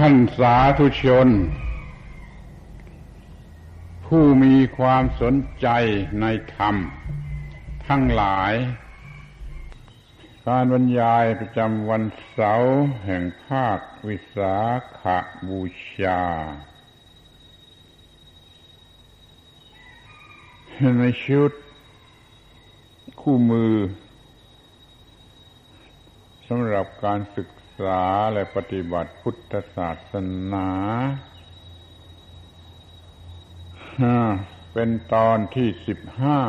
ท่านสาธุชน ผู้มีความสนใจในธรรม ทั้งหลาย การบรรยายประจำวันเสาร์แห่งภาควิสาขบูชา ในชุด คู่มือสำหรับการศึก ษาและปฏิบัติพุทธศาสนาเป็นตอนที่สิบห้า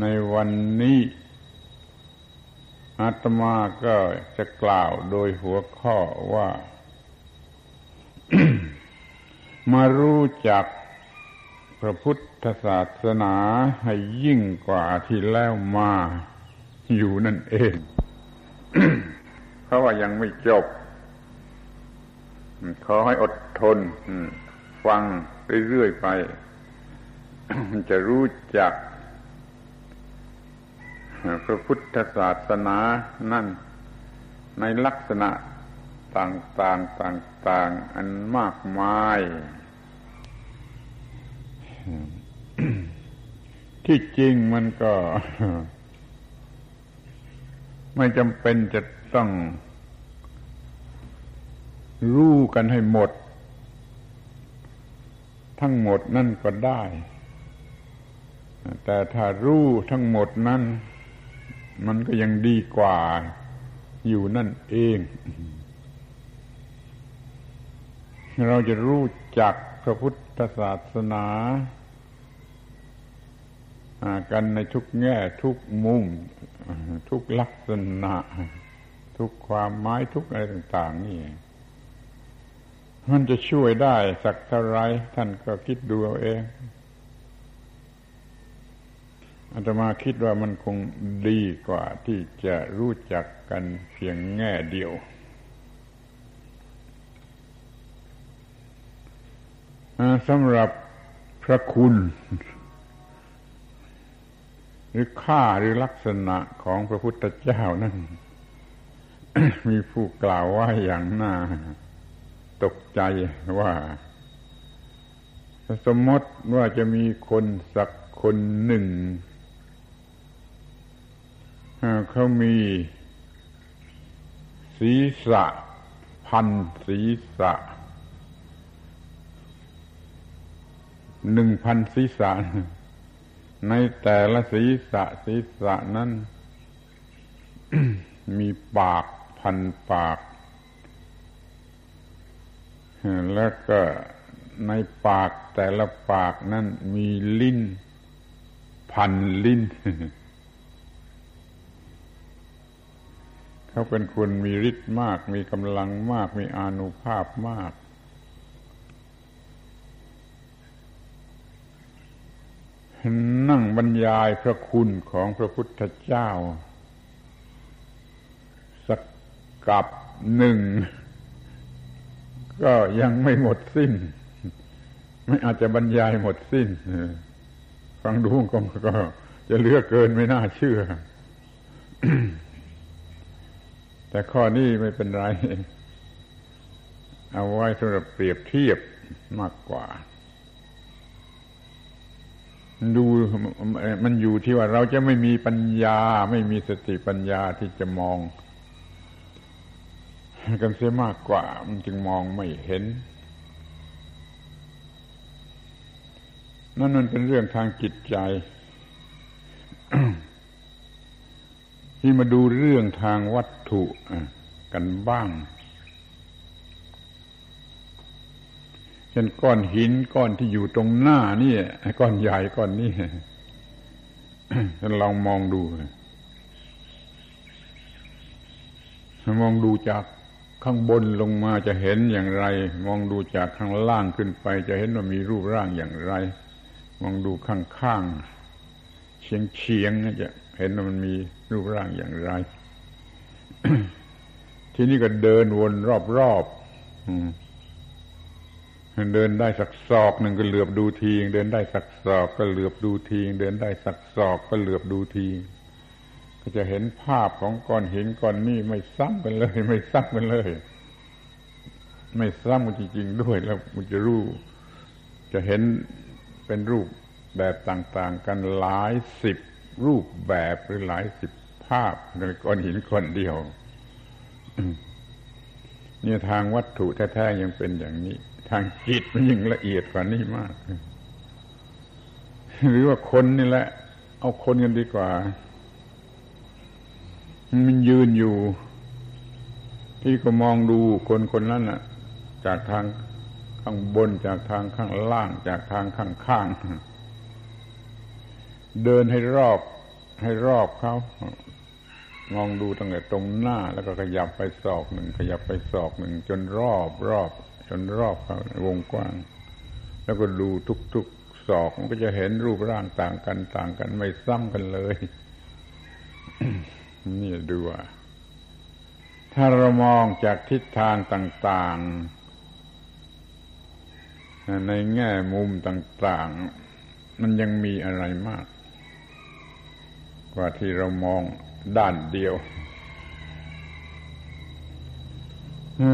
ในวันนี้ อาตมาก็จะกล่าวโดยหัวข้อว่า มารู้จักพระพุทธศาสนาให้ยิ่งกว่าที่แล้วมาอยู่นั่นเอง เพราะว่ายังไม่จบ ขอให้อดทนฟังเรื่อยๆไป จะรู้จัก พระพุทธศาสนานั่น ในลักษณะต่างๆต่างๆ อันมากมาย ที่จริงมันก็ ไม่จำเป็นจะต้องรู้กันให้หมด ทั้งหมดนั่นก็ได้ แต่ถ้ารู้ทั้งหมดนั้น มันก็ยังดีกว่าอยู่นั่นเอง เราจะรู้จักพระพุทธศาสนากันในทุกแง่ทุกมุม ทุกลักษณะ ทุกความหมายทุกอะไรต่าง ๆ นี่ มันจะช่วยได้สักเท่าไรท่านก็คิดดูเอาเองอาตมาคิดว่ามันคงดีกว่าที่จะรู้จักกันเพียงแง่เดียว สำหรับพระคุณ หรือค่าหรือลักษณะของพระพุทธเจ้านั่นมีผู้กล่าวว่าอย่างน่าตกใจว่า สมมติว่าจะมีคนสักคนหนึ่งเขามีศีรษะ พันศีรษะหนึ่งพันศีรษะ ในแต่ละศีรษะศีรษะนั้น มีปากพันปาก แล้วก็ในปากแต่ละปากนั้นมีลิ้น พันลิ้น เขาเป็นคนมีฤทธิ์มาก มีกำลังมาก มีอานุภาพมาก นั่งบรรยายพระคุณของพระพุทธเจ้า สักกับหนึ่ง ก็ยังไม่หมดสิ้น ไม่อาจจะบรรยายหมดสิ้น ฟังดูก็ก็จะเลือกเกินไม่น่าเชื่อ แต่ข้อนี้ไม่เป็นไร เอาไว้สำหรับเปรียบเทียบมากกว่า ดูมันอยู่ที่ว่าเราจะไม่มีปัญญา ไม่มีสติปัญญาที่จะมอง กันเสียมากกว่า มันจึงมองไม่เห็น นั่นมันเป็นเรื่องทางจิตใจ ที่มาดูเรื่องทางวัตถุกันบ้าง เช่นก้อนหินก้อนที่อยู่ตรงหน้านี่ก้อนใหญ่ก้อนนี้ท่านลองมองดูมองดูจากข้างบนลงมาจะเห็นอย่างไร มองดูจากข้างล่างขึ้นไป จะเห็นว่ามีรูปร่างอย่างไร มองดูข้างข้างเฉียงเฉียงจะเห็นว่ามันมีรูปร่างอย่างไร ทีนี้ก็เดินวนรอบๆ เดินได้สักศอกหนึ่งก็เหลือบดูทีเดินได้สักศอกก็เหลือบดูทีเดินได้สักศอกก็เหลือบดูทีก็จะเห็นภาพของก้อนหินก้อนนี้ไม่ซ้ำกันเลย ไม่ซ้ำกันเลย ไม่ซ้ำกันจริงๆด้วยแล้วมันจะรู้ จะเห็นเป็นรูปแบบต่างๆ กันหลายสิบรูปแบบหรือหลายสิบภาพในก้อนหินก้อนเดียวเนี่ยทางวัตถุแท้ๆยังเป็นอย่างนี้ ทางจิตมันยิ่งละเอียดกว่านี้มาก หรือว่าคนนี่แหละ เอาคนกันดีกว่า มันยืนอยู่ ที่ก็มองดูคนคนนั้นน่ะ จากทางข้างบนจากทางข้างล่าง จากทางข้างข้างเดินให้รอบให้รอบเขามองดูตั้งแต่ตรงหน้า แล้วก็ขยับไปศอกหนึ่งขยับไปศอกหนึ่งจนรอบรอบ นรอบเขาวงกว้าง แล้วก็ดูทุกๆศอกมันก็จะเห็นรูปร่างต่างกันต่างกันไม่ซ้ำกันเลย นี่ดูว่า ถ้าเรามองจากทิศทางต่าง ๆ ในแง่มุมต่าง ๆ มันยังมีอะไรมาก กว่าที่เรามองด้านเดียว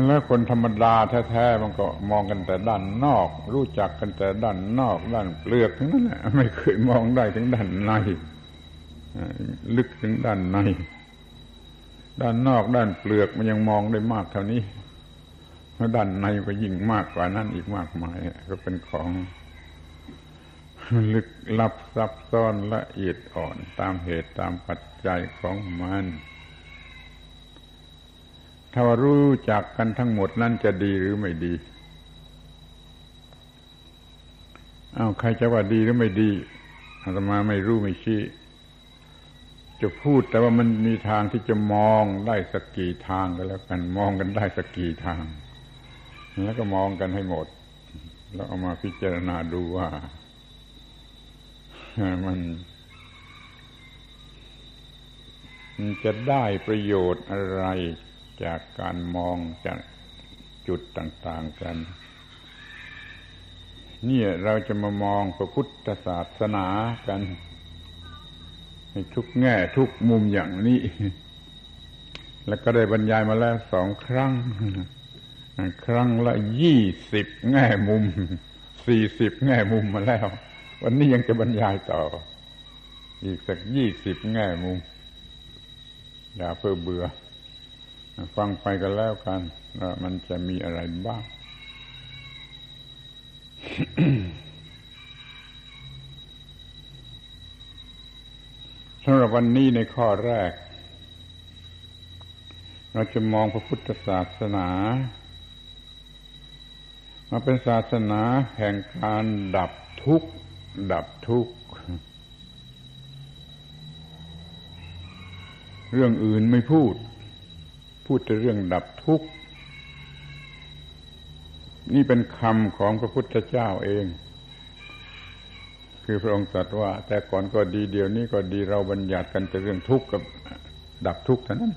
แล้วคนธรรมดาแท้ๆมันก็มองกันแต่ด้านนอก รู้จักกันแต่ด้านนอก ด้านเปลือกทั้งนั้นแหละไม่เคยมองได้ถึงด้านในลึกถึงด้านใน ด้านนอกด้านเปลือกมันยังมองได้มากเท่านี้แล้วด้านในก็ยิ่งมากกว่านั้นอีกมากมาย ก็เป็นของลึกลับซับซ้อนละเอียดอ่อนตามเหตุตามปัจจัยของมัน ถ้ารู้จักกันทั้งหมดนั่นจะดีหรือไม่ดีอา้าวใครจะว่าดีหรือไม่ดีอาตมาไม่รู้ไม่ชี้จะพูดแต่ว่ามันมีทางที่จะมองได้สักกี่ทางก็แล้วกันมองกันได้สักกี่ทาง แล้วก็มองกันให้หมด แล้วเอามาพิจารณาดูว่า มันมันจะได้ประโยชน์อะไร จากการมองจากจุดต่าง ๆ กัน นี่เราจะมามองพระพุทธศาสนากันในทุกแง่ทุกมุมอย่างนี้ แล้วก็ได้บรรยายมาแล้วสองครั้ง ครั้งละยี่สิบแง่มุม สี่สิบแง่มุมมาแล้ว วันนี้ยังจะบรรยายต่อ อีกสักยี่สิบแง่มุม อย่าเพื่อเบื่อ ฟังไปกันแล้วกันว่ามันจะมีอะไรบ้าง สำหรับวันนี้ในข้อแรก เราจะมองพระพุทธศาสนา มาเป็นศาสนาแห่งการดับทุกข์ ดับทุกข์ เรื่องอื่นไม่พูด พูดแต่เรื่องดับทุกข์ นี่เป็นคำของพระพุทธเจ้าเอง คือพระองค์ตรัสว่า แต่ก่อนก็ดีเดี๋ยวนี้ก็ดีเราบัญญัติกันแต่เรื่องทุกข์กับดับทุกข์เท่านั้น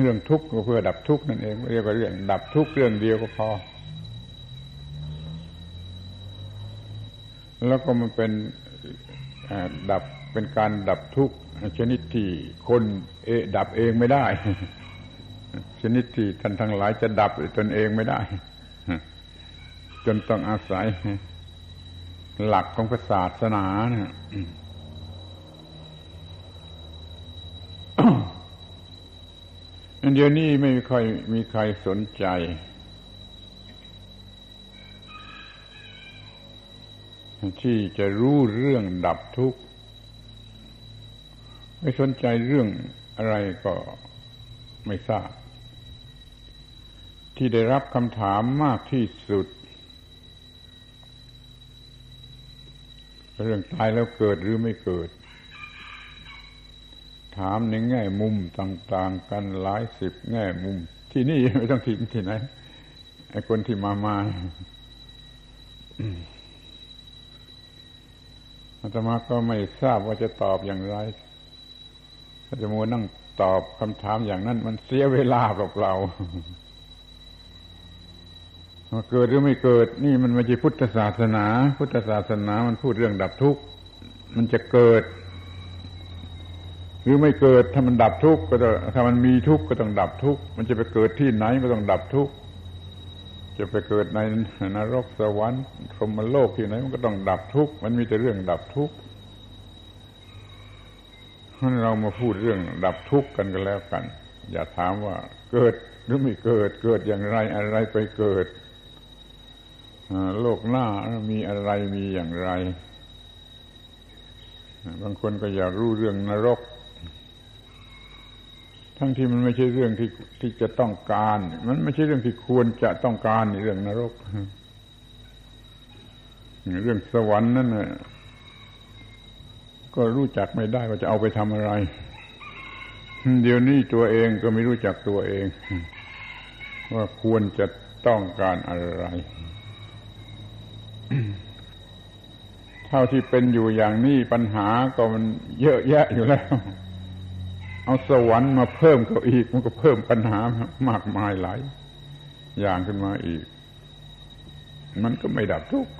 เรื่องทุกข์ก็เพื่อดับทุกข์นั่นเองเรียกว่าเรื่องดับทุกข์เรื่องเดียวก็พอ แล้วก็มันเป็นดับเป็นการดับทุกข์ ชนิดที่คนเอดับเองไม่ได้ ชนิดที่ท่านทั้งหลายจะดับตนเองไม่ได้ จนต้องอาศัย หลักของศาสนานะเดี๋ยวนี้ไม่ค่อยมีใครสนใจ ที่จะรู้เรื่องดับทุกข์ ไม่สนใจเรื่องอะไรก็ไม่ทราบ ที่ได้รับคำถามมากที่สุด เรื่องตายแล้วเกิดหรือไม่เกิด ถามในแง่มุมต่าง ๆ กันหลายสิบแง่มุม ที่นี่ไม่ต้องทิ้งที่ไหนไอ้คนที่มามาอาตมาก็ไม่ทราบว่าจะตอบอย่างไร จะมัวนั่งตอบคำถามอย่างนั้น มันเสียเวลาเปล่าๆเกิดหรือไม่เกิด นี่มันไม่ใช่พุทธศาสนา พุทธศาสนามันพูดเรื่องดับทุกข์มันจะเกิด หรือไม่เกิดถ้ามันดับทุกข์ก็ต้องถ้ามันมีทุกข์ก็ต้องดับทุกข์มันจะไปเกิดที่ไหนก็ต้องดับทุกข์จะไปเกิดในนรกสวรรค์พรหมโลกที่ไหนมันก็ต้องดับทุกข์มันมีแต่เรื่องดับทุกข์ เรามาพูดเรื่องดับทุกข์กันก็แล้วกัน อย่าถามว่าเกิดหรือไม่เกิดเกิดอย่างไรอะไรไปเกิดโลกหน้ามีอะไรมีอย่างไร บางคนก็อยากรู้เรื่องนรก ทั้งที่มันไม่ใช่เรื่องที่ที่จะต้องการ มันไม่ใช่เรื่องที่ควรจะต้องการในเรื่องนรก เรื่องสวรรค์นั่นนะ ก็รู้จักไม่ได้ว่าจะเอาไปทำอะไร เดี๋ยวนี้ตัวเองก็ไม่รู้จักตัวเอง ว่าควรจะต้องการอะไร เท่าที่เป็นอยู่อย่างนี้ปัญหาก็มันเยอะแยะอยู่แล้ว เอาสวรรค์มาเพิ่มเขาอีก มันก็เพิ่มปัญหามากมายหลายอย่างขึ้นมาอีก มันก็ไม่ดับทุกข์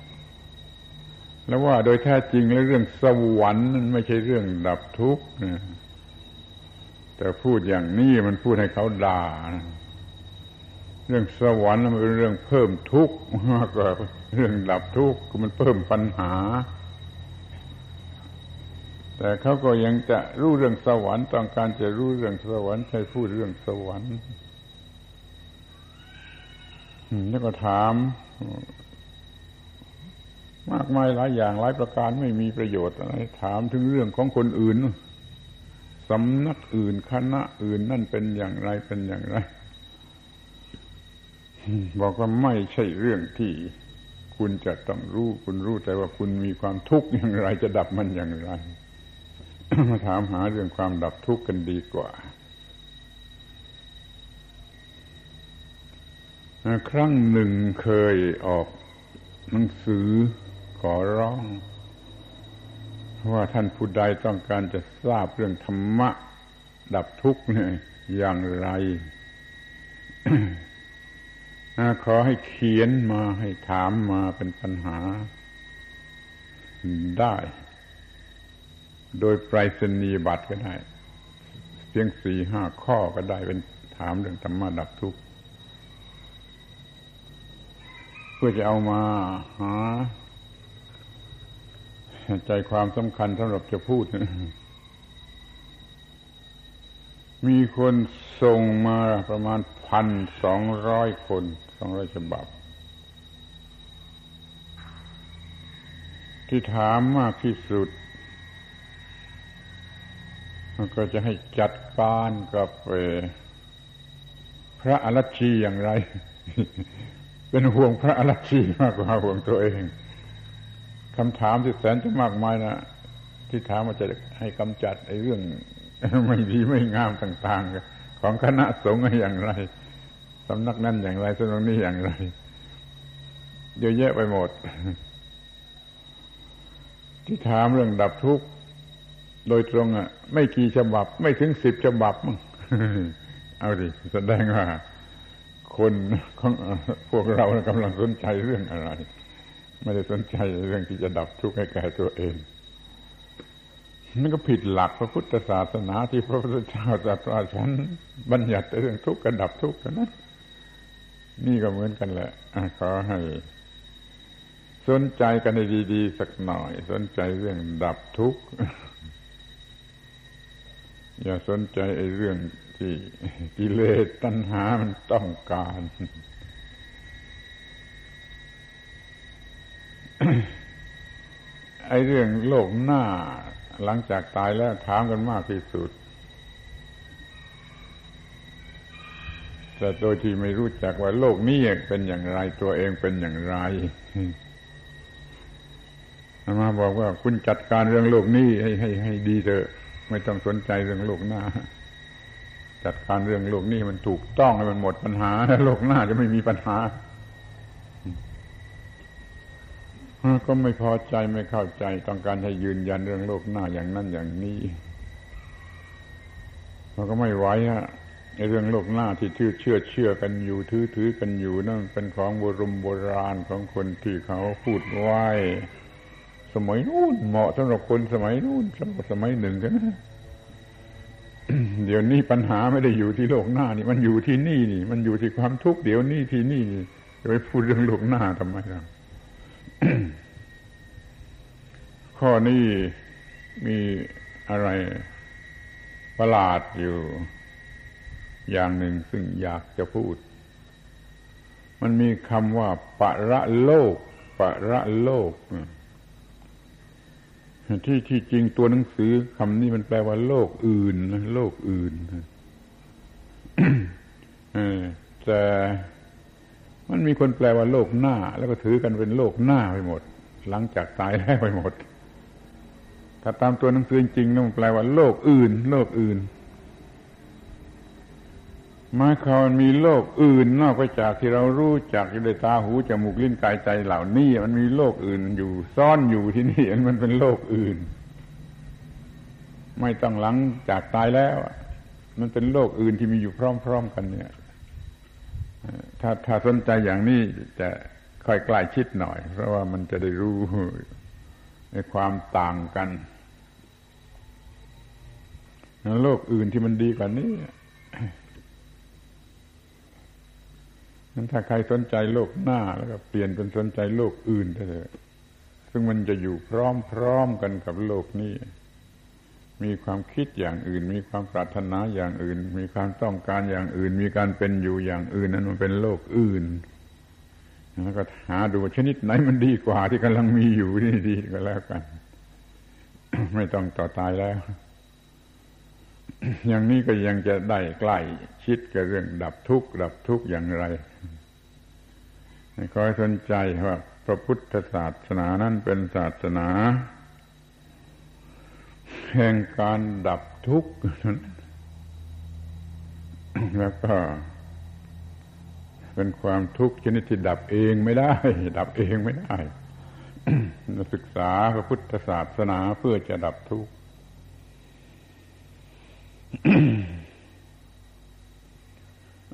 แล้วว่าโดยแท้จริงแล้วเรื่องสวรรค์นั้นไม่ใช่เรื่องดับทุกข์นะแต่พูดอย่างนี้มันพูดให้เขาด่าเรื่องสวรรค์มันเป็นเรื่องเพิ่มทุกข์มากกว่าเรื่องดับทุกข์มันเพิ่มปัญหา แต่เขาก็ยังจะรู้เรื่องสวรรค์ต้องการจะรู้เรื่องสวรรค์ใช้พูดเรื่องสวรรค์แล้วก็ถาม มากมายหลายอย่างหลายประการไม่มีประโยชน์อะไรถามถึงเรื่องของคนอื่นสำนักอื่นคณะอื่นนั่นเป็นอย่างไรเป็นอย่างไร บอกว่าไม่ใช่เรื่องที่คุณจะต้องรู้คุณรู้แต่ว่าคุณมีความทุกข์อย่างไรจะดับมันอย่างไร มาถามหาเรื่องความดับทุกข์กันดีกว่า ครั้งหนึ่งเคยออกหนังสือ อร้อง ว่าท่านผู้ใดต้องการจะทราบเรื่องธรรมะ ดับทุกข์เนี่ยอย่างไรขอให้เขียนมาให้ถามมาเป็นปัญหา ได้ โดยไปรษณียบัตรก็ได้เพียงสี่ห้าข้อก็ได้เป็นถามเรื่องธรรมะดับทุกข์เพื่อจะเอามาหา ใจความสำคัญสำหรับจะพูด มีคนส่งมาประมาณพันสองร้อยคนสองร้อยฉบับ ที่ถามมากที่สุดมันก็จะให้จัดการกับพระอรชีอย่างไร เป็นห่วงพระอรชีมากกว่าห่วงตัวเอง คำถามที่แสนจะมากมายนะที่ถามว่าจะให้กำจัดไอ้เรื่องไม่ดีไม่งามต่าง ๆ ของคณะสงฆ์อย่างไรสำนักนั้นอย่างไรสำนักนี้อย่างไรเยอะแยะไปหมด ที่ถามเรื่องดับทุกข์โดยตรงอะ ไม่กี่ฉบับ ไม่ถึงสิบฉบับมั้งเอาดิแสดงว่าคนของพวกเรากำลังสนใจเรื่องอะไร ไม่ได้สนใจเรื่องที่จะดับทุกข์ให้แก่ตัวเองนั่นก็ผิดหลักพระพุทธศาสนาที่พระพุทธเจ้าตรัสว่าฉันบัญญัติเรื่องทุกข์กับดับทุกข์นั้นนี่ก็เหมือนกันแหละขอให้ สนใจกันในดีๆสักหน่อย สนใจเรื่องดับทุกข์อย่าสนใจไอ้เรื่องที่กิเลสตัณหามันต้องการ ไอ้เรื่องโลกหน้า หลังจากตายแล้วถามกันมากที่สุด แต่โดยที่ไม่รู้จักว่าโลกนี้เป็นอย่างไร ตัวเองเป็นอย่างไรมาบอกว่าคุณจัดการเรื่องโลกนี้ให้ให้ให้ดีเถอะ ไม่ต้องสนใจเรื่องโลกหน้า จัดการเรื่องโลกนี้มันถูกต้องให้มันหมดปัญหาโลกหน้าจะไม่มีปัญหา ก็ไม่พอใจไม่เข้าใจ ต้องการให้ยืนยันเรื่องโลกหน้าอย่างนั้นอย่างนี้มันก็ไม่ไหวอะในเรื่องโลกหน้าที่เชื่อเชื่อเชื่อกันอยู่ถือถือกันอยู่นั่นเป็นของโบรมโบราณของคนที่เขาพูดไว้สมัยนู้นเหมาะสำหรับคนสมัยนู้นสำหรับสมัยหนึ่งกันนะเดี๋ยวนี้ปัญหาไม่ได้อยู่ที่โลกหน้านี่ มันอยู่ที่นี่นี่ มันอยู่ที่ความทุกข์เดี๋ยวนี้ที่นี่นี่จะไปพูดเรื่องโลกหน้าทำไมล่ะ ข้อนี้มีอะไรประหลาดอยู่ อย่างหนึ่งซึ่งอยากจะพูด มันมีคำว่าปะระโลกปะระโลกที่ที่จริงตัวหนังสือคำนี้มันแปลว่าโลกอื่น โลกอื่นแต่ มันมีคนแปลว่าโลกหน้า แล้วก็ถือกันเป็นโลกหน้าไปหมด หลังจากตายแล้วไปหมด ถ้าตามตัวหนังสือจริงๆมันแปลว่าโลกอื่น โลกอื่นหมายความมีโลกอื่น นอกไปจากที่เรารู้จักอยู่ในตาหูจมูกลิ้นกายใจเหล่านี้มันมีโลกอื่นอยู่ซ่อนอยู่ที่นี่มันเป็นโลกอื่น ไม่ต้องหลังจากตายแล้ว มันเป็นโลกอื่นที่มีอยู่พร้อม ๆ กันเนี่ย ถ้าถ้าสนใจอย่างนี้จะค่อยใกล้ชิดหน่อย เพราะว่ามันจะได้รู้ในความต่างกันโลกอื่นที่มันดีกว่านี้นั้นถ้าใครสนใจโลกหน้าแล้วก็เปลี่ยนเป็นสนใจโลกอื่นเถอะซึ่งมันจะอยู่พร้อมๆกันกับโลกนี้ มีความคิดอย่างอื่น มีความปรารถนาอย่างอื่น มีความต้องการอย่างอื่น มีการเป็นอยู่อย่างอื่น นั้นมันเป็นโลกอื่นแล้วก็หาดูชนิดไหนมันดีกว่าที่กำลังมีอยู่นี่ดีก็แล้วกัน ไม่ต้องต่อตายแล้ว อย่างนี้ก็ยังจะได้ใกล้ชิดกับเรื่องดับทุกข์ดับทุกข์อย่างไรขอให้สนใจว่าพระพุทธศาสนานั้นเป็นศาสนา แห่งการดับทุกข์แล้วก็ เป็นความทุกข์ชนิดที่ดับเองไม่ได้ ดับเองไม่ได้ศึกษาพระพุทธศาสนาเพื่อจะดับทุกข์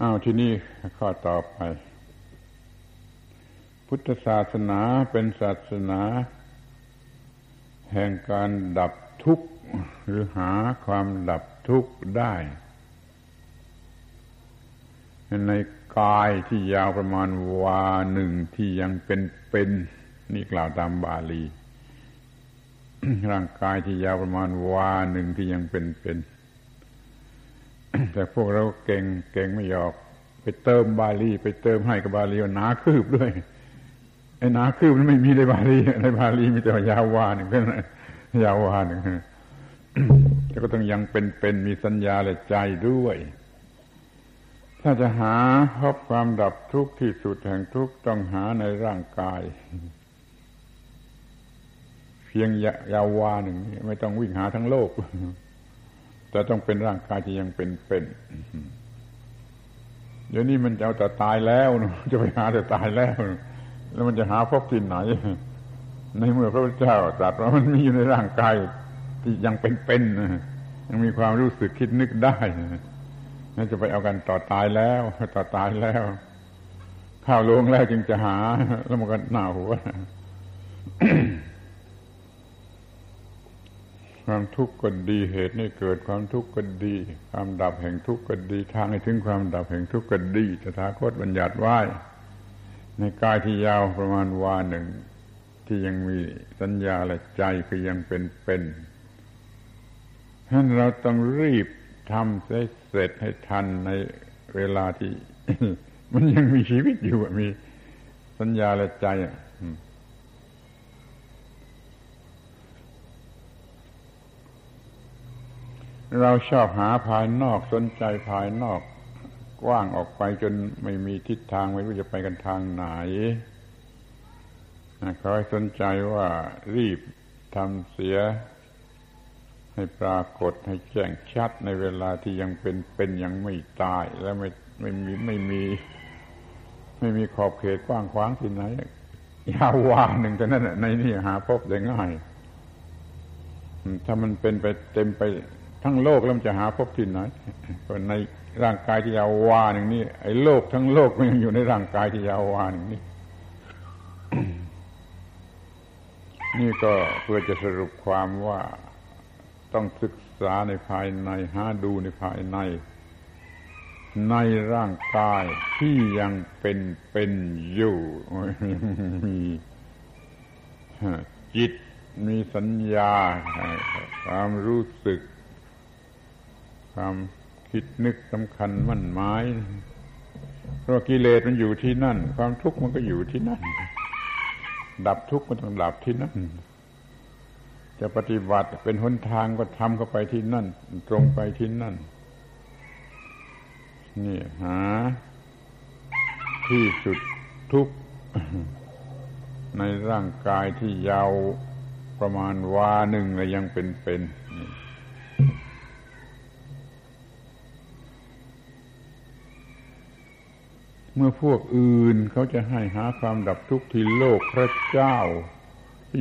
อ้าวที่นี่ข้อต่อไป พุทธศาสนาเป็นศาสนา แห่งการดับทุกข์ หรือหาความดับทุกข์ได้ ในกายที่ยาวประมาณวาหนึ่งที่ยังเป็นเป็นนี่กล่าวตามบาลี ร่างกายที่ยาวประมาณวาหนึ่งที่ยังเป็นเป็นแต่พวกเราเก่งเก่งไม่หยอก ไปเติมบาลี ไปเติมให้กับบาลีหนาคืบด้วยไอ้หนาคืบมันไม่มีในบาลีในบาลีมีแต่ยาววาหนึ่งเท่านั้นยาววาหนึ่ง แล้วก็ต้องยังเป็นเป็นมีสัญญาและใจด้วย ถ้าจะหาพบความดับทุกข์ที่สุดแห่งทุกข์ต้องหาในร่างกาย เพียงยาววาหนึ่งไม่ต้องวิ่งหาทั้งโลก แต่ต้องเป็นร่างกายที่ยังเป็นเป็นเดี๋ยวนี้มันจะเอาแต่ตายแล้วจะไปหาแต่ตายแล้ว แล้วมันจะหาพบที่ไหน ในเมื่อพระพุทธเจ้าตรัสว่ามันมีอยู่ในร่างกาย ที่ยังเป็นๆยังมีความรู้สึกคิดนึกได้นั่นจะไปเอากันต่อตายแล้วต่อตายแล้วข้าวลงแล้วจึงจะหา แล้วมันก็หน้าหัวความทุกข์ก็ดีเหตุให้เกิดความทุกข์ก็ดี ความดับแห่งทุกข์ก็ดี ทางให้ถึงความดับแห่งทุกข์ก็ดีตถาคตบัญญัติไว้ ในกายที่ยาวประมาณวาหนึ่ง ที่ยังมีสัญญาและใจคือยังเป็นเป็น ฉะนั้นเราต้องรีบทำเสร็จให้ทันในเวลาที่ มันยังมีชีวิตอยู่มีสัญญาและใจเราชอบหาภายนอกสนใจภายนอก กว้างออกไปจนไม่มีทิศทางไม่รู้จะไปกันทางไหนขอให้สนใจว่ารีบทำเสีย ให้ปรากฏให้แจ้งชัดในเวลาที่ยังเป็นเป็นยังไม่ตาย และไม่ไม่มีไม่มี ไม่มีขอบเขตกว้างขวางที่ไหนยาววาหนึ่งแต่นั้นในนี่หาพบได้ง่าย ถ้ามันเป็นไปเต็มไปทั้งโลกแล้วมันจะหาพบที่ไหนในร่างกายที่ยาววาหนึ่งนี่ไอ้โลกทั้งโลกมันยังอยู่ในร่างกายที่ยาววาหนึ่งนี่นี่ก็เพื่อจะสรุปความว่า ต้องศึกษาในภายในหาดูในภายใน ในร่างกายที่ยังเป็นเป็นอยู่มีจิตมีสัญญา ความรู้สึก ความคิดนึกสำคัญมั่นหมายเพราะกิเลสมันอยู่ที่นั่น ความทุกข์มันก็อยู่ที่นั่น ดับทุกข์มันต้องดับที่นั่น จะปฏิบัติเป็นหนทางก็ทำเข้าไปที่นั่น ตรงไปที่นั่น นี่หา ที่สุดทุกในร่างกายที่ยาวประมาณวาหนึ่งและยังเป็นเป็นเมื่อพวกอื่นเขาจะให้หาความดับทุกข์ที่โลกพระเจ้า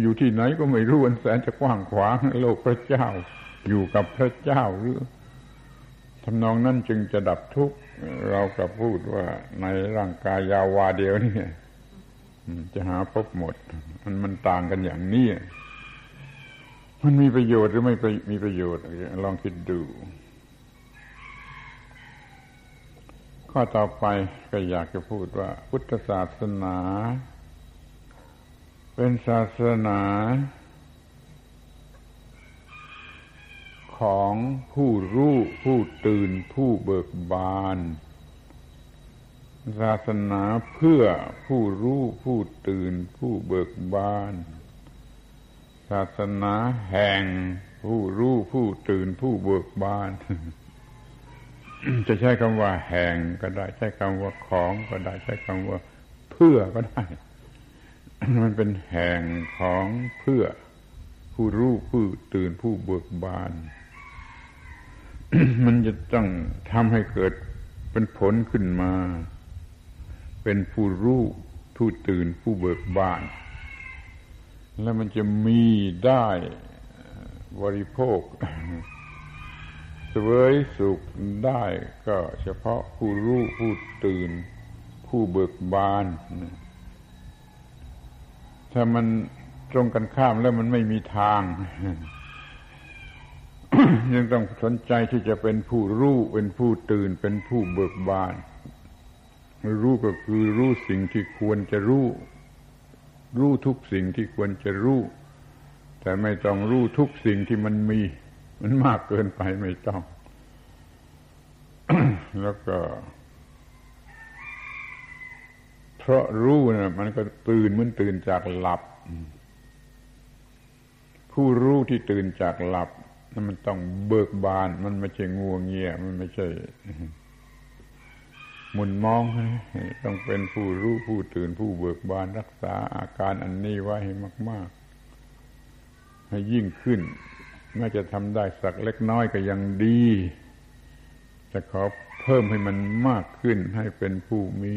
อยู่ที่ไหนก็ไม่รู้อันแสนจะกว้างขวางโลกพระเจ้า อยู่กับพระเจ้าหรือทำนองนั้นจึงจะดับทุกข์เรากับพูดว่าในร่างกายยาววาเดียวนี่จะหาพบหมด มันมันต่างกันอย่างนี้มันมีประโยชน์หรือไม่มีประโยชน์ลองคิดดู ข้อต่อไปก็อยากจะพูดว่า พุทธศาสนา เป็นศาสนาของผู้รู้ผู้ตื่นผู้เบิกบาน ศาสนาเพื่อผู้รู้ผู้ตื่นผู้เบิกบาน ศาสนาแห่งผู้รู้ผู้ตื่นผู้เบิกบาน จะใช้คำว่าแห่งก็ได้ใช้คำว่าของก็ได้ใช้คำว่าเพื่อก็ได้ มันเป็นแห่งของเพื่อผู้รู้ผู้ตื่นผู้เบิกบาน มันจะต้องทำให้เกิดเป็นผลขึ้นมา เป็นผู้รู้ผู้ตื่นผู้เบิกบาน แล้วมันจะมีได้บริโภคเสวยสุขได้ก็เฉพาะผู้รู้ผู้ตื่นผู้เบิกบาน ถ้ามันตรงกันข้ามแล้วมันไม่มีทาง ยังต้องสนใจที่จะเป็นผู้รู้ เป็นผู้ตื่น เป็นผู้เบิกบาน รู้ก็คือรู้สิ่งที่ควรจะรู้ รู้ทุกสิ่งที่ควรจะรู้ แต่ไม่ต้องรู้ทุกสิ่งที่มันมี มันมากเกินไปไม่ต้อง แล้วก็ เพราะรู้นะมันก็ตื่นเหมันตื่นจากหลับ ผู้รู้ที่ตื่นจากหลับนั่นมันต้องเบิกบาน มันไม่ใช่งัวเงียมันไม่ใช่มุนมองต้องเป็นผู้รู้ผู้ตื่นผู้เบิกบานรักษาอาการอันนี้ไว้ให้มาก ๆ ให้ยิ่งขึ้นแม้จะทำได้สักเล็กน้อยก็ยังดี จะขอเพิ่มให้มันมากขึ้นให้เป็นผู้มี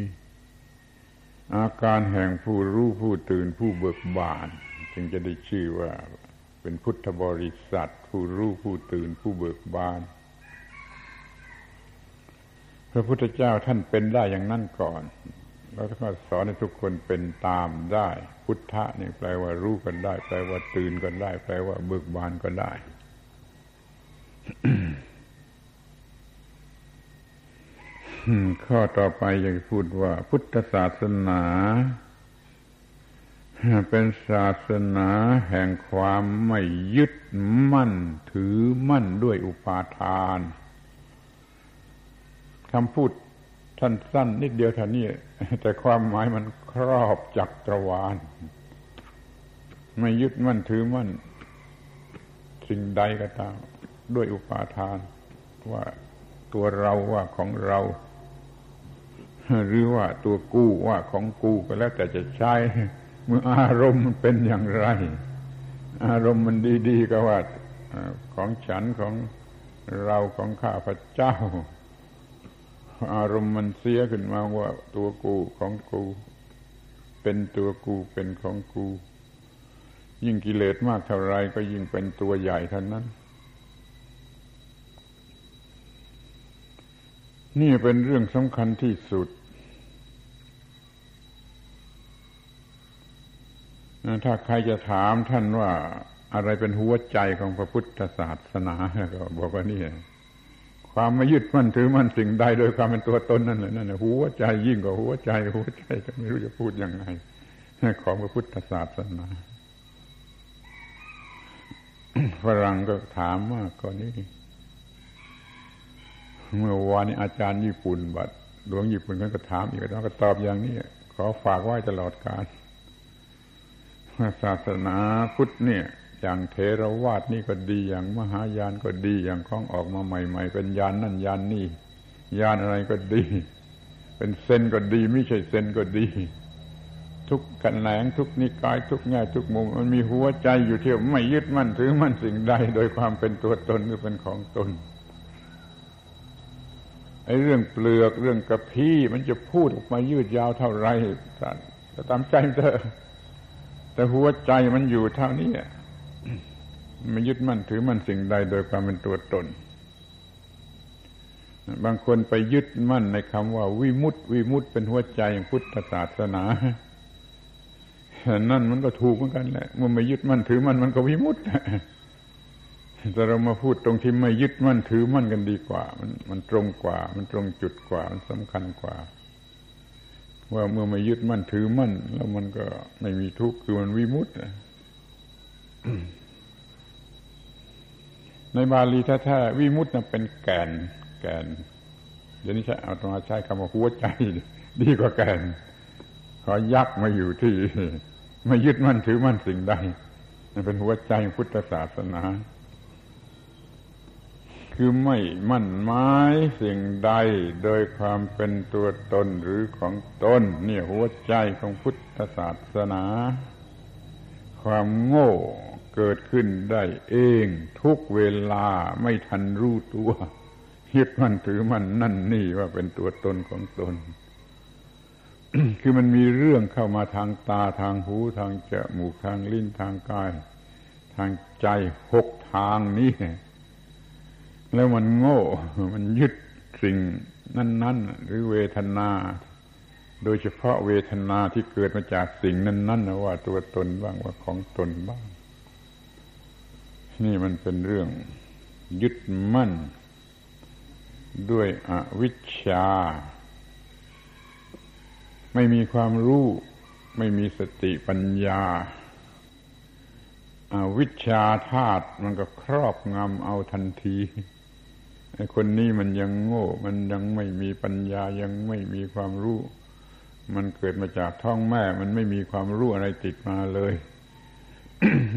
อาการแห่งผู้รู้ผู้ตื่นผู้เบิกบาน จึงจะได้ชื่อว่าเป็นพุทธบริษัท ผู้รู้ผู้ตื่นผู้เบิกบาน พระพุทธเจ้าท่านเป็นได้อย่างนั้นก่อน แล้วก็สอนให้ทุกคนเป็นตามได้ พุทธะนี่แปลว่ารู้กันได้ แปลว่าตื่นกันได้ แปลว่าเบิกบานก็ได้ ข้อต่อไปอยากพูดว่า พุทธศาสนา เป็นศาสนาแห่งความไม่ยึดมั่น ถือมั่นด้วยอุปาทานคำพูดท่านสั้นนิดเดียวท่านี้แต่ความหมายมันครอบจักรวาล ไม่ยึดมั่นถือมั่น สิ่งใดก็ตาม ด้วยอุปาทาน ว่าตัวเราว่าของเรา หรือว่าตัวกู้ว่าของกู้ก็แล้วแต่จะใช้เมื่ออารมณ์มันเป็นอย่างไร อารมณ์มันดีๆก็ว่าของฉันของเราของข้าพเจ้า อารมณ์มันเสียขึ้นมาว่าตัวกูของกู เป็นตัวกูเป็นของกู ยิ่งกิเลสมากเท่าไรก็ยิ่งเป็นตัวใหญ่เท่านั้น นี่เป็นเรื่องสำคัญที่สุด ถ้าใครจะถามท่านว่าอะไรเป็นหัวใจของพระพุทธศาสนาก็บอกว่านี่ความไม่ยึดมั่นถือมั่นสิ่งใดโดยความเป็นตัวตนนั่นแหละนั่นแหละหัวใจยิ่งกว่าหัวใจ หัวใจจะไม่รู้จะพูดยังไงของพระพุทธศาสนาฝรั่งก็ถามว่าก่อนนี้ เมื่อวานนี้อาจารย์ญี่ปุ่นบัดหลวงญี่ปุ่นก็ถามอีกแล้วก็ตอบอย่างนี้ขอฝากไว้ตลอดกาลศาสนาพุทธเนี่ย อย่างเทรวาสนี่ก็ดีอย่างมหายานก็ดีอย่างของออกมาใหม่ ๆ เป็นยานนั่นยานนี่ยานอะไรก็ดี เป็นเซนก็ดี ไม่ใช่เซนก็ดี ทุกกันแหนงทุกนิกายทุกแง่ทุกมุม มันมีหัวใจอยู่ที่ไม่ยึดมั่นถือมั่นสิ่งใด โดยความเป็นตัวตนหรือเป็นของตน ไอ้เรื่องเปลือกเรื่องกระพี้มันจะพูดออกมายืดยาวเท่าไรแต่ตามใจเธอแต่หัวใจมันอยู่เท่านี้ไม่ยึดมั่นถือมั่นสิ่งใดโดยความเป็นตัวตน บางคนไปยึดมั่นในคำว่าวิมุตติวิมุตติเป็นหัวใจของพุทธศาสนานั่นมันก็ถูกเหมือนกันแหละมื่อไม่ยึดมั่นถือมั่นมันก็วิมุตติ แต่เรามาพูดตรงที่ไม่ยึดมั่นถือมั่นกันดีกว่า มันมันตรงกว่า มันตรงจุดกว่า มันสำคัญกว่า ว่าเมื่อไม่ยึดมั่นถือมั่น แล้วมันก็ไม่มีทุกข์คือมันวิมุตติในบาลีแท้ๆวิมุตติเป็นแกนแกนเดี๋ยวนี้ใช้เอาตรงมาใช้คำว่าหัวใจ ดีกว่าแกนขอยักมาอยู่ที่ไม่ยึดมั่นถือมั่นสิ่งใดมันเป็นหัวใจพุทธศาสนา คือไม่มั่นหมายสิ่งใดโดยความเป็นตัวตนหรือของตนเนี่ยหัวใจของพุทธศาสนา ความโง่เกิดขึ้นได้เองทุกเวลาไม่ทันรู้ตัวยึดมันถือมันนั่นนี่ว่าเป็นตัวตนของตน คือมันมีเรื่องเข้ามาทางตาทางหูทางจมูกทางลิ้นทางกาย ทางใจหกทางนี้ แล้วมันโง่ มันยึดสิ่งนั้นๆ หรือเวทนา โดยเฉพาะเวทนาที่เกิดมาจากสิ่งนั้นๆนะว่าตัวตนบ้างว่าของตนบ้าง นี่มันเป็นเรื่องยึดมั่น ด้วยอวิชชา ไม่มีความรู้ ไม่มีสติปัญญาอาวิชชาธาตุมันก็ครอบงำเอาทันที คนนี้มันยังโง่ มันยังไม่มีปัญญายังไม่มีความรู้ มันเกิดมาจากท้องแม่ มันไม่มีความรู้อะไรติดมาเลย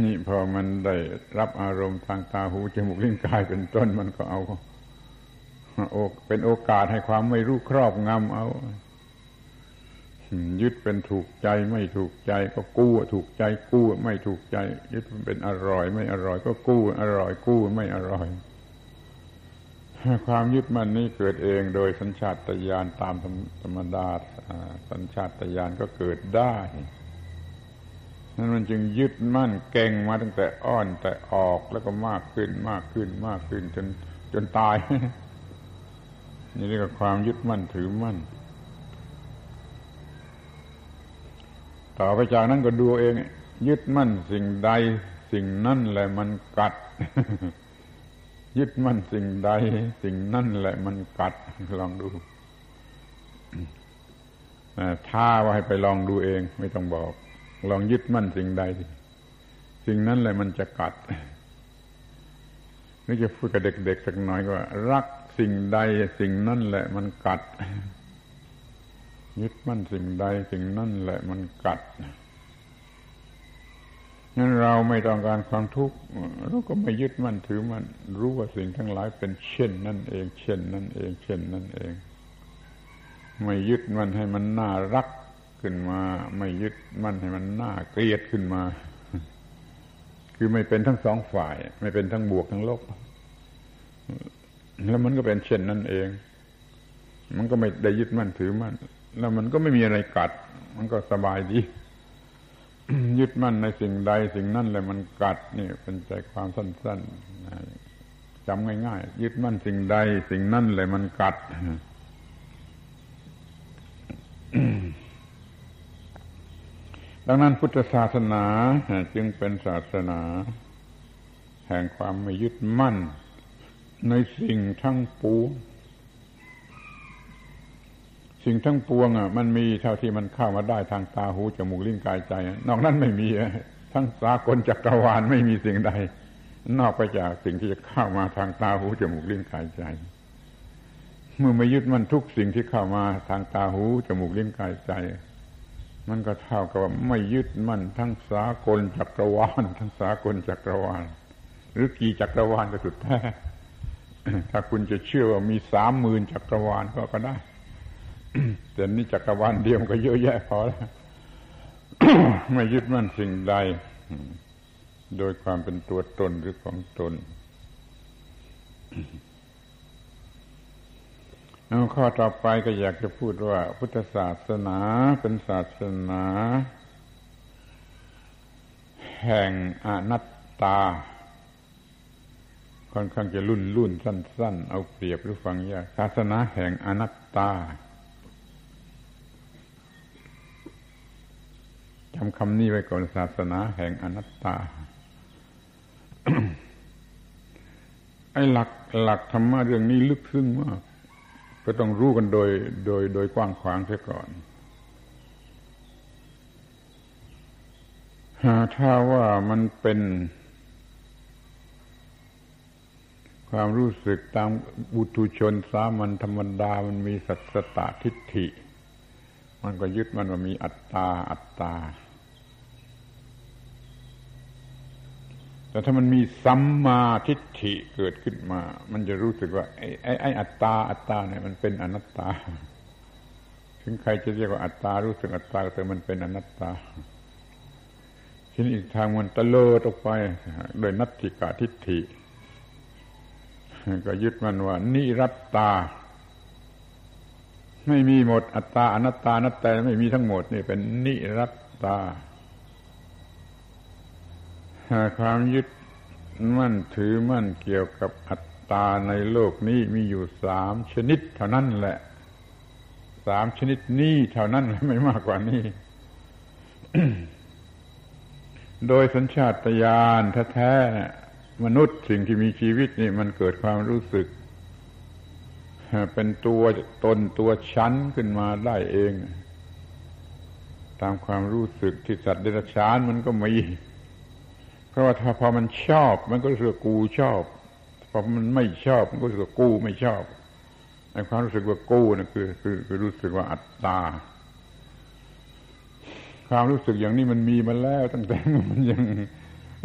นี่พอมันได้รับอารมณ์ทางตาหูจมูกลิ้นกายเป็นต้นมันก็เอาเป็นโอกาสให้ความไม่รู้ครอบงำเอายึดเป็นถูกใจไม่ถูกใจก็กู้ถูกใจกู้ไม่ถูกใจ ยึดเป็นอร่อย ไม่อร่อย ก็กู้อร่อยกู้ไม่อร่อย ความยึดมั่นนี่เกิดเองโดยสัญชาตญาณตามธรรมดาสัญชาตญาณก็เกิดได้นั้นมันจึงยึดมั่นเก่งมาตั้งแต่อ้อนแต่ออกแล้วก็มากขึ้นมากขึ้นมากขึ้นจนจนตาย นี่เรียกว่าความยึดมั่นถือมั่น ต่อไปจากนั้นก็ดูเอง ยึดมั่นสิ่งใดสิ่งนั่นแหละมันกัด ยึดมั่นสิ่งใด สิ่งนั่นแหละมันกัดลองดูท้าว่าให้ไปลองดูเอง ไม่ต้องบอก ลองยึดมั่นสิ่งใด สิ่งนั้นเลยมันจะกัดนี่จะพูดกับเด็กๆสักหน่อยว่ารักสิ่งใด สิ่งนั้นแหละมันกัด ยึดมั่นสิ่งใด สิ่งนั้นแหละมันกัด งั้นเราไม่ต้องการความทุกข์เราก็ไม่ยึดมั่นถือมั่นรู้ว่าสิ่งทั้งหลายเป็นเช่นนั่นเอง เช่นนั่นเอง เช่นนั่นเอง ไม่ยึดมันให้มันน่ารักขึ้นมา ไม่ยึดมั่นให้มันน่าเกลียดขึ้นมา คือไม่เป็นทั้งสองฝ่าย ไม่เป็นทั้งบวกทั้งลบแล้วมันก็เป็นเช่นนั้นเอง มันก็ไม่ได้ยึดมั่นถือมั่นแล้วมันก็ไม่มีอะไรกัด มันก็สบายดี ยึดมั่นในสิ่งใดสิ่งนั้นแหละมันกัดนี่เป็นใจความสั้นๆจำง่ายๆยึดมั่นสิ่งใดสิ่งนั้นแหละมันกัดดังนั้นพุทธศาสนาจึงเป็นศาสนา แห่งความไม่ยึดมั่น ในสิ่งทั้งปวง สิ่งทั้งปวงอะมันมีเท่าที่มันเข้ามาได้ทางตาหูจมูกลิ้นกายใจ นอกนั้นไม่มีทั้งสากลจักรวาลไม่มีสิ่งใด นอกไปจากสิ่งที่จะเข้ามาทางตาหูจมูกลิ้นกายใจ เมื่อไม่ยึดมันทุกสิ่งที่เข้ามาทางตาหูจมูกลิ้นกายใจ มันก็เท่ากับว่าไม่ยึดมันทั้งสากลจักรวาลทั้งสากลจักรวาลหรือกี่จักรวาลก็สุดแท้ถ้าคุณจะเชื่อว่ามีสามหมื่นจักรวาลก็ก็ได้ แต่นี่จักรวาลเดียวก็เยอะแยะพอแล้วไม่ยึดมั่นสิ่งใด โดยความเป็นตัวตนหรือของตนเอาข้อต่อไปก็อยากจะพูดว่า พุทธศาสนาเป็นศาสนา แห่งอนัตตา ค่อนข้างจะรุ่นรุ่นสั้น ๆ เอาเปรียบหรือฟังยากศาสนาแห่งอนัตตา จำคำนี้ไว้ก่อนศาสนาแห่งอนัตตา ไอ้หลักหลักธรรมะเรื่องนี้ลึกซึ้งมาก ก็ต้องรู้กันโดยโดยโดยกว้างขวางเสียก่อนถ้าว่ามันเป็นความรู้สึกตามบุตุชนสามัญธรรมดามันมีสัตสตทิฏฐิ มันก็ยึดมันว่ามีอัตตาอัตตา แต่ถ้ามันมีสัมมาทิฏฐิเกิดขึ้นมา มันจะรู้สึกว่า ไอ้ไอ้ไอ้อัตตาอัตตาเนี่ยมันเป็นอนัตตา ถึงใครจะเรียกว่าอัตตารู้สึกอัตตาแต่มันเป็นอนัตตาทีนี้อีกทางมันตะเลิดออกไปโดยนัตติกาทิฏฐิก็ยึดมันว่านิรัตตา ไม่มีหมดอัตตาอนัตตานัตแต่ไม่มีทั้งหมดนี่เป็นนิรัตตา ความยึดมั่นถือมั่นเกี่ยวกับอัตตาในโลกนี้มีอยู่สามชนิดเท่านั้นแหละ สามชนิดนี้เท่านั้นไม่มากกว่านี้ โดยสัญชาตญาณแท้ๆมนุษย์สิ่งที่มีชีวิตนี่มันเกิดความรู้สึก เป็นตัวตนตัวชั้นขึ้นมาได้เอง ตามความรู้สึกที่สัตว์เดรัจฉานมันก็มีเพราะว่าถ้าพอมันชอบ มันก็รู้สึกกูชอบพอมันไม่ชอบ มันก็รู้สึกกูไม่ชอบไอ้ความรู้สึกว่ากูนี่คือคือคือรู้สึกว่าอัตตา ความรู้สึกอย่างนี้มันมีมาแล้ว ตั้งแต่มันยัง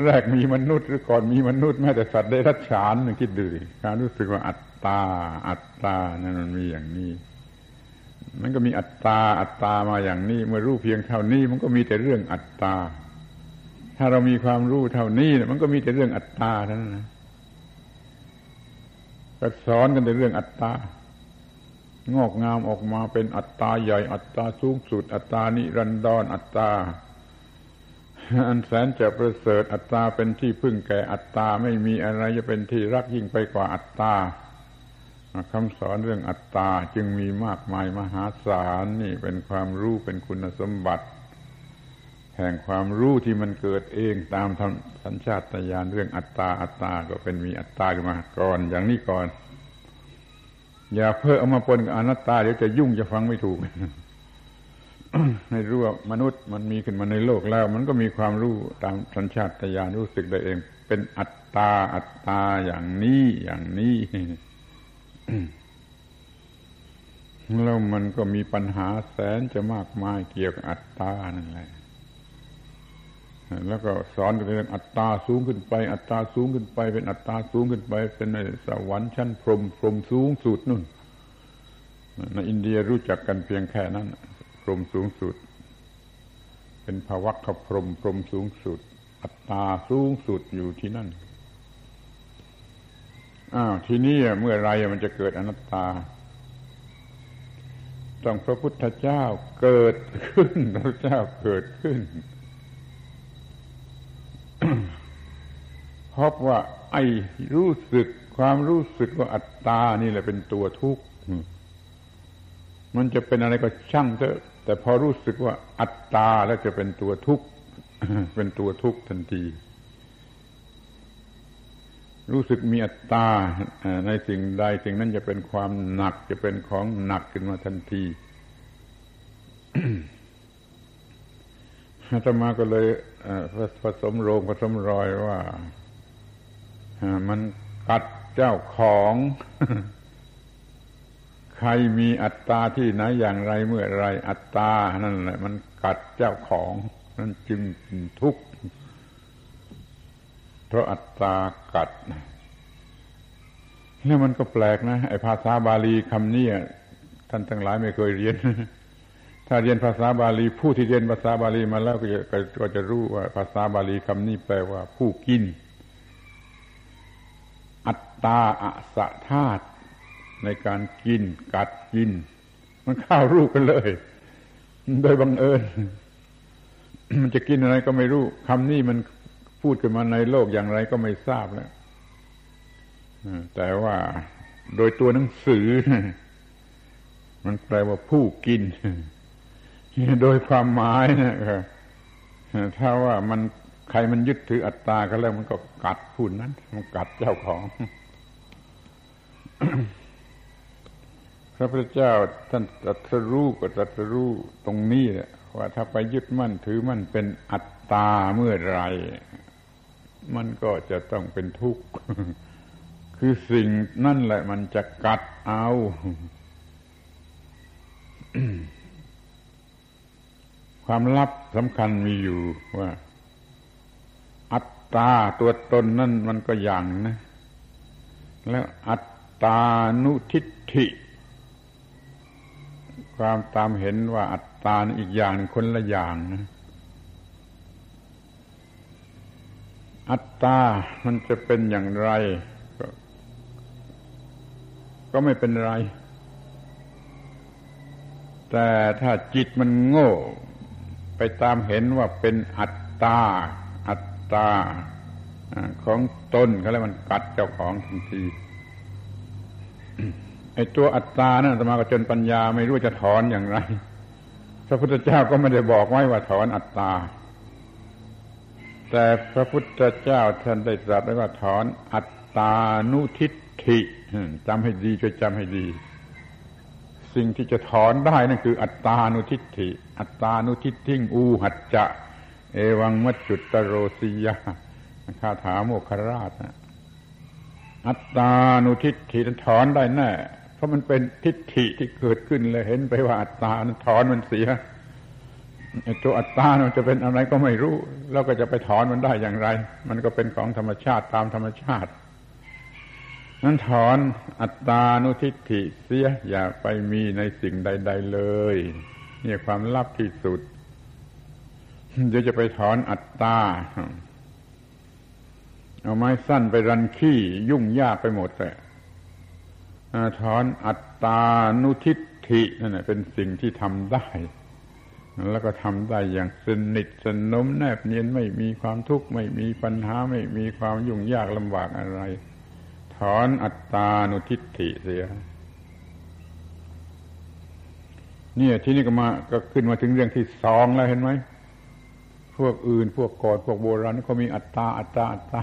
แรกมีมนุษย์หรือก่อนมีมนุษย์แม้แต่สัตว์ได้รัจฉานนึงคิดดูการรู้สึกว่าอัต ตา อัตตานั่นมันมีอย่างนี้ มันก็มีอัตตา อัตตามาอย่างนี้ เมื่อรู้เพียงเท่านี้ มันก็มีแต่เรื่องอัตตา ถ้าเรามีความรู้เท่านี้มันก็มีแต่เรื่องอัตตาเท่านั้นนะก็สอนกันแต่เรื่องอัตตางอกงามออกมาเป็นอัตตาใหญ่อัตตาสูงสุด อัตตานิรันดรอัตตาอันแสนจะประเสริฐอัตตาเป็นที่พึ่งแก่อัตตาไม่มีอะไรจะเป็นที่รักยิ่งไปกว่าอัตตา คำสอนเรื่องอัตตาจึงมีมากมายมหาศาลนี่เป็นความรู้เป็นคุณสมบัติ แห่งความรู้ที่มันเกิดเองตามสัญชาตญาณเรื่องอัตตาอัตตาก็เป็นมีอัตตาขึ้นมาก่อนอย่างนี้ก่อน อย่าเพิ่มเอามาปนกับอนัตตาเดี๋ยวจะยุ่งจะฟังไม่ถูกในรู้ว่ามนุษย์มันมีขึ้นมาในโลกแล้ว มันก็มีความรู้ตามสัญชาตญาณรู้สึกได้เอง เป็นอัตตาอัตตาอย่างนี้อย่างนี้ แล้วมันก็มีปัญหาแสนจะมากมายเกี่ยวกับอัตตานั่นแหละแล้วก็สอนเรื่องอัตตาสูงขึ้นไป อัตตาสูงขึ้นไป เป็นอัตตาสูงขึ้นไป เป็นในสวรรค์ชั้นพรมพรมสูงสุดนู่นในอินเดียรู้จักกันเพียงแค่นั้นพรมสูงสุด เป็นภวัคพรมพรมสูงสุด อัตตาสูงสุดอยู่ที่นั่น อ้าวทีนี้เมื่อไรมันจะเกิดอนัตตา ต้องพระพุทธเจ้าเกิดขึ้น พระเจ้าเกิดขึ้นพบว่า ไอ้รู้สึกความรู้สึกว่าอัตตานี่แหละเป็นตัวทุกข์มันจะเป็นอะไรก็ช่างเถอะ แต่พอรู้สึกว่าอัตตาแล้วจะเป็นตัวทุกข์เป็นตัวทุกข์ทันที รู้สึกมีอัตตาในสิ่งใดสิ่งนั้นจะเป็นความหนักจะเป็นของหนักขึ้นมาทันทีอาตมาก็เลยผสมโรงผสมรอยว่ามันกัดเจ้าของ ใครมีอัตตาที่ไหนอย่างไรเมื่อไรอัตตานั่นแหละ มันกัดเจ้าของ นั่นจึงทุกข์ เพราะอัตตากัดนี่มันก็แปลกนะไอ้ภาษาบาลีคำนี้ท่านทั้งหลายไม่เคยเรียน ถ้าเรียนภาษาบาลีผู้ที่เรียนภาษาบาลีมาแล้วก็จะก็จะรู้ว่า ภาษาบาลีคำนี้แปลว่า ผู้กิน อัตตาอสะธาตในการกิน กัดกิน มันเข้ารูปกันเลย โดยบังเอิญมันจะกินอะไรก็ไม่รู้คำนี้มัน พูดกันมาในโลกอย่างไรก็ไม่ทราบแล้วแต่ว่าโดยตัวหนังสือ มันแปลว่าผู้กิน โดยความหมายนะครับถ้าว่ามันใครมันยึดถืออัตตาก็แล้วมันก็กัดผู้นั้น มันกัดเจ้าของ พระพุทธเจ้าท่านตรัสรู้ก็ตรัสรู้ตรงนี้ว่าถ้าไปยึดมั่นถือมั่นเป็นอัตตาเมื่อไร มันก็จะต้องเป็นทุกข์ คือสิ่งนั่นแหละมันจะกัดเอาความลับสำคัญมีอยู่ว่า อัตตาตัวตนนั่นมันก็อย่างนะ แล้วอัตตานุทิฏฐิ ความตามเห็นว่าอัตตาอีกอย่างคนละอย่างนะ อัตตา มันจะเป็นอย่างไร ก็ไม่เป็นไร แต่ถ้าจิตมันโง่ ไปตามเห็นว่าเป็นอัตตา อัตตาของตนก็แล้วมันกัดเจ้าของทันทีไอ้ตัวอัตตานั่นสมาก็จนปัญญาไม่รู้จะถอนอย่างไร พระพุทธเจ้าก็ไม่ได้บอกไว้ว่าถอนอัตตา แต่พระพุทธเจ้าท่านได้ตรัสไว้ว่าถอนอัตตานุทิฏฐิจำให้ดีช่วยจำให้ดี สิ่งที่จะถอนได้นั่นคือ อัตตานุทิฏฐิ อัตตานุทิฏฐิงอูหัจจะ เอวังมัจจุตโรสิยาคาถาโมคราชอัตตานุทิฏฐิถอนได้แน่เพราะมันเป็นทิฏฐิที่เกิดขึ้นเลยเห็นไปว่าอัตตานั้นถอนมันเสีย ตัวอัตตามันจะเป็นอะไรก็ไม่รู้ แล้วก็จะไปถอนมันได้อย่างไร มันก็เป็นของธรรมชาติตามธรรมชาติ นั้นถอนอัตตานุทิฏฐิเสียอย่าไปมีในสิ่งใด ๆ เลยนี่ความลับที่สุดเดี๋ยวจะไปถอนอัตตา เอาไม้สั้นไปรันขี้ยุ่งยากไปหมดแต่ถอนอัตตานุทิฏฐินั่นเป็นสิ่งที่ทำได้ แล้วก็ทำได้อย่างสนิทสนมแนบเนียนไม่มีความทุกข์ไม่มีปัญหาไม่มีความยุ่งยากลำบากอะไร ถอนอัตตานุทิฏฐิเสีย เนี่ยที่นี่ก็มาก็ขึ้นมาถึงเรื่องที่สองแล้วเห็นไหมพวกอื่นพวกก่อนพวกโบราณเขามีอัตตาอัตตาอัตตา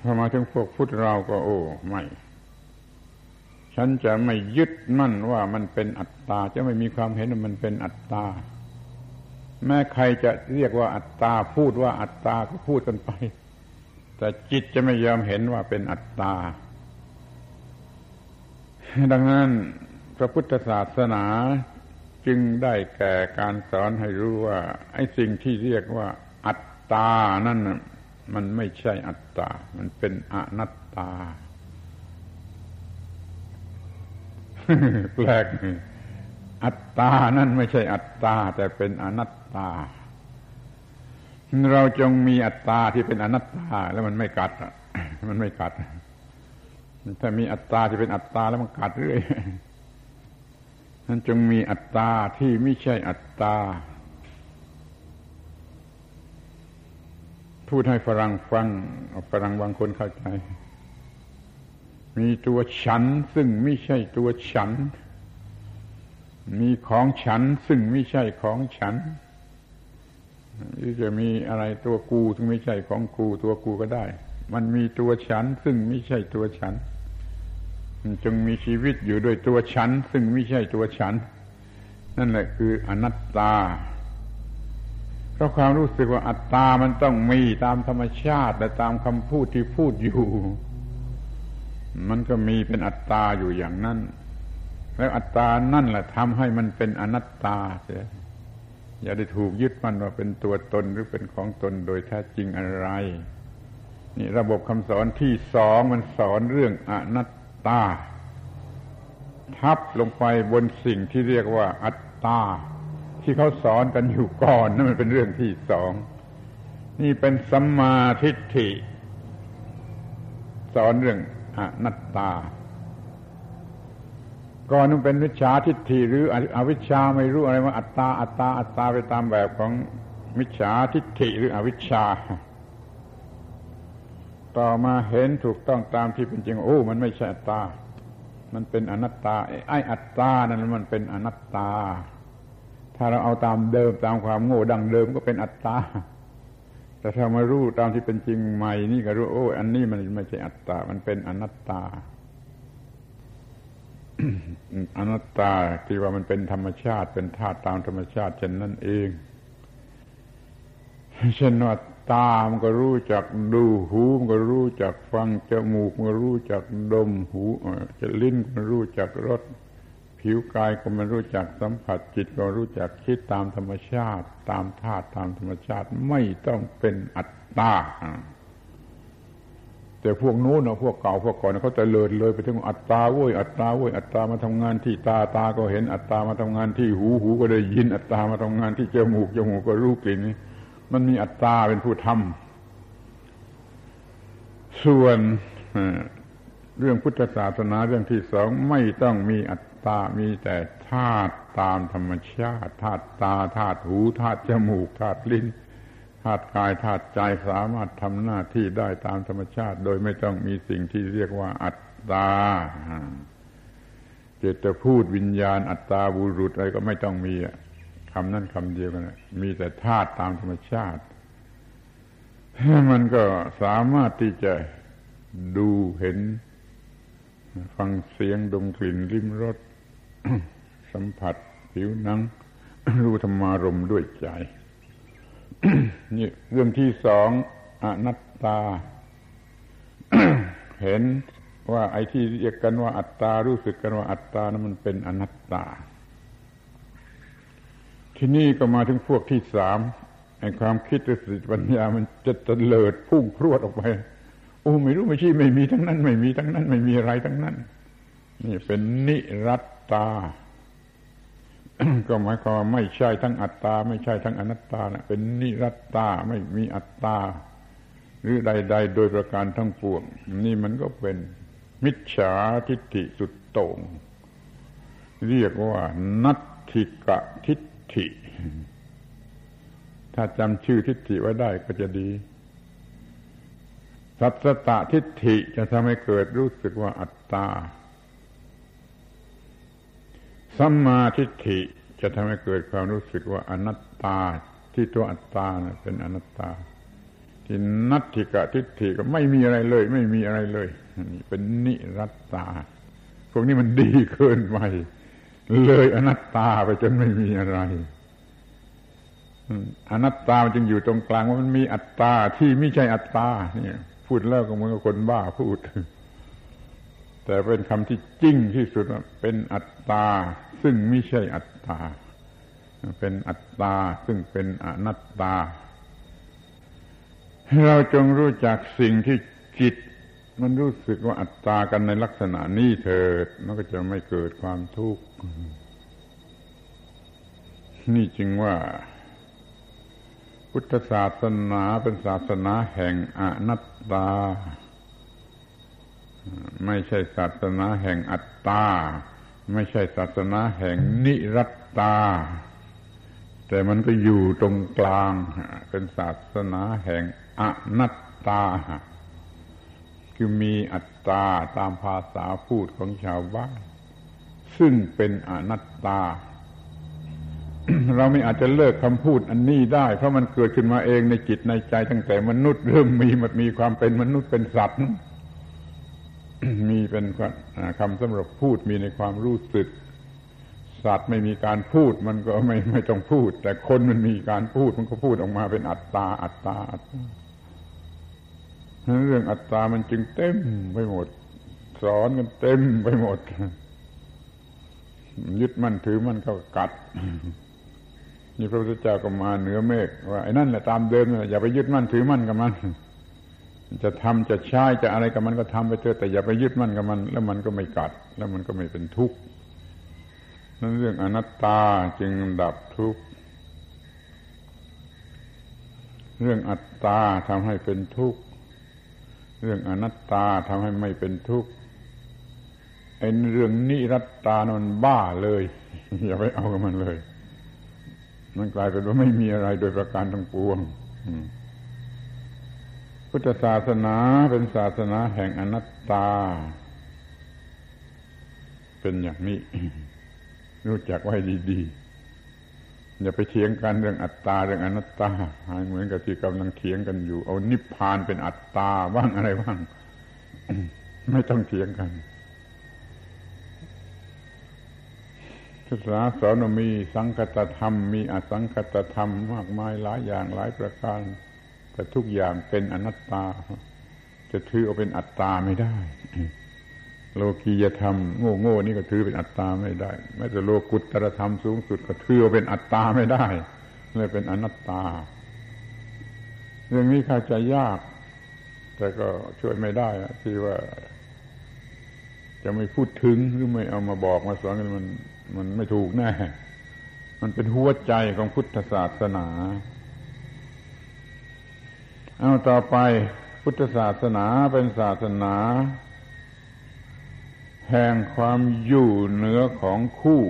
พอมาถึงพวกพุทธเราก็โอ้ไม่ ฉันจะไม่ยึดมั่นว่ามันเป็นอัตตา จะไม่มีความเห็นว่ามันเป็นอัตตา แม้ใครจะเรียกว่าอัตตาพูดว่าอัตตาก็พูดกันไป แต่จิตจะไม่ยอมเห็นว่าเป็นอัตตา ดังนั้นพระพุทธศาสนาจึงได้แก่การสอนให้รู้ว่าไอ้สิ่งที่เรียกว่า อัตตานั่นมันไม่ใช่อัตตา มันเป็นอนัตตา แปลกอัตตานั่นไม่ใช่อัตตา แต่เป็นอนัตตา เราจงมีอัตตาที่เป็นอนัตตา แล้วมันไม่กัดมันไม่กัด ถ้ามีอัตตาที่เป็นอัตตาแล้วมันกัดเรื่อยนั้นจงมีอัตตาที่ไม่ใช่อัตตาพูดให้ฝรั่งฟังฝรั่งบางคนเข้าใจ มีตัวฉันซึ่งไม่ใช่ตัวฉัน มีของฉันซึ่งไม่ใช่ของฉันหรือจะมีอะไรตัวกูถึงไม่ใช่ของกูตัวกูก็ได้ มันมีตัวฉันซึ่งไม่ใช่ตัวฉันจงมีชีวิตอยู่ด้วยตัวฉัน ซึ่งไม่ใช่ตัวฉัน นั่นแหละคืออนัตตา เพราะความรู้สึกว่าอัตตามันต้องมีตามธรรมชาติและตามคำพูดที่พูดอยู่ มันก็มีเป็นอัตตาอยู่อย่างนั้น แล้วอัตตานั่นแหละทำให้มันเป็นอนัตตาเสียอย่าได้ถูกยึดมันว่าเป็นตัวตนหรือเป็นของตนโดยแท้จริงอะไร นี่ระบบคำสอนที่สองมันสอนเรื่องอนัตตา ทับลงไปบนสิ่งที่เรียกว่าอัตตา ที่เขาสอนกันอยู่ก่อนนั่นมันเป็นเรื่องที่สองนี่เป็นสัมมาทิฏฐิ สอนเรื่อง อนัตตา ก่อนนั้นเป็นวิชาทิฏฐิหรืออวิชชาไม่รู้อะไรว่าอัตตาอัตตาอัตตาไปตามแบบของมิจฉาทิฏฐิหรืออวิชชา ต่อมาเห็นถูกต้องตามที่เป็นจริงโอ้มันไม่ใช่อัตตา มันเป็นอนัตตาไอ้อัตตานั้นมันเป็นอนัตตา ถ้าเราเอาตามเดิมตามความโง่ดังเดิมก็เป็นอัตตา แต่ถ้ามารู้ตามที่เป็นจริงใหม่นี่ก็รู้ โอ้ อันนี้มันไม่ใช่อัตตา มันเป็นอนัตตา อนัตตาที่ว่ามันเป็นธรรมชาติ เป็นธาตุตามธรรมชาติเช่นนั้นเองเช่นว่าตามันก็รู้จักดูหูมันก็รู้จักฟังจมูกมันก็รู้จักดมหูจะลิ้นมันรู้จักรส ผิวกายก็มันรู้จักสัมผัสจิตก็รู้จักคิดตามธรรมชาติ ตามธาตุตามธรรมชาติไม่ต้องเป็นอัตตาแต่พวกนู้นนะพวกเก่าพวกก่อนเขาจะเลิศเลยไปถึงอัตตาเว้ยอัตตาเว้ยอัตตามาทำงานที่ตาตาก็เห็นอัตตามาทำงานที่หูหูก็ได้ยิน อัตตามาทำงานที่จมูกจมูกก็รู้กลิ่นมันมีอัตตาเป็นผู้ทำส่วนเรื่องพุทธศาสนาเรื่องที่สองไม่ต้องมีอัต ตามีแต่ธาตุตามธรรมชาติธาตุตาธาตุหูธาตุจมูกธาตุลิ้นธาตุกายธาตุใจสามารถทำหน้าที่ได้ตามธรรมชาติ โดยไม่ต้องมีสิ่งที่เรียกว่าอัตตาเจตพูดวิญญาณอัตตาบุรุษอะไรก็ไม่ต้องมีคำนั้นคำเดียวกันมีแต่ธาตุตามธรรมชาติมันก็สามารถที่จะดูเห็น ฟังเสียงดมกลิ่นลิ้มรส สัมผัสผิวหนัง รู้ธรรมารมด้วยใจ นี่เรื่องที่สองอนัตตา เห็นว่าไอ้ที่เรียกกันว่าอัตตา รู้สึกกันว่าอัตตานั้นมันเป็นอนัตตา ที่นี่ก็มาถึงพวกที่สามไอ้ความคิดหรือสติปัญญามันจะเตลิดพุ่งพรวดออกไป โอ้ไม่รู้ไม่ชี้ไม่มีทั้งนั้น ไม่มีทั้งนั้น ไม่มีอะไรทั้งนั้น นี่เป็นนิรัต ตา ก็หมายความไม่ใช่ทั้งอัตตา ไม่ใช่ทั้งอนัตตานะเป็นนิรัตตาไม่มีอัตตา หรือใด ๆ โดยประการทั้งปวง นี่มันก็เป็นมิจฉาทิฏฐิสุดโต่งเรียกว่านัตถิกะทิฏฐิ ถ้าจำชื่อทิฏฐิไว้ได้ก็จะดีสัตสตทิฏฐิจะทำให้เกิดรู้สึกว่าอัตตา สัมมาทิฏฐิจะทำให้เกิดความรู้สึกว่าอนัตตาที่ตัวอัตตาเป็นอนัตตา ที่นัตถิกะทิฏฐิก็ไม่มีอะไรเลย ไม่มีอะไรเลยนี่เป็นนิรัตตาพวกนี้มันดีเกินไปเลยอนัตตาไปจนไม่มีอะไรอนัตตามันจึงอยู่ตรงกลางว่ามันมีอัตตาที่ไม่ใช่อัตตาเนี่ย พูดแล้วก็เหมือนกับคนบ้าพูด แต่เป็นคำที่จริงที่สุดเป็นอัตตา ซึ่งไม่ใช่อัตตา เป็นอัตตา ซึ่งเป็นอนัตตา เราจงรู้จักสิ่งที่จิต มันรู้สึกว่าอัตตากันในลักษณะนี้เถิดมันก็จะไม่เกิดความทุกข์นี่จึงว่า พุทธศาสนาเป็นศาสนาแห่งอนัตตา ไม่ใช่ศาสนาแห่งอัตตา ไม่ใช่ศาสนาแห่งนิรัตตา แต่มันก็อยู่ตรงกลาง เป็นศาสนาแห่งอนัตตา คือมีอัตตาตามภาษาพูดของชาวบ้าน ซึ่งเป็นอนัตตา เราไม่อาจจะเลิกคำพูดอันนี้ได้ เพราะมันเกิดขึ้นมาเองในจิตในใจตั้งแต่มนุษย์เริ่มมีมันมีความเป็นมนุษย์เป็นสัตว์ มีเป็นคำสำหรับพูดมีในความรู้สึก สัตว์ไม่มีการพูดมันก็ไม่ไม่ต้องพูด แต่คนมันมีการพูดมันก็พูดออกมาเป็นอัตตาอัตตาอัตตาเรื่องอัตตามันจึงเต็มไปหมด สอนกันเต็มไปหมด ยึดมั่นถือมั่นก็กัดนี่พระพุทธเจ้าก็มาเหนือเมฆว่าไอ้นั่นแหละตามเดิมอย่าไปยึดมั่นถือมั่นกับมัน จะทำจะใช้จะอะไรกับมันก็ทำไปเถอะแต่อย่าไปยึดมั่นกับมัน แล้วมันก็ไม่กัด แล้วมันก็ไม่เป็นทุกข์นั่นเรื่องอนัตตาจึงดับทุกข์เรื่องอัตตาทำให้เป็นทุกข์เรื่องอนัตตาทำให้ไม่เป็นทุกข์ไอ้เรื่องนิรัตตานนบ้าเลย อย่าไปเอากับมันเลย มันกลายเป็นว่าไม่มีอะไรโดยประการทั้งปวง พุทธศาสนาเป็นศาสนาแห่งอนัตตา เป็นอย่างนี้ รู้จักไว้ดีๆ อย่าไปเถียงกันเรื่องอัตตาเรื่องอนัตตาเหมือนกับที่กำลังเถียงกันอยู่ เอานิพพานเป็นอัตตาบ้างอะไรบ้าง ไม่ต้องเถียงกันศาสนาสอนมีสังคตธรรม มีอสังคตธรรม มากมายหลายอย่างหลายประการ แต่ทุกอย่างเป็นอนัตตา จะถือเอาเป็นอัตตาไม่ได้ โลกียธรรมโง่โง่นี่ก็ถือเป็นอัตตาไม่ได้แม้แต่โลกุตตรธรรมสูงสุดก็ถือเอาเป็นอัตตาไม่ได้เลยเป็นอนัตตา เรื่องนี้เข้าใจยาก แต่ก็ช่วยไม่ได้ที่ว่า จะไม่พูดถึงหรือไม่เอามาบอกมาสอนกันมัน มันไม่ถูกแน่มันเป็นหัวใจของพุทธศาสนา เอาต่อไปพุทธศาสนาเป็นศาสนา แห่งความอยู่เหนือของคู่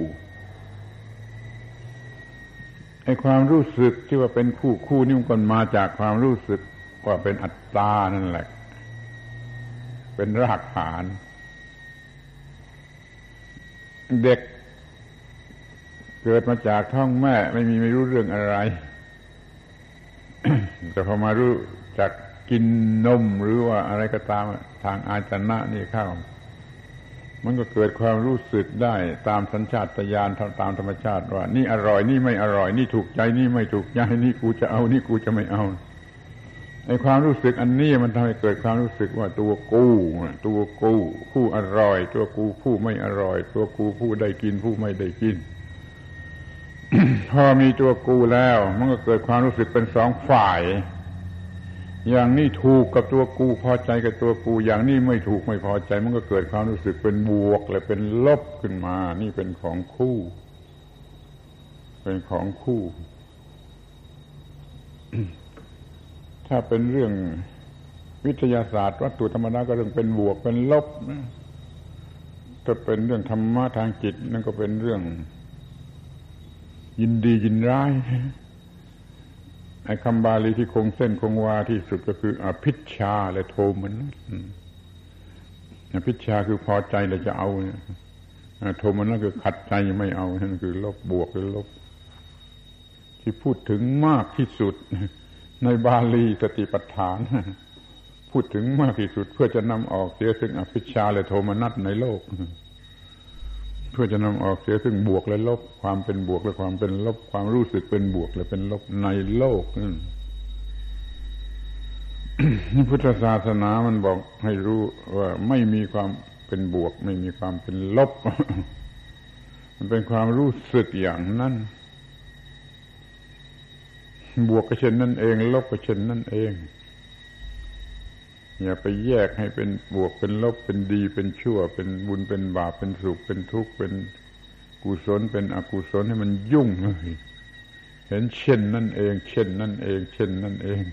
ไอ้ความรู้สึกที่ว่าเป็นคู่คู่นี่มันมาจากความรู้สึกว่าเป็นอัตตานั่นแหละ เป็นรากฐาน เด็กเกิดมาจากท้องแม่ ไม่มีไม่รู้เรื่องอะไร แต่พอมารู้ จากกินนมหรือว่าอะไรก็ตามทางอาจนะนี่เข้า มันก็เกิดความรู้สึกได้ตามสัญชาตญาณตามธรรมชาติว่า นี่อร่อยนี่ไม่อร่อย นี่ถูกใจนี่ไม่ถูกใจนี่กูจะเอานี่กูจะไม่เอาไอ้ความรู้สึกอันนี้มันทำให้เกิดความรู้สึกว่าตัวกูตัวกูผู้อร่อย ตัวกูผู้ไม่อร่อย ตัวกูผู้ได้กินผู้ไม่ได้กิน พอมีตัวกูแล้ว มันก็เกิดความรู้สึกเป็นสองฝ่าย อย่างนี้ถูกกับตัวกูพอใจกับตัวกู อย่างนี้ไม่ถูกไม่พอใจ มันก็เกิดความรู้สึกเป็นบวกและเป็นลบขึ้นมา นี่เป็นของคู่ เป็นของคู่ ถ้าเป็นเรื่องวิทยาศาสตร์วัตถุธรรมดาก็เรื่องเป็นบวกเป็นลบนะถ้าเป็นเรื่องธรรมะทางจิตนั่นก็เป็นเรื่อง ยินดียินร้าย ไอ้คำบาลีที่คงเส้นคงวาที่สุดก็คืออภิชาและโทมันอภิชาคือพอใจแล้วจะเอาโทมนนั่นคือขัดใจไม่เอานั่นคือลบบวกหรือลบ ที่พูดถึงมากที่สุด ในบาลีสติปัฏฐาน พูดถึงมากที่สุดเพื่อจะนำออกเสียซึ่งอภิชาและโทมนัสในโลก พื่อจะนำออกเสียซึ่งบวกและลบ ความเป็นบวกและความเป็นลบ ความรู้สึกเป็นบวกและเป็นลบในโลกนี่พุทธศาสนามันบอกให้รู้ว่าไม่มีความเป็นบวก ไม่มีความเป็นลบ มันเป็นความรู้สึกอย่างนั้น บวกก็เช่นนั่นเอง ลบก็เช่นนั่นเอง อย่าไปแยกให้เป็นบวกเป็นลบเป็นดีเป็นชั่ว เป็นบุญเป็นบาปเป็นสุขเป็นทุกข์เป็นกุศลเป็นอกุศลให้มันยุ่งเลยเห็นเช่นนั่นเอง เช่นนั่นเอง เช่นนั่นเอง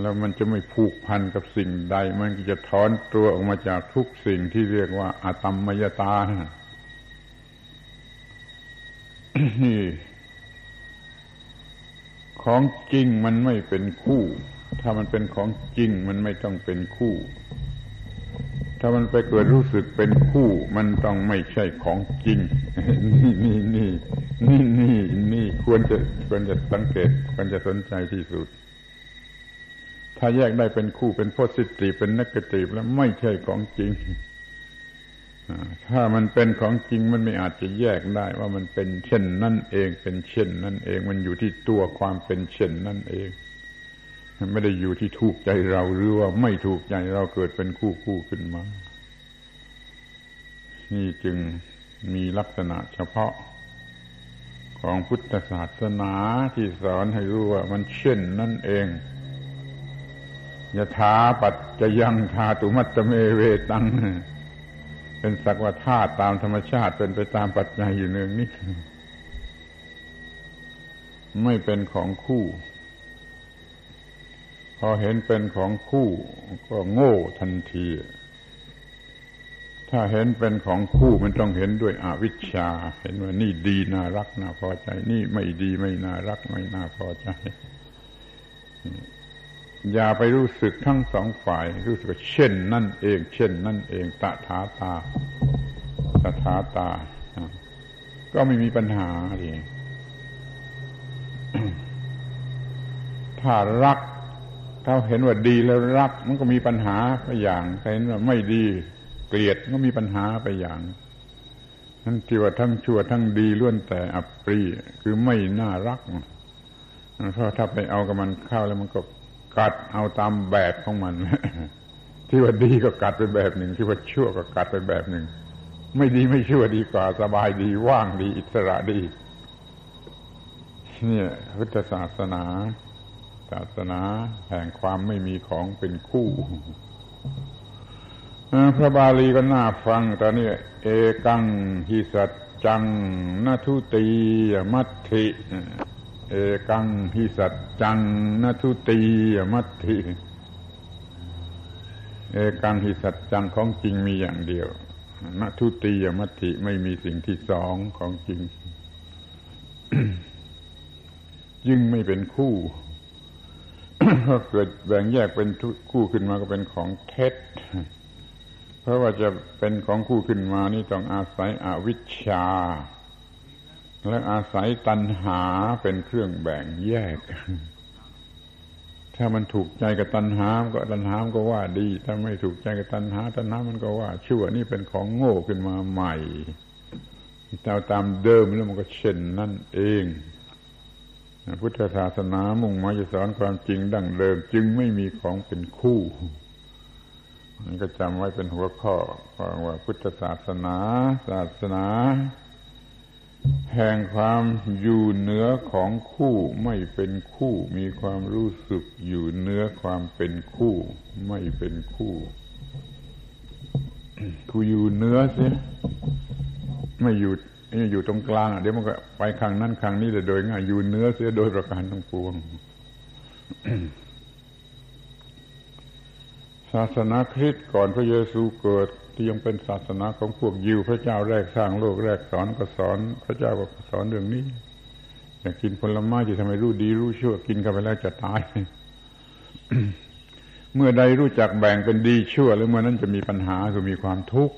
แล้วมันจะไม่ผูกพันกับสิ่งใด มันจะถอนตัวออกมาจากทุกสิ่งที่เรียกว่าอาตมมยตานของจริงมันไม่เป็นคู่ ถ้ามันเป็นของจริงมันไม่ต้องเป็นคู่ ถ้ามันไปเกิดรู้สึกเป็นคู่ มันต้องไม่ใช่ของจริง นี่นี่นี่นี่นี่นี่ควรจะควรจะสังเกตควรจะสนใจที่สุด ถ้าแยกได้เป็นคู่เป็นโพสิทีฟเป็นนักตีฟแล้วไม่ใช่ของจริงถ้ามันเป็นของจริงมันไม่อาจจะแยกได้ว่ามันเป็นเช่นนั่นเอง เป็นเช่นนั่นเอง มันอยู่ที่ตัวความเป็นเช่นนั่นเอง ไม่ได้อยู่ที่ถูกใจเราหรือว่าไม่ถูกใจเราเกิดเป็นคู่คู่ขึ้นมา นี่จึงมีลักษณะเฉพาะของพุทธศาสนาที่สอนให้รู้ว่ามันเช่นนั่นเองยะถาปัจจยังธาตุมัตเมเวตัง เป็นสักว่าธาตุตามธรรมชาติเป็นไปตามปัจจัยอยู่เนืองนิดไม่เป็นของคู่ อเห็นเป็นของคู่ก็โง่ทันที ถ้าเห็นเป็นของคู่มันต้องเห็นด้วยอวิชชา เห็นว่านี่ดีน่ารักน่าพอใจ นี่ไม่ดีไม่น่ารักไม่น่าพอใจ อย่าไปรู้สึกทั้งสองฝ่าย รู้สึกเช่นนั่นเอง เช่นนั่นเองตถาตาตถาตา ก็ไม่มีปัญหาเลยถ้ารัก ถ้าเห็นว่าดีแล้วรัก มันก็มีปัญหาไปอย่างถ้าเห็นว่าไม่ดีเกลียดก็มีปัญหาไปอย่างนั่นที่ว่าทั้งชั่วทั้งดีล้วนแต่อับปรีคือไม่น่ารักเพราะถ้าไปเอากับมันเข้าแล้วมันก็กัดเอาตามแบบของมัน ที่ว่าดีก็กัดไปแบบหนึ่ง ที่ว่าชั่วก็กัดไปแบบหนึ่ง ไม่ดีไม่ชั่วดีกว่า สบายดีว่างดี อิสระดี เนี่ยพุทธศาสนา ศาสนาแห่งความไม่มีของเป็นคู่พระบาลีก็น่าฟังตอนนี้เอกังหิสัจจังนาทุตีมัตถิเอกังหิสัจจังนาทุตีมัตถิเอกังหิสัจจังของจริงมีอย่างเดียวนาทุตีมัตถิไม่มีสิ่งที่สองของจริง ยิ่งไม่เป็นคู่ ถ้าเกิดแบ่งแยกเป็นคู่ขึ้นมาก็เป็นของเท็จ เพราะว่าจะเป็นของคู่ขึ้นมานี่ต้องอาศัยอวิชชา และอาศัยตัณหาเป็นเครื่องแบ่งแยกถ้ามันถูกใจกับตัณหาก็ตัณหาก็ว่าดี ถ้าไม่ถูกใจกับตัณหา ตัณหามันก็ว่า ชั่วนี่เป็นของโง่ขึ้นมาใหม่แต่ตามเดิมแล้วมันก็เช่นนั่นเอง พุทธศาสนามุ่งหมายจะสอนความจริงดั้งเดิม จึงไม่มีของเป็นคู่นี่ก็จำไว้เป็นหัวข้อว่าพุทธศาสนา ศาสนา แห่งความอยู่เหนือของคู่ไม่เป็นคู่ มีความรู้สึกอยู่เหนือความเป็นคู่ ไม่เป็นคู่คูอยู่เหนือสิไม่อยู่ อยู่ตรงกลางเดี๋ยวมันก็ไปข้างนั้นข้างนี้เลยโดยง่ายอยู่เนื้อเสียโดยประการทั้งปวงศาสนาคริสต์ก่อนพระเยซูเกิด ที่ยังเป็นศาสนาของพวกยิว พระเจ้าแรกสร้างโลกแรกสอนก็สอน พระเจ้าก็สอนเรื่องนี้อยากกินผลไม้จะทำให้รู้ดีรู้ชั่วกินเข้าไปแล้วจะตาย เมื่อใดรู้จักแบ่งเป็นดีชั่ว แล้วเมื่อนั้นจะมีปัญหาคือมีความทุกข์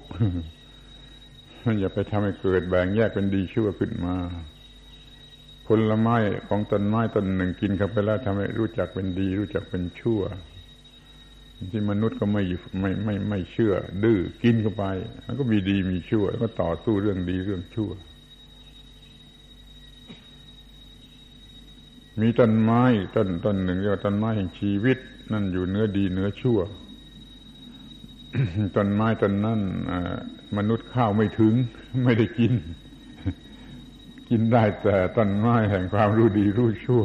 มันอย่าไปทำให้เกิดแบ่งแยกเป็นดีชั่วขึ้นมาผลไม้ของต้นไม้ต้นหนึ่งกินเข้าไปแล้วทำให้รู้จักเป็นดี รู้จักเป็นชั่ว ที่มนุษย์ก็ไม่ไม่ไม่ไม่เชื่อ ดื้อกินเข้าไป มันก็มีดีมีชั่ว แล้วก็ต่อสู้เรื่องดีเรื่องชั่ว มีต้นไม้ต้นต้นหนึ่งเรียกว่าต้นไม้แห่งชีวิต นั่นอยู่เนื้อดีเนื้อชั่ว ต้นไม้ต้นนั้นมนุษย์ข้าวไม่ถึง ไม่ได้กิน กินได้แต่ต้นไม้แห่งความรู้ดีรู้ชั่ว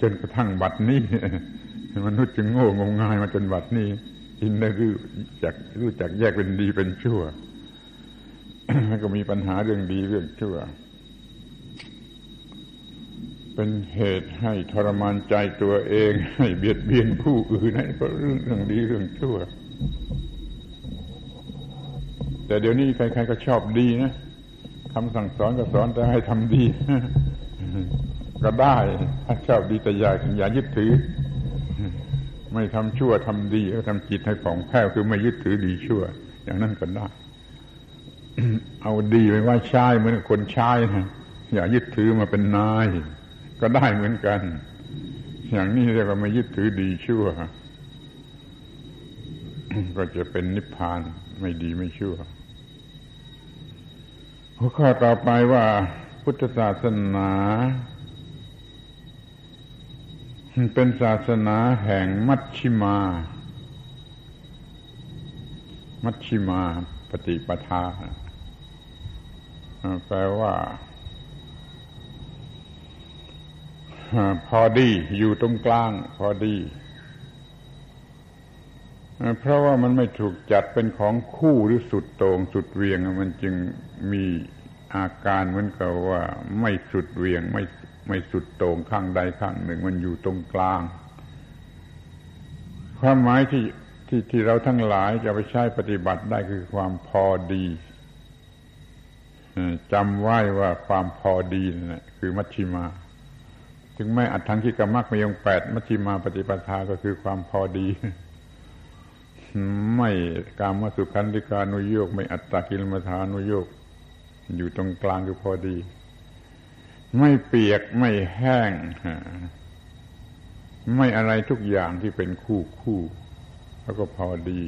จนกระทั่งบัดนี้ มนุษย์จึงโง่งมงายมาจนบัดนี้กินได้รู้จักรู้จักแยกเป็นดีเป็นชั่วก็มีปัญหาเรื่องดีเรื่องชั่ว เป็นเหตุให้ทรมานใจตัวเอง ให้เบียดเบียนผู้อื่นให้เพราะเรื่องเรื่องดีเรื่องชั่ว แต่เดี๋ยวนี้ใครๆก็ชอบดีนะคำสั่งสอนก็สอนแต่ให้ทำดี ก็ได้ถ้าชอบดีแต่อย่าอย่ายึดถือ ไม่ทำชั่วทำดีแล้วทำจิตให้ผ่องแผ้วคือไม่ยึดถือดีชั่ว อย่างนั้นก็ได้เอาดีไปว่าใช้เหมือนคนใช้นะอย่ายึดถือมาเป็นนาย ก็ได้เหมือนกัน อย่างนี้เรียกว่าไม่ยึดถือดีชั่ว ก็จะเป็นนิพพานไม่ดีไม่ชั่วหัวข้อต่อไปว่าพุทธศาสนา เป็นศาสนาแห่งมัชชิมา มัชชิมาปฏิปทา แปลว่า พอดีอยู่ตรงกลาง พอดี เพราะว่ามันไม่ถูกจัดเป็นของคู่หรือสุดโต่งสุดเวียง มันจึงมีอาการเหมือนกับว่าไม่สุดเวียง ไม่ไม่สุดโต่งข้างใดข้างหนึ่ง มันอยู่ตรงกลาง ความหมายที่ที่ที่เราทั้งหลายจะไปใช้ปฏิบัติได้คือความพอดีจำไว้ว่าความพอดีนะคือมัชชิมา ถึงแม้อัตถังคิกรรมักมีองแปดมัชชิมาปฏิปทาก็คือความพอดี ไม่กามสุขันธิกานุโยกไม่อัตตากิลมทานุโยก อยู่ตรงกลางคือพอดี ไม่เปียกไม่แห้ง ไม่อะไรทุกอย่างที่เป็นคู่คู่ แล้วก็พอดี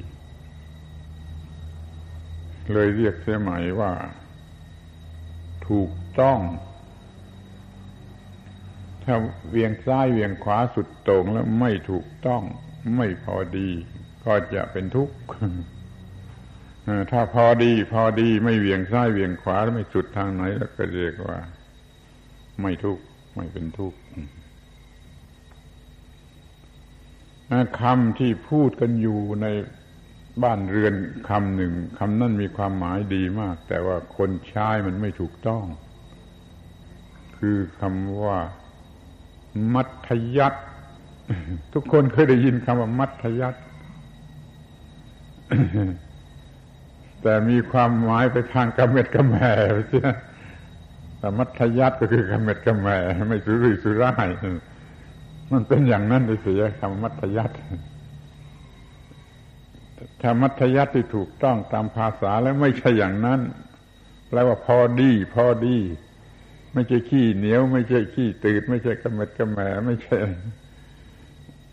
เลยเรียกเสียใหม่ว่า ถูกต้อง ถ้าเวียงซ้ายเวียงขวาสุดโต่งแล้วไม่ถูกต้อง ไม่พอดี ก็จะเป็นทุกข์ถ้าพอดีพอดีไม่เวียงซ้ายเวียงขวาไม่สุดทางไหน แล้วก็เรียกว่า ไม่ทุกข์ไม่เป็นทุกข์คำที่พูดกันอยู่ในบ้านเรือนคำหนึ่งคำนั้นมีความหมายดีมาก แต่ว่าคนใช้มันไม่ถูกต้อง คือคำว่า มัธยัตทุกคนเคยได้ยินคำว่ามัธยัติ แต่มีความหมายไปทางกระเม็ดกระแม่ใช่แต่มัธยัติก็คือกระเม็ดกระแม่ไม่สุรุ่ยสุร่ายมันเป็นอย่างนั้นไปเสียคำมัธยัติถ้ามัธยัติที่ถูกต้องตามภาษาแล้วไม่ใช่อย่างนั้นแปลว่าพอดี พอดี ไม่ใช่ขี้เหนียว ไม่ใช่ขี้ตืด ไม่ใช่กระเม็ดกระแม่ไม่ใช่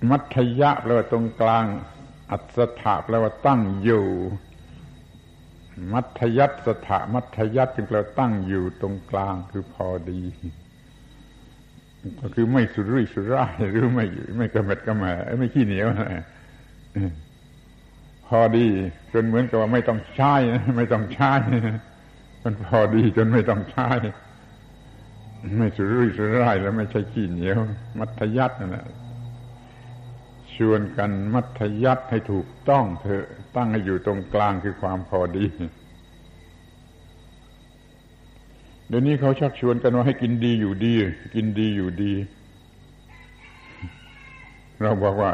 มัธยะแปลว่าตรงกลาง อัศถาแปลว่าตั้งอยู่ มัธยัตสถามัธยัตจึงเราตั้งอยู่ตรงกลางคือพอดี ก็คือไม่สุรุ่ยสุร่ายหรือไม่ไม่กระเม็ดกระแหม่ไม่ขี้เหนียวพอดี จนเหมือนกับว่าไม่ต้องใช้ไม่ต้องใช้มันพอดีจนไม่ต้องใช้ไม่สุรุ่ยสุร่ายแล้วไม่ใช่ขี้เหนียว มัธยัตนั่นแหละ ชวนกันมัธยัติให้ถูกต้องเถอะ ตั้งให้อยู่ตรงกลางคือความพอดี เดี๋ยวนี้เขาชักชวนกันว่าให้กินดีอยู่ดี กินดีอยู่ดี เราบอกว่า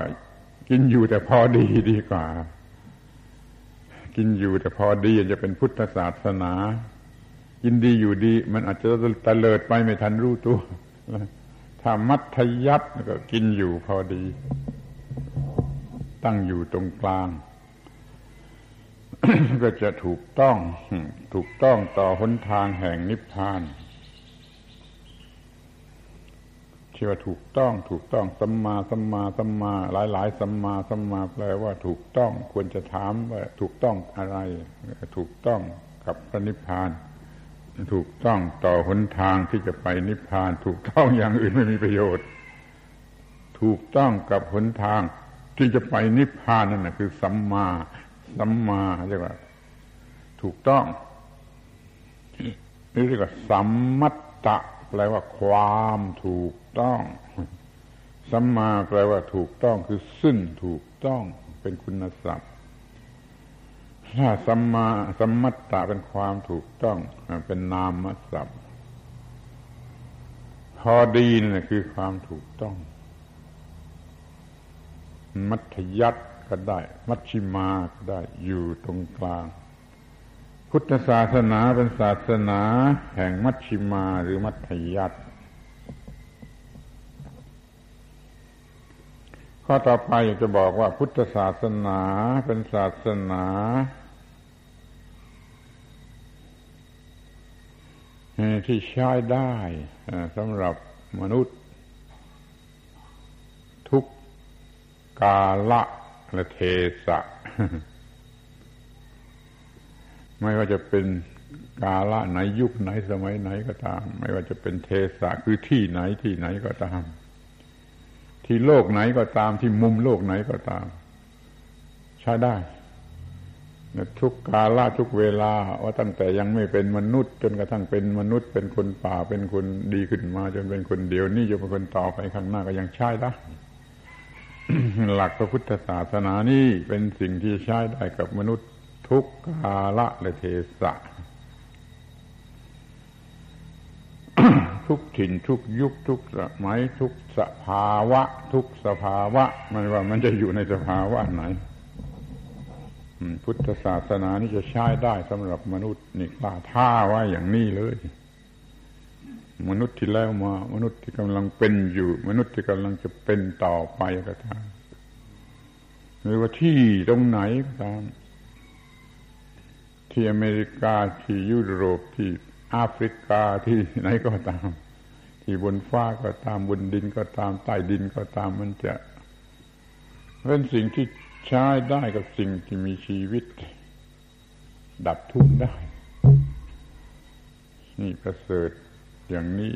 กินอยู่แต่พอดีดีกว่า กินอยู่แต่พอดีจะเป็นพุทธศาสนา กินดีอยู่ดี มันอาจจะตะเลิดไปไม่ทันรู้ตัวถ้ามัธยัติก็กินอยู่พอดี ตั้งอยู่ตรงกลาง ก็จะถูกต้อง ถูกต้องต่อหนทางแห่งนิพพานที่ว่าถูกต้องถูกต้องสัมมาสัมมาสัมมา หลายหลายสัมมาสัมมาแปลว่าถูกต้องควรจะถามว่าถูกต้องอะไร ถูกต้องกับพระนิพพาน ถูกต้องต่อหนทางที่จะไปนิพพาน ถูกต้องอย่างอื่นไม่มีประโยชน์ ถูกต้องกับหนทาง ที่จะไปนิพพานนั่นนะคือสัมมา สัมมาเรียกว่า ถูกต้องนี่เรียกว่าสัมมัตตะแปลว่าความถูกต้องสัมมาแปลว่าถูกต้องคือซึ่งถูกต้องเป็นคุณศัพท์ถ้าสัมมาสัมมัตตะเป็นความถูกต้องเป็นนามศัพท์พอดีนี่คือความถูกต้อง มัธยัตก็ได้ มัชชิมาก็ได้อยู่ตรงกลาง พุทธศาสนาเป็นศาสนา แห่งมัชชิมาหรือมัธยัตข้อต่อไปอยากจะบอกว่าพุทธศาสนาเป็นศาสนา ที่ใช้ได้สำหรับมนุษย์ ทุก กาละและเทศะไม่ว่าจะเป็นกาละไหนยุคไหนสมัยไหนก็ตาม ไม่ว่าจะเป็นเทศะคือที่ไหนที่ไหนก็ตาม ที่โลกไหนก็ตามที่มุมโลกไหนก็ตาม ใช้ได้ทุกกาละทุกเวลาว่าตั้งแต่ยังไม่เป็นมนุษย์ จนกระทั่งเป็นมนุษย์ เป็นคนป่าเป็นคนดีขึ้นมา จนเป็นคนเดียวนี่จะเป็นคนต่อไปข้างหน้าก็ยังใช้ได้ หลักพระพุทธศาสนานี่เป็นสิ่งที่ใช้ได้กับมนุษย์ทุกกาละและเทศะ ทุกถิ่นทุกยุคทุกสมัยทุกสภาวะ ทุกสภาวะ มันว่ามันจะอยู่ในสภาวะไหนพุทธศาสนานี่จะใช้ได้สำหรับมนุษย์นี่กล้าท่าไว้อย่างนี้เลย มนุษย์ที่แล้วมา มนุษย์ที่กำลังเป็นอยู่ มนุษย์ที่กำลังจะเป็นต่อไปก็ตามหรือว่าที่ตรงไหนก็ตามที่อเมริกาที่ยุโรปที่แอฟริกาที่ไหนก็ตาม ที่บนฟ้าก็ตามบนดินก็ตามใต้ดินก็ตามมันจะเป็นสิ่งที่ใช้ได้กับสิ่งที่มีชีวิต ดับทุกข์ได้ นี่ประเสริฐ อย่างนี้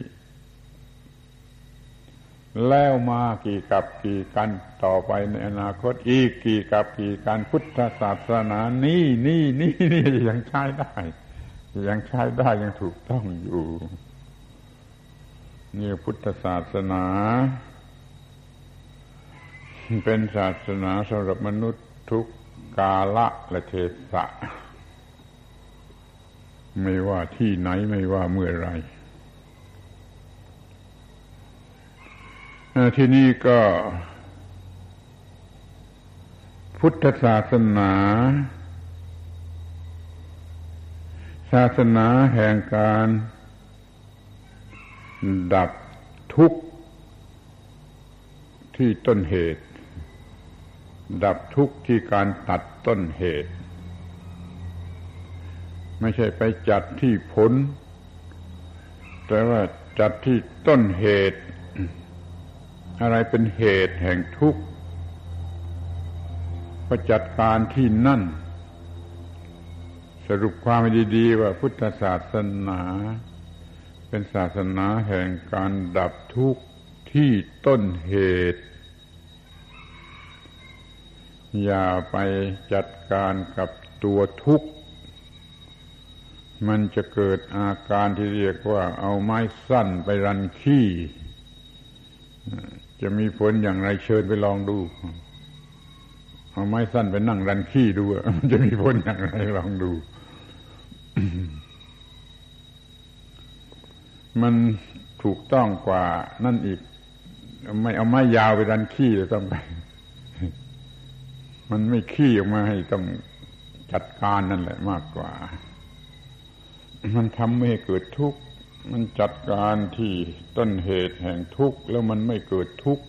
แล้วมากี่กับกี่กันต่อไปในอนาคตอีกกี่กับกี่การพุทธศาสนานี่นี่นี่นี่ยังใช้ได้ ยังใช้ได้ยังถูกต้องอยู่นี่พุทธศาสนา เป็นศาสนาสำหรับมนุษย์ทุกกาละและเทศะ ไม่ว่าที่ไหนไม่ว่าเมื่อไร ที่นี่ก็ พุทธศาสนา ศาสนาแห่งการ ดับทุกข์ที่ต้นเหตุ ดับทุกข์ที่การตัดต้นเหตุ ไม่ใช่ไปจัดที่ผล แต่ว่าจัดที่ต้นเหตุ อะไรเป็นเหตุแห่งทุกข์ก็จัดการที่นั่น สรุปความดีๆว่าพุทธศาสนา เป็นศาสนาแห่งการดับทุกข์ที่ต้นเหตุ อย่าไปจัดการกับตัวทุกข์ มันจะเกิดอาการที่เรียกว่าเอาไม้สั้นไปรันขี้ จะมีผลอย่างไรเชิญไปลองดูเอาไม้สั้นไปนั่งรันขี้ดูมันจะมีผลอย่างไรลองดู มันถูกต้องกว่านั่นอีก ไม่เอาไม้ยาวไปรันขี้เลยต้องไป มันไม่ขี้ออกมาให้ต้องจัดการนั่นแหละมากกว่า มันทำให้เกิดทุกข์ มันจัดการที่ต้นเหตุแห่งทุกข์แล้วมันไม่เกิดทุกข์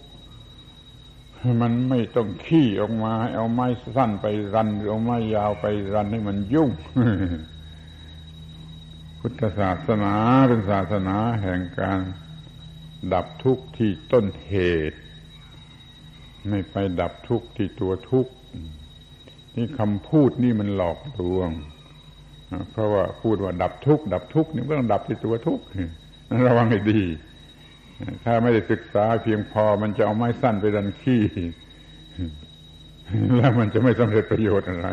มันไม่ต้องขี้ออกมาเอาไม้สั้นไปรันเอาไม้ยาวไปรันให้มันยุ่ง พุทธศาสนาเป็นศาสนาแห่งการดับทุกข์ที่ต้นเหตุ ไม่ไปดับทุกข์ที่ตัวทุกข์นี่คำพูดนี่มันหลอกลวง เพราะว่าพูดว่าดับทุกข์ดับทุกข์นี่ก็ต้องดับที่ตัวทุกข์ระวังให้ดี ถ้าไม่ได้ศึกษาเพียงพอมันจะเอาไม้สั้นไปดันขี้แล้วมันจะไม่สำเร็จประโยชน์อะไร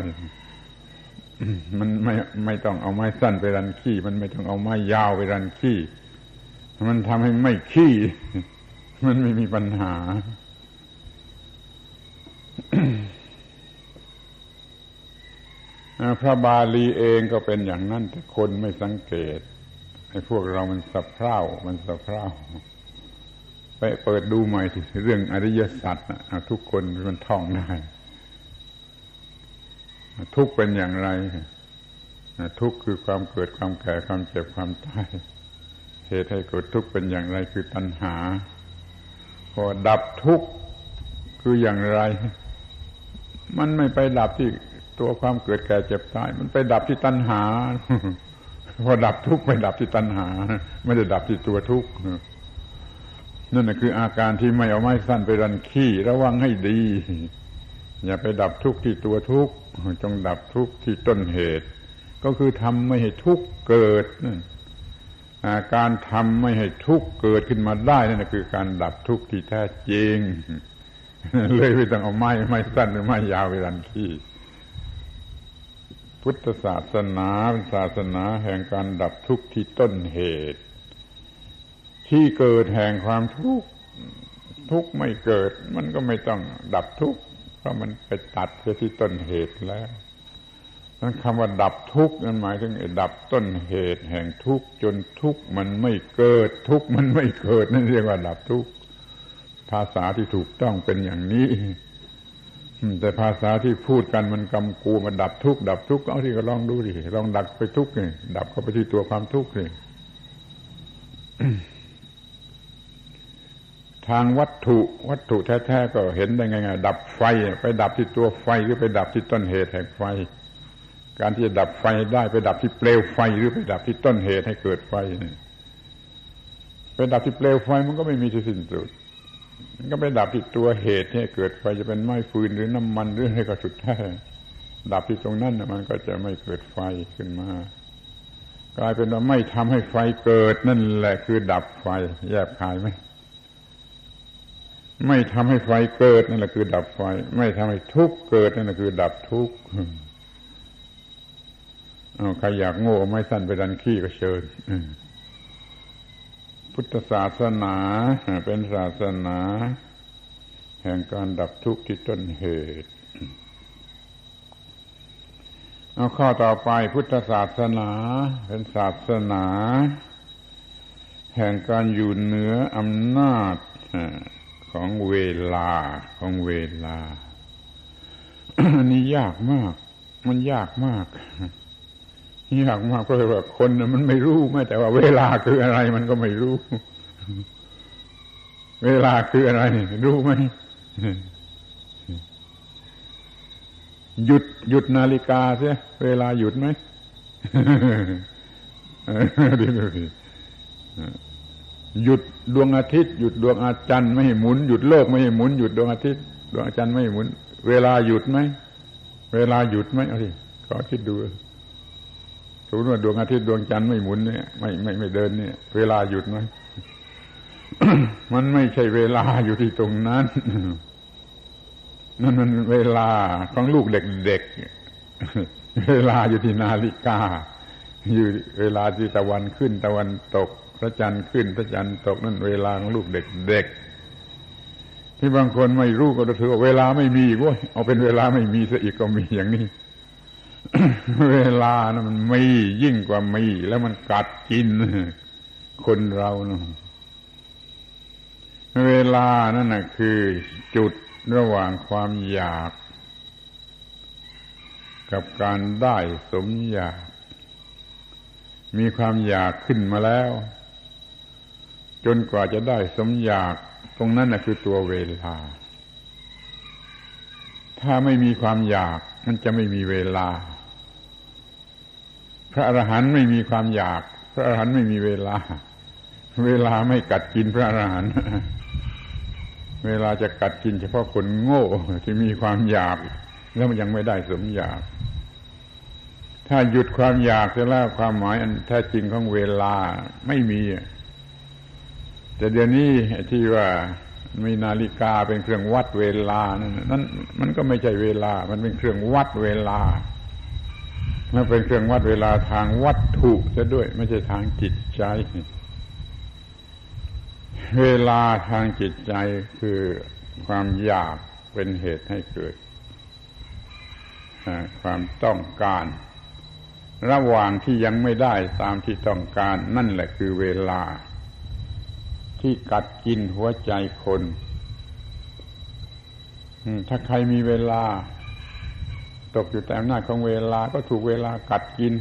มันไม่ไม่ต้องเอาไม้สั้นไปรันขี้ มันไม่ต้องเอาไม้ยาวไปรันขี้ มันทำให้ไม่ขี้ มันไม่มีปัญหา พระบาลีเองก็เป็นอย่างนั้นแต่คนไม่สังเกตไอ้พวกเรามันสะเพร่ามันสะเพร่าไปเปิดดูใหม่ที่เรื่องอริยสัจทุกคนมันท่องได้ ทุกเป็นอย่างไร ทุกคือความเกิดความแก่ความเจ็บความตายเหตุให้เกิดทุกข์เป็นอย่างไรคือตัณหาพอดับทุกข์คืออย่างไร มันไม่ไปดับที่ ตัวความเกิดแก่เจ็บตาย มันไปดับที่ตัณหาพอดับทุกข์ไปดับที่ตัณหา ไม่ได้ดับที่ตัวทุกข์นั่นคืออาการที่ไม่เอาไม้สั้นไปรันขี้ระวังให้ดี อย่าไปดับทุกข์ที่ตัวทุกข์จงดับทุกข์ที่ต้นเหตุ ก็คือทำไม่ให้ทุกข์เกิดนั่นการทำไม่ให้ทุกข์เกิดขึ้นมาได้นั่นคือการดับทุกข์ที่แท้จริงเลยไม่ต้องเอาไม้ไม้สั้นหรือไม้ยาวไปรันขี้ พุทธศาสนาเป็นศาสนาแห่งการดับทุกข์ที่ต้นเหตุ ที่เกิดแห่งความทุกข์ทุกข์ไม่เกิด มันก็ไม่ต้องดับทุกข์เพราะมันไปตัดไปที่ต้นเหตุแล้วนั้นคำว่าดับทุกข์นั้นหมายถึงดับต้นเหตุแห่งทุกข์จนทุกข์มันไม่เกิด ทุกข์มันไม่เกิดนั่นเรียกว่าดับทุกข์ภาษาที่ถูกต้องเป็นอย่างนี้ แต่ภาษาที่พูดกันมันกำกูมันดับทุกข์ดับทุกข์เอาที่ก็ลองดูดิลองดับไปทุกข์นี่ดับเข้าไปที่ตัวความทุกข์นี่ทางวัตถุวัตถุแท้ๆก็เห็นได้ไงๆดับไฟ ไปดับที่ตัวไฟหรือไปดับที่ต้นเหตุแห่งไฟ การที่จะดับไฟได้ไปดับที่เปลวไฟหรือไปดับที่ต้นเหตุให้เกิดไฟนี่ไปดับที่เปลวไฟมันก็ไม่มีที่สิ้นสุด มันก็ไปดับที่ตัวเหตุที่เกิดไฟจะเป็นไม้ฟืนหรือน้ำมันหรืออะไรก็สุดแท้ดับที่ตรงนั้นมันก็จะไม่เกิดไฟขึ้นมา กลายเป็นว่าไม่ทำให้ไฟเกิดนั่นแหละ คือดับไฟ แยบคายไหมไม่ทำให้ไฟเกิดนั่นแหละคือ ดับไฟ ไม่ทำให้ทุกข์เกิดนั่นแหละคือ ดับทุกข์ใครอยากโง่ไม่สั้นไปดันขี้ก็เชิญ พุทธศาสนาเป็นศาสนา แห่งการดับทุกข์ที่ต้นเหตุ เอาข้อต่อไปพุทธศาสนา เป็นศาสนา แห่งการอยู่เหนืออำนาจของเวลาของเวลา อันนี้ยากมาก มันยากมาก ยากมากเพราะว่าคนมันไม่รู้แม้แต่ว่าเวลาคืออะไรมันก็ไม่รู้ เวลาคืออะไร รู้ไหมหยุดหยุดนาฬิกาเสียเวลาหยุดไหมดูดิหยุดดวงอาทิตย์หยุดดวงอาจารย์ไม่ให้หมุนหยุดโลกไม่ให้หมุนหยุดดวงอาทิตย์ดวงอาจารย์ไม่ให้หมุน เวลาหยุดไหมเวลาหยุดไหมเอาสิขอคิดดู มมติว่าดวงอาทิตย์ดวงจันทร์ไม่หมุนเนี่ยไม่ไม่ไม่เดินเนี่ย เวลาหยุดไหมมันไม่ใช่เวลาอยู่ที่ตรงนั้น นั่นมันเวลาของลูกเด็กๆ เวลาอยู่ที่นาฬิกา อยู่เวลาที่ตะวันขึ้น ตะวันตก พระจันทร์ขึ้น พระจันทร์ตก นั่นเวลาของลูกเด็กๆ ที่บางคนไม่รู้ก็ถือว่าเวลาไม่มีว้ยเอาเป็นเวลาไม่มีซะอีกก็มีอย่างนี้ เวลานะมันมียิ่งกว่ามี แล้วมันกัดกิน คนเรานะเวลานั่นนะคือจุดระหว่างความอยาก กับการได้สมอยาก มีความอยากขึ้นมาแล้ว จนกว่าจะได้สมอยาก ตรงนั้นนะคือตัวเวลา ถ้าไม่มีความอยากมันจะไม่มีเวลา พระอรหันต์ไม่มีความอยาก พระอรหันต์ไม่มีเวลา เวลาไม่กัดกินพระอรหันต์เวลาจะกัดกินเฉพาะคนโง่ที่มีความอยาก แล้วมันยังไม่ได้สมอยาก ถ้าหยุดความอยากจะแล้วความหมายอันแท้จริงของเวลาไม่มีแต่เดี๋ยวนี้ที่ว่ามีนาฬิกาเป็นเครื่องวัดเวลานั้นมันก็ไม่ใช่เวลา มันเป็นเครื่องวัดเวลา และเป็นเครื่องวัดเวลาทางวัตถุซะด้วย ไม่ใช่ทางจิตใจ เวลาทางจิตใจคือความอยากเป็นเหตุให้เกิด ความต้องการ ระหว่างที่ยังไม่ได้ตามที่ต้องการนั่นแหละคือเวลา ที่กัดกินหัวใจคน ถ้าใครมีเวลา ตกอยู่แต่อำนาจของเวลาก็ถูกเวลากัดกิน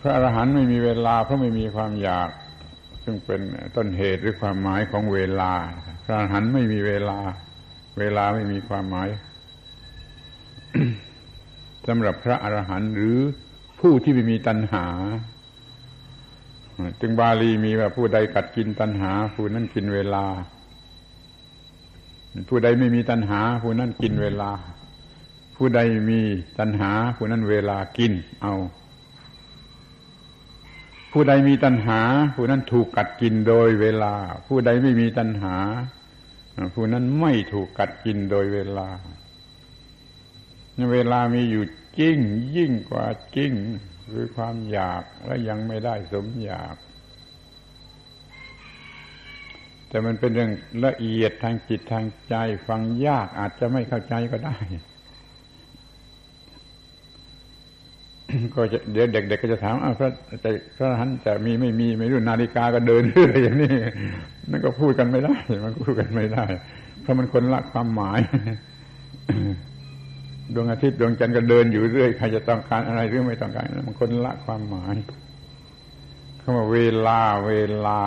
พระอรหันต์ไม่มีเวลา เพราะไม่มีความอยาก ซึ่งเป็นต้นเหตุหรือความหมายของเวลา พระอรหันต์ไม่มีเวลา เวลาไม่มีความหมายสำหรับพระอรหันต์หรือผู้ที่ไม่มีตัณหา จึงบาลีมีว่าผู้ใดกัดกินตัณหา ผู้นั้นกินเวลา ผู้ใดไม่มีตัณหา ผู้นั้นกินเวลา ผู้ใดมีตัณหา ผู้นั้นเวลากินเอา ผู้ใดมีตัณหา ผู้นั้นถูกกัดกินโดยเวลา ผู้ใดไม่มีตัณหา ผู้นั้นไม่ถูกกัดกินโดยเวลา เวลามีอยู่จริงยิ่งกว่าจริงคือความอยากและยังไม่ได้สมอยาก แต่มันเป็นเรื่องละเอียดทางจิตทางใจฟังยากอาจจะไม่เข้าใจก็ได้ ก็จะเดี๋ยวเด็กๆก็จะถามอ้าวพระจะพระหันจะมีไม่มีไม่รู้นาฬิกาก็เดินเรื่อยอย่างนี้นั่นก็พูดกันไม่ได้ มันพูดกันไม่ได้ เพราะมันคนละความหมายดวงอาทิตย์ดวงจันทร์ก็เดินอยู่เรื่อยใครจะต้องการอะไรหรือไม่ต้องการมันคนละความหมายคำว่าเวลาเวลา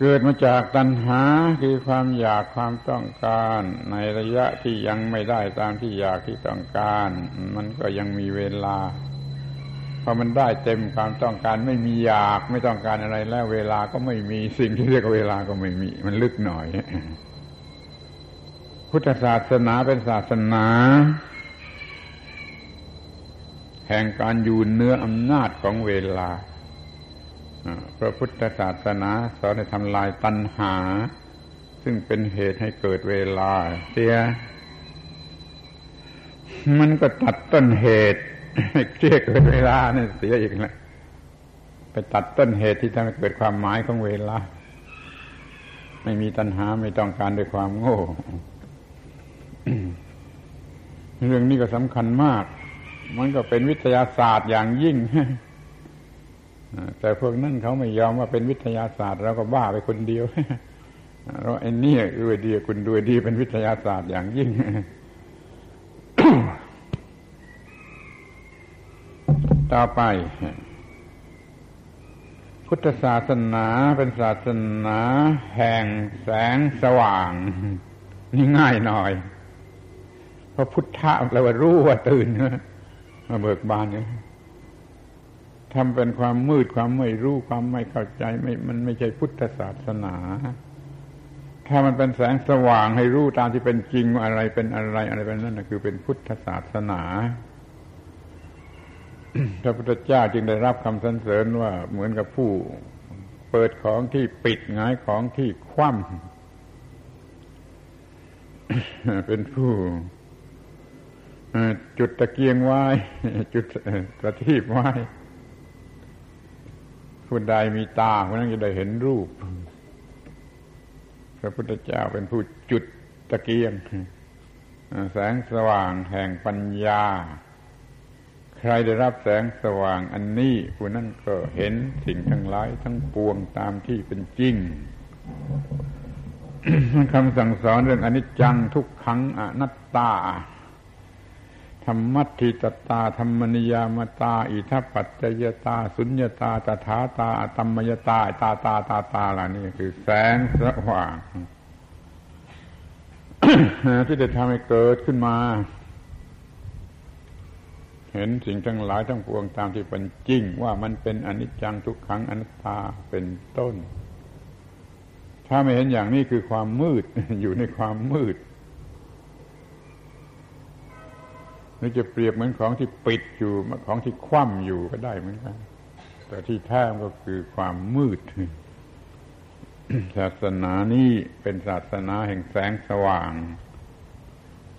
เกิดมาจากตัณหาคือความอยากความต้องการ ในระยะที่ยังไม่ได้ตามที่อยากที่ต้องการ มันก็ยังมีเวลาพอมันได้เต็มความต้องการไม่มีอยากไม่ต้องการอะไรแล้วเวลาก็ไม่มีสิ่งที่เรียกเวลาก็ไม่มี มันลึกหน่อย พุทธศาสนาเป็นศาสนา แห่งการอยู่เนื้ออำนาจของเวลา พระพุทธศาสนาสอนให้ทำลายตัณหา ซึ่งเป็นเหตุให้เกิดเวลา เสีย มันก็ตัดต้นเหตุให้เรียกเกิดเวลาเนี่ยเสียอีกแล้วไปตัดต้นเหตุที่ทำให้เกิดความหมายของเวลา ไม่มีตัณหาไม่ต้องการด้วยความโง่ เรื่องนี้ก็สำคัญมาก มันก็เป็นวิทยาศาสตร์อย่างยิ่ง แต่พวกนั้นเขาไม่ยอมว่าเป็นวิทยาศาสตร์เราก็บ้าไปคนเดียวเราไอ้นี่ด้วยดีคุณด้วยดีเป็นวิทยาศาสตร์อย่างยิ่งต่อไป พุทธศาสนาเป็นศาสนาแห่งแสงสว่าง นี่ง่ายหน่อย เพราะพุทธะแปลว่ารู้ว่าตื่นมาเบิกบานเนี่ย ทำเป็นความมืดความไม่รู้ความไม่เข้าใจไม่มันไม่ใช่พุทธศาสนา ถ้ามันเป็นแสงสว่างให้รู้ตามที่เป็นจริงว่าอะไรเป็นอะไรอะไรเป็นนั่นคือเป็นพุทธศาสนาพระพุทธเจ้าจึงได้รับคำสรรเสริญว่าเหมือนกับผู้เปิดของที่ปิดงายของที่คว่ำเป็นผู้จุดตะเกียงไว้ จุดประทีปไว้ ผู้ใดมีตาคนนั้นจะได้เห็นรูป พระพุทธเจ้าเป็นผู้จุดตะเกียง แสงสว่างแห่งปัญญา ใครได้รับแสงสว่างอันนี้ผู้นั้นก็เห็นสิ่งทั้งหลายทั้งปวงตามที่เป็นจริงคำสั่งสอนเรื่องอนิจจังทุกขังอนัตตา ธรรมัติตตาธรรมนิยามตา อิทัปปัจจยตา สุญญตาตถาตาธรรมยตาตาตาตาตาล่านี้คือแสงสว่างที่จะทำให้เกิดขึ้นมา เห็นสิ่งทั้งหลายทั้งปวงตามที่เป็นจริง ว่ามันเป็นอนิจจังทุกขังอนัตตาเป็นต้น ถ้าไม่เห็นอย่างนี้คือความมืดอยู่ในความมืด หรือจะเปรียบเหมือนของที่ปิดอยู่ของที่คว่ำอยู่ก็ได้เหมือนกัน แต่ที่แท้ก็คือความมืด ศาสนานี้เป็นศาสนาแห่งแสงสว่าง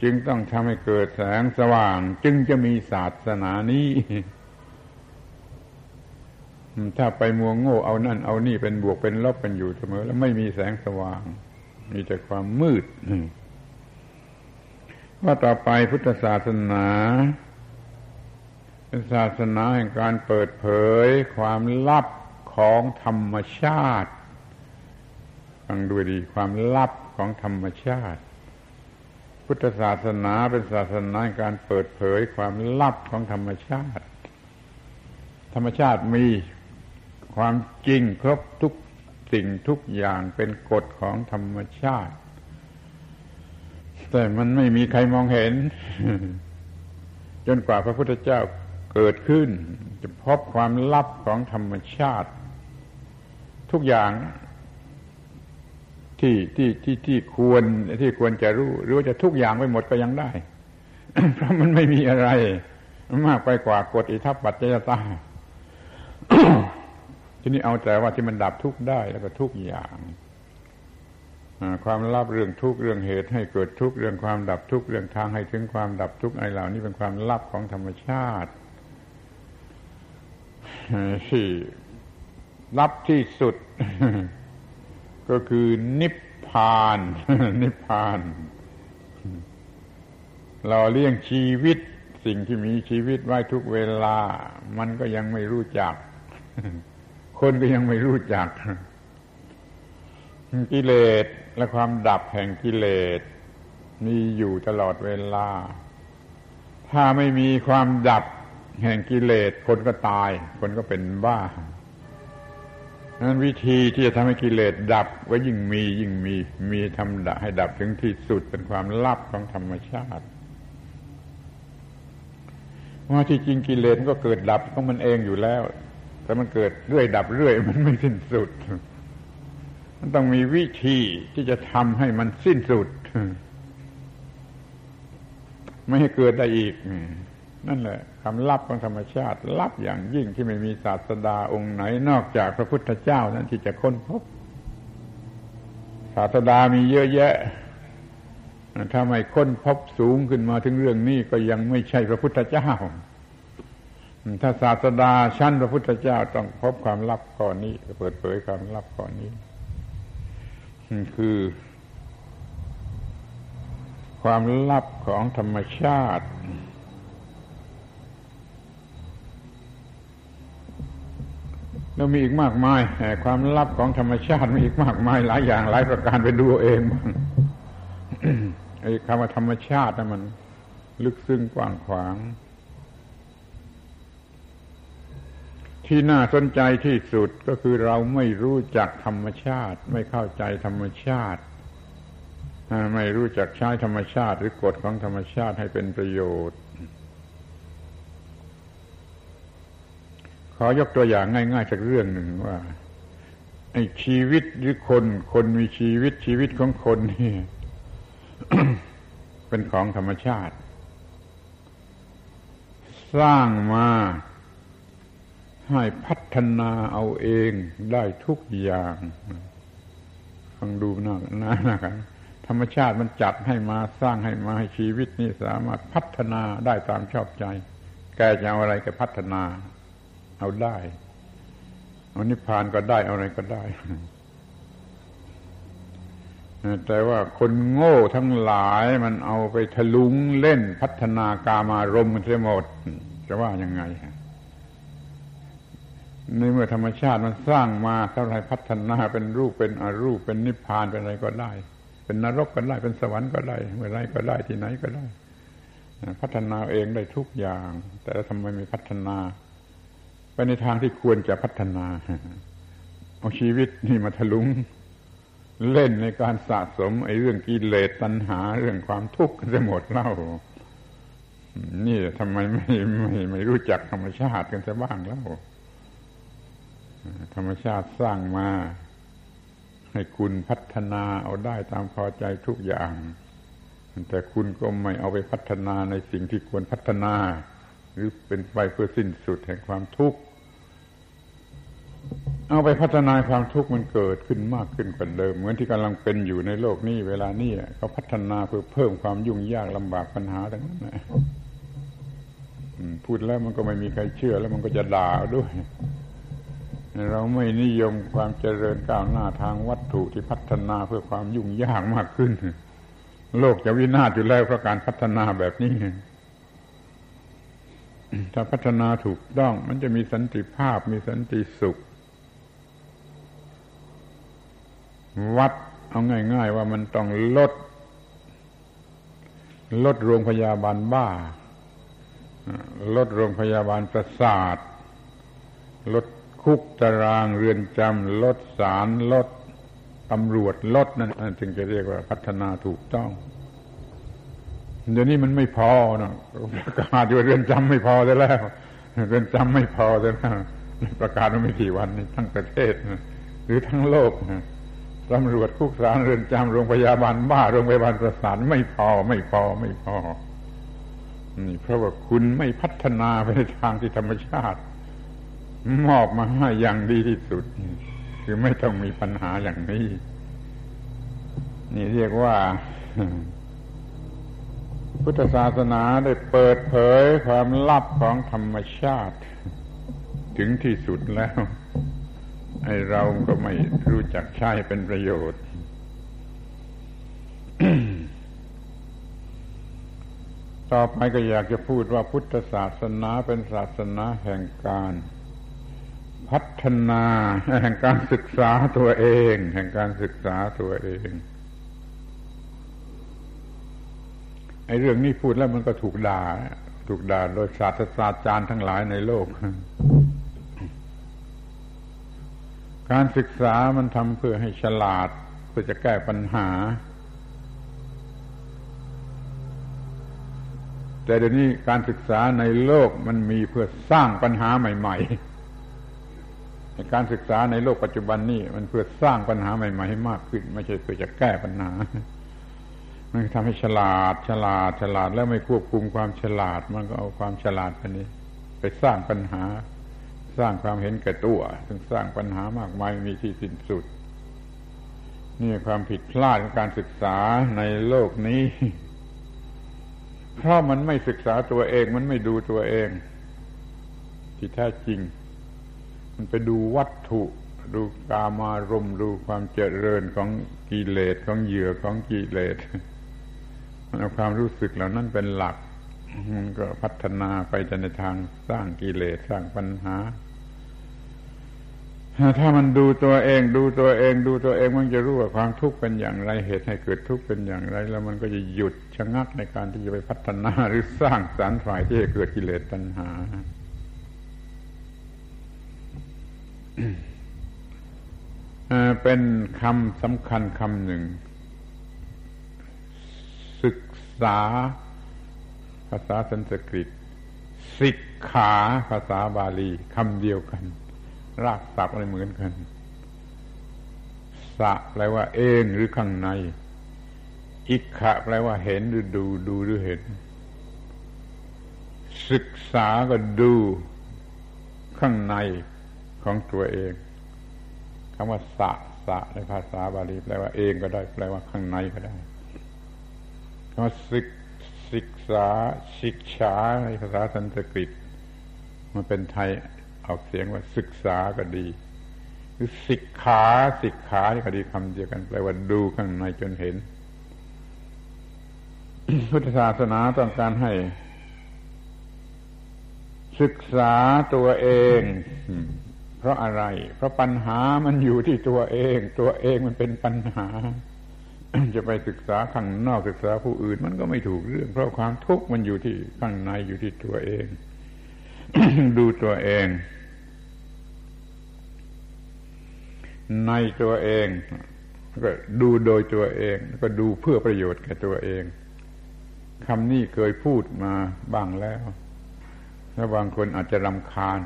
จึงต้องทำให้เกิดแสงสว่าง จึงจะมีศาสนานี้ถ้าไปมัวโง่เอานั่นเอานี่เป็นบวกเป็นลบเป็นอยู่เสมอ แล้วไม่มีแสงสว่าง มีแต่ความมืด ว่าต่อไปพุทธศาสนา เป็นศาสนาแห่งการเปิดเผยความลับของธรรมชาติฟังดูดีความลับของธรรมชาติ พุทธศาสนาเป็นศาสนาการเปิดเผยความลับของธรรมชาติ ธรรมชาติมีความจริงครบทุกสิ่งทุกอย่างเป็นกฎของธรรมชาติ แต่มันไม่มีใครมองเห็น จนกว่าพระพุทธเจ้าเกิดขึ้น จะพบความลับของธรรมชาติ ทุกอย่างที่ที่ที่ที่ควรที่ควรจะรู้ หรือว่าจะทุกอย่างไปหมดก็ยังได้ เพราะมันไม่มีอะไร มากไปกว่ากฎอิทัปปัจจยตาทีนี้เอาแต่ว่าที่มันดับทุกได้แล้วก็ทุกอย่าง ความลับเรื่องทุกข์เรื่องเหตุให้เกิดทุกข์เรื่องความดับทุกข์เรื่องทางให้ถึงความดับทุกข์ไอ้เหล่านี้เป็นความลับของธรรมชาติที่ลับที่สุด ก็คือนิพพาน นิพพานเราเลี้ยงชีวิตสิ่งที่มีชีวิตไว้ทุกเวลา มันก็ยังไม่รู้จัก คนก็ยังไม่รู้จักกิเลส และความดับแห่งกิเลส มีอยู่ตลอดเวลา ถ้าไม่มีความดับแห่งกิเลส คนก็ตาย คนก็เป็นบ้านั้นวิธีที่จะทำให้กิเลสดับก็ยิ่งมียิ่งมีมีทำดให้ดับถึงที่สุดเป็นความลับของธรรมชาติว่าที่จริงกิเลสก็เกิดดับของมันเองอยู่แล้ว แต่มันเกิดเรื่อยดับเรื่อยมันไม่สิ้นสุด มันต้องมีวิธีที่จะทำให้มันสิ้นสุด ไม่ให้เกิดได้อีก นั่นแหละคำลับของธรรมชาติ ลับอย่างยิ่งที่ไม่มีศาสดาองค์ไหนนอกจากพระพุทธเจ้านั้นที่จะค้นพบ ศาสดามีเยอะแยะ ถ้าไม่ค้นพบสูงขึ้นมาถึงเรื่องนี้ก็ยังไม่ใช่พระพุทธเจ้า ถ้าศาสดาชั้นพระพุทธเจ้าต้องพบความลับก่อนนี้เปิดเผยความลับก่อนนี้ คือ ความลับของธรรมชาติ แล้วมีอีกมากมายความลับของธรรมชาติมีอีกมากมายหลายอย่างหลายประการไปดูเองบ้างไอ้คำว่าธรรมชาติมัน ลึกซึ้งกว้างขวาง ที่น่าสนใจที่สุดก็คือเราไม่รู้จักธรรมชาติ ไม่เข้าใจธรรมชาติ ไม่รู้จักใช้ธรรมชาติหรือกฎของธรรมชาติให้เป็นประโยชน์ ขอยกตัวอย่างง่ายๆสักเรื่องหนึ่งว่าไอ้ชีวิตหรือคน คนมีชีวิตชีวิตของคนนี่เป็นของธรรมชาติ สร้างมา ให้พัฒนาเอาเองได้ทุกอย่างฟังดูน่าน่ากันธรรมชาติมันจัดให้มาสร้างให้มาให้ชีวิตนี้สามารถพัฒนาได้ตามชอบใจ แกจะเอาอะไรก็พัฒนา เอาได้เอานิพพานก็ได้เอาอะไรก็ได้แต่ว่าคนโง่ทั้งหลายมันเอาไปทะลุงเล่นพัฒนากามารมมันเสียหมดจะว่ายังไง ในเมื่อธรรมชาติมันสร้างมาเท่าไรพัฒนาเป็นรูปเป็นอรูปเป็นนิพพานเป็นอะไรก็ได้ เป็นนรกก็ได้เป็นสวรรค์ก็ได้เมื่อไรก็ได้ที่ไหนก็ได้ พัฒนาเองได้ทุกอย่าง แต่ทำไมไม่พัฒนา ไปในทางที่ควรจะพัฒนาเอาชีวิตนี่มาทะลุงเล่นในการสะสม ไอ้เรื่องกิเลสตัณหาเรื่องความทุกข์จะหมดเล่า นี่ทำไมไม่ไม่ไม่รู้จักธรรมชาติกันจะบ้างแล้ว ธรรมชาติสร้างมา ให้คุณพัฒนาเอาได้ตามพอใจทุกอย่าง แต่คุณก็ไม่เอาไปพัฒนาในสิ่งที่ควรพัฒนา หรือเป็นไปเพื่อสิ้นสุดแห่งความทุกข์เอาไปพัฒนาความทุกข์มันเกิดขึ้นมากขึ้นกว่าเดิม เหมือนที่กำลังเป็นอยู่ในโลกนี้เวลานี้เขาพัฒนาเพื่อเพิ่มความยุ่งยากลำบากปัญหาทั้งนั้นนะพูดแล้วมันก็ไม่มีใครเชื่อแล้วมันก็จะด่าด้วย เราไม่นิยมความเจริญก้าวหน้าทางวัตถุที่พัฒนาเพื่อความยุ่งยากมากขึ้น โลกจะวินาศอยู่แล้วเพราะการพัฒนาแบบนี้ ถ้าพัฒนาถูกต้องมันจะมีสันติภาพมีสันติสุข วัดเอาง่าย ๆ ว่ามันต้องลด ลดโรงพยาบาลบ้า ลดโรงพยาบาลประสาท ลด คุกตารางเรือนจำลดสารลดตำรวจลดนั่นจึงจะเรียกว่าพัฒนาถูกต้องเดี๋ยวนี้มันไม่พอนะประกาศอยู่เรือนจำไม่พอแล้ว เรือนจำไม่พอแล้วประกาศมาไม่กี่วันนี้ทั้งประเทศหรือทั้งโลกตำรวจคุกสารเรือนจำโรงพยาบาลบ้าโรงพยาบาลประสานไม่พอไม่พอไม่พอนี่เพราะว่าคุณไม่พัฒนาไปในทางที่ธรรมชาติ มอบมาให้อย่างดีที่สุด คือไม่ต้องมีปัญหาอย่างนี้ นี่เรียกว่า พุทธศาสนาได้เปิดเผยความลับของธรรมชาติ ถึงที่สุดแล้ว ไอ้เราก็ไม่รู้จักใช้เป็นประโยชน์ต่อไปก็อยากจะพูดว่าพุทธศาสนาเป็นศาสนาแห่งการ พัฒนาแห่งการศึกษาตัวเอง แห่งการศึกษาตัวเองไอ้เรื่องนี้พูดแล้วมันก็ถูกด่า ถูกด่าโดยศาสตราจารย์ทั้งหลายในโลก การศึกษามันทำเพื่อให้ฉลาด เพื่อจะแก้ปัญหา แต่เดี๋ยวนี้การศึกษาในโลกมันมีเพื่อสร้างปัญหาใหม่ ๆ การศึกษาในโลกปัจจุบันนี่มันเพื่อสร้างปัญหาใหม่ๆให้มากขึ้น ไม่ใช่เพื่อจะแก้ปัญหา มันทำให้ฉลาด ฉลาด ฉลาดแล้วไม่ควบคุมความฉลาด มันก็เอาความฉลาดไปนี้ ไปสร้างปัญหา สร้างความเห็นแก่ตัวซึ่งสร้างปัญหามากมายมีที่สิ้นสุด นี่ความผิดพลาดของการศึกษาในโลกนี้ เพราะมันไม่ศึกษาตัวเอง มันไม่ดูตัวเอง ที่แท้จริง ไปดูวัตถุ ดูกามารมดูความเจริญของกิเลสของเหยื่อของกิเลสมันเอาความรู้สึกเหล่านั้นเป็นหลัก มันก็พัฒนาไปในทางสร้างกิเลสสร้างปัญหา ถ้ามันดูตัวเอง ดูตัวเอง ดูตัวเองมันจะรู้ว่าความทุกข์เป็นอย่างไรเหตุให้เกิดทุกข์เป็นอย่างไร แล้วมันก็จะหยุดชะงักในการที่จะไปพัฒนาหรือสร้างสารฝ่ายที่จะเกิดกิเลสตัณหา เป็นคำสำคัญคำหนึ่ง ศึกษา ภาษาสันสกฤตสิกขาภาษาบาลีคำเดียวกัน รากศัพท์อะไรเหมือนกันสะแปลว่า เองหรือข้างใน อิกขะแปลว่าเห็นหรือดู ดูหรือเห็น ศึกษาก็ดูข้างใน ของตัวเองคำว่าสะสะในภาษาบาลีแปลว่าเองก็ได้ แปลว่าข้างในก็ได้คำว่าศึกศึกษาศิกษาในภาษาสันสกฤต มันเป็นไทยออกเสียงว่าศึกษาก็ดีหรือสิกขาสิกขาที่ก็ดีคำเดียวกันแปลว่าดูข้างในจนเห็น พุทธศาสนาต้องการให้ ศึกษาตัวเอง เพราะอะไร เพราะปัญหามันอยู่ที่ตัวเอง ตัวเองมันเป็นปัญหา จะไปศึกษาข้างนอกศึกษาผู้อื่น มันก็ไม่ถูกเรื่อง เพราะความทุกข์มันอยู่ที่ข้างในอยู่ที่ตัวเอง ดูตัวเอง ในตัวเองก็ดูโดยตัวเอง ก็ดูเพื่อประโยชน์แก่ตัวเองคำนี้เคยพูดมาบ้างแล้ว แล้วบางคนอาจจะรำคาญ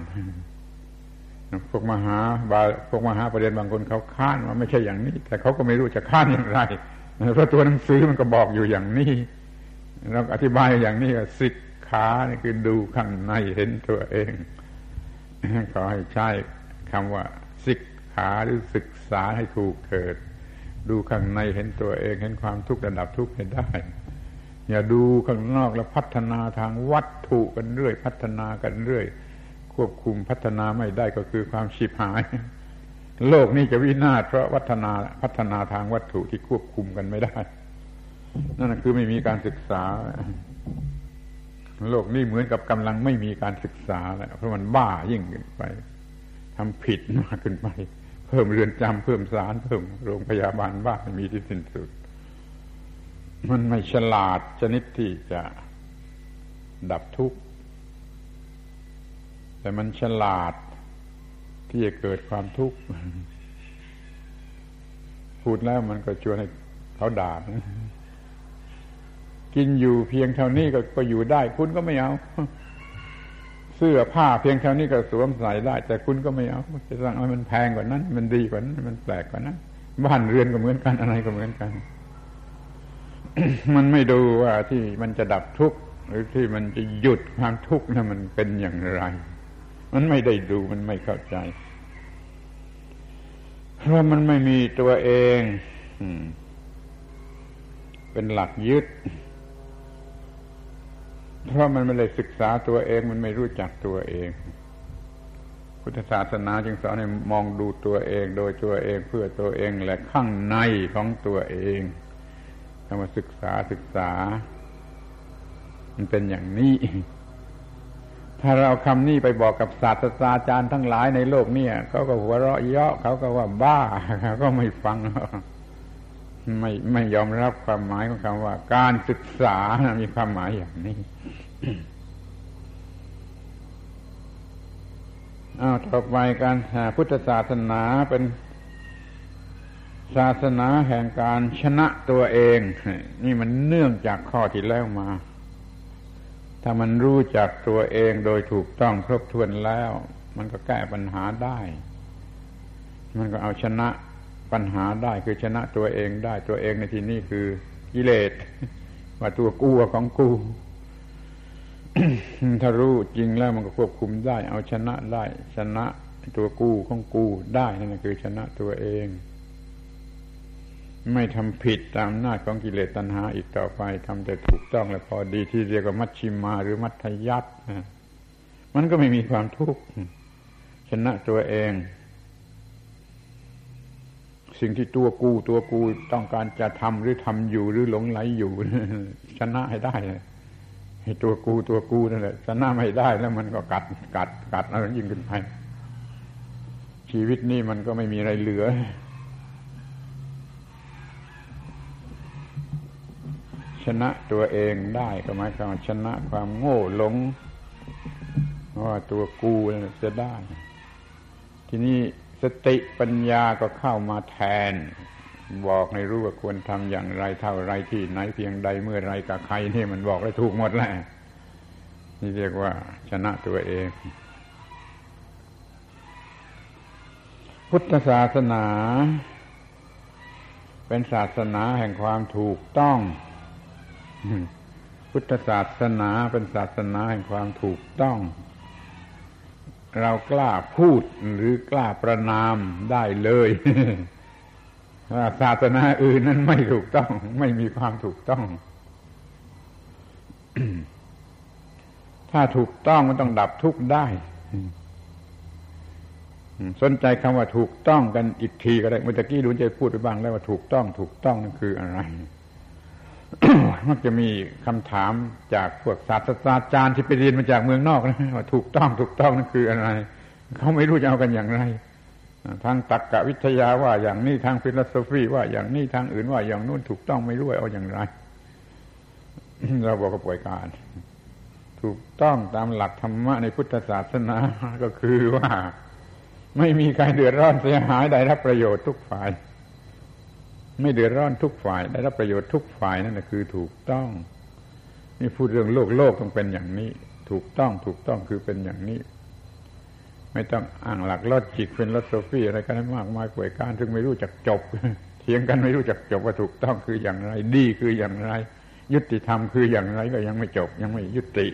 พวกมหาบาพวกมหาประเด็นบางคนเขาค้านว่าไม่ใช่อย่างนี้ แต่เขาก็ไม่รู้จะค้านอย่างไรเพราะตัวหนังสือมันก็บอกอยู่อย่างนี้เราอธิบายอย่างนี้ว่าสิกขานี่คือดูข้างในเห็นตัวเองขอให้ใช้คำว่าสิกขาหรือศึกษาให้ถูกเถิด ดูข้างในเห็นตัวเอง เห็นความทุกข์ระดับทุกข์ให้ได้ อย่าดูข้างนอกแล้วพัฒนาทางวัตถุกันเรื่อย พัฒนากันเรื่อย ควบคุมพัฒนาไม่ได้ก็คือความฉิบหาย โลกนี้จะวินาศเพราะวัฒนาพัฒนาทางวัตถุที่ควบคุมกันไม่ได้ นั่นคือไม่มีการศึกษา โลกนี้เหมือนกับกำลังไม่มีการศึกษาแล้วเพราะมันบ้ายิ่งขึ้นไปทำผิดมากขึ้นไป เพิ่มเรือนจำเพิ่มศาลเพิ่มโรงพยาบาลบ้ามีที่สิ้นสุด มันไม่ฉลาดชนิดที่จะดับทุกข์ แต่มันฉลาด ที่จะเกิดความทุกข์ พูดแล้วมันก็ชวนให้เขาด่ากินอยู่เพียงเท่านี้ก็ก็อยู่ได้ คุณก็ไม่เอา เสื้อผ้าเพียงเท่านี้ก็สวมใส่ได้ แต่คุณก็ไม่เอาจะสั่งให้มันแพงกว่านั้น มันดีกว่านั้น มันแปลกกว่านั้นบ้านเรือนก็เหมือนกันอะไรก็เหมือนกัน มันไม่ดูว่าที่มันจะดับทุกข์หรือที่มันจะหยุดความทุกข์นั้นมันเป็นอย่างไร มันไม่ได้ดูมันไม่เข้าใจ เพราะมันไม่มีตัวเองเป็นหลักยึด เพราะมันไม่ได้ศึกษาตัวเอง มันไม่รู้จักตัวเอง พุทธศาสนาจึงสอนให้มองดูตัวเอง โดยตัวเองเพื่อตัวเองและข้างในของตัวเองคำว่าศึกษาศึกษา มันเป็นอย่างนี้ ถ้าเราคำนี้ไปบอกกับศาสตราจารย์ทั้งหลายในโลกเนี่ยเขาก็หัวเราะเยาะเขาก็ว่าบ้าเขาก็ไม่ฟังไม่ไม่ยอมรับความหมายของคำว่า การศึกษามีความหมายอย่างนี้อ้าวต่อไปการพุทธศาสนาเป็นศาสนาแห่งการชนะตัวเอง นี่มันเนื่องจากข้อที่แล้วมา ถ้ามันรู้จักตัวเองโดยถูกต้องครบถ้วนแล้ว มันก็แก้ปัญหาได้ มันก็เอาชนะปัญหาได้คือชนะตัวเองได้ตัวเองในที่นี้คือกิเลสว่าตัวกู้ของกู ถ้ารู้จริงแล้วมันก็ควบคุมได้ เอาชนะได้ ชนะตัวกู้ของกูได้นั่นคือชนะตัวเอง ไม่ทำผิดตามอำนาจของกิเลสตัณหาอีกต่อไปทำแต่ถูกต้องและพอดีที่เรียกว่ามัชชิมาหรือมัธยัตนะมันก็ไม่มีความทุกข์ชนะตัวเอง สิ่งที่ตัวกูตัวกูต้องการจะทำหรือทำอยู่หรือหลงไหลอยู่ชนะให้ได้ให้ตัวกูตัวกูนั่นแหละชนะไม่ได้แล้วมันก็กัดกัดกัดอะไรยิ่งขึ้นไปชีวิตนี้มันก็ไม่มีอะไรเหลือ ชนะตัวเองได้ก็หมายความชนะความโง่หลงว่าตัวกูจะได้ ทีนี้สติปัญญาก็เข้ามาแทน บอกให้รู้ว่าควรทำอย่างไรเท่าไรที่ไหนเพียงใดเมื่อไรกับใครนี่มันบอกได้ถูกหมดแหล้วนี่เรียกว่าชนะตัวเอง พุทธศาสนา เป็นศาสนาแห่งความถูกต้อง พุทธศาสนาเป็นศาสนาแห่งความถูกต้อง เรากล้าพูดหรือกล้าประนามได้เลยาศาสนาอื่นนั้นไม่ถูกต้อง ไม่มีความถูกต้อง ถ้าถูกต้องมันต้องดับทุกข์ได้สนใจคำว่าถูกต้องกันอีกทีก็ได้เมื่อกี้ดูจะพูดไปบ้างแล้วว่าถูกต้อง ถูกต้องนั่นคืออะไร มักจะมีคำถามจากพวกศาสตราจารย์ที่ไปเรียนมาจากเมืองนอกนะว่าถูกต้องถูกต้องนั่นคืออะไร เขาไม่รู้จะเอากันอย่างไร ทางตรรกวิทยาว่าอย่างนี้ทาง philosophy ว่าอย่างนี้ทางอื่นว่าอย่างนู้นถูกต้องไม่รู้เอาอย่างไร เราบอกกับป่วยการ ถูกต้องตามหลักธรรมะในพุทธศาสนาก็คือว่า ไม่มีใครเดือดร้อนเสียหายได้รับประโยชน์ทุกฝ่าย ไม่เดือดร้อนทุกฝ่าย ได้รับประโยชน์ทุกฝ่ายนั่นแหละคือถูกต้องนี่พูดเรื่องโลกโลกต้องเป็นอย่างนี้ ถูกต้องถูกต้องคือเป็นอย่างนี้ ไม่ต้องอ้างหลักลอจิกเป็นลอโซฟีอะไรกันมากมายป่วยการซึ่งไม่รู้จักจบเถียงกันไม่รู้จักจบว่าถูกต้องคืออย่างไร ดีคืออย่างไร ยุติธรรมคืออย่างไรก็ยังไม่จบ ยังไม่ยุติ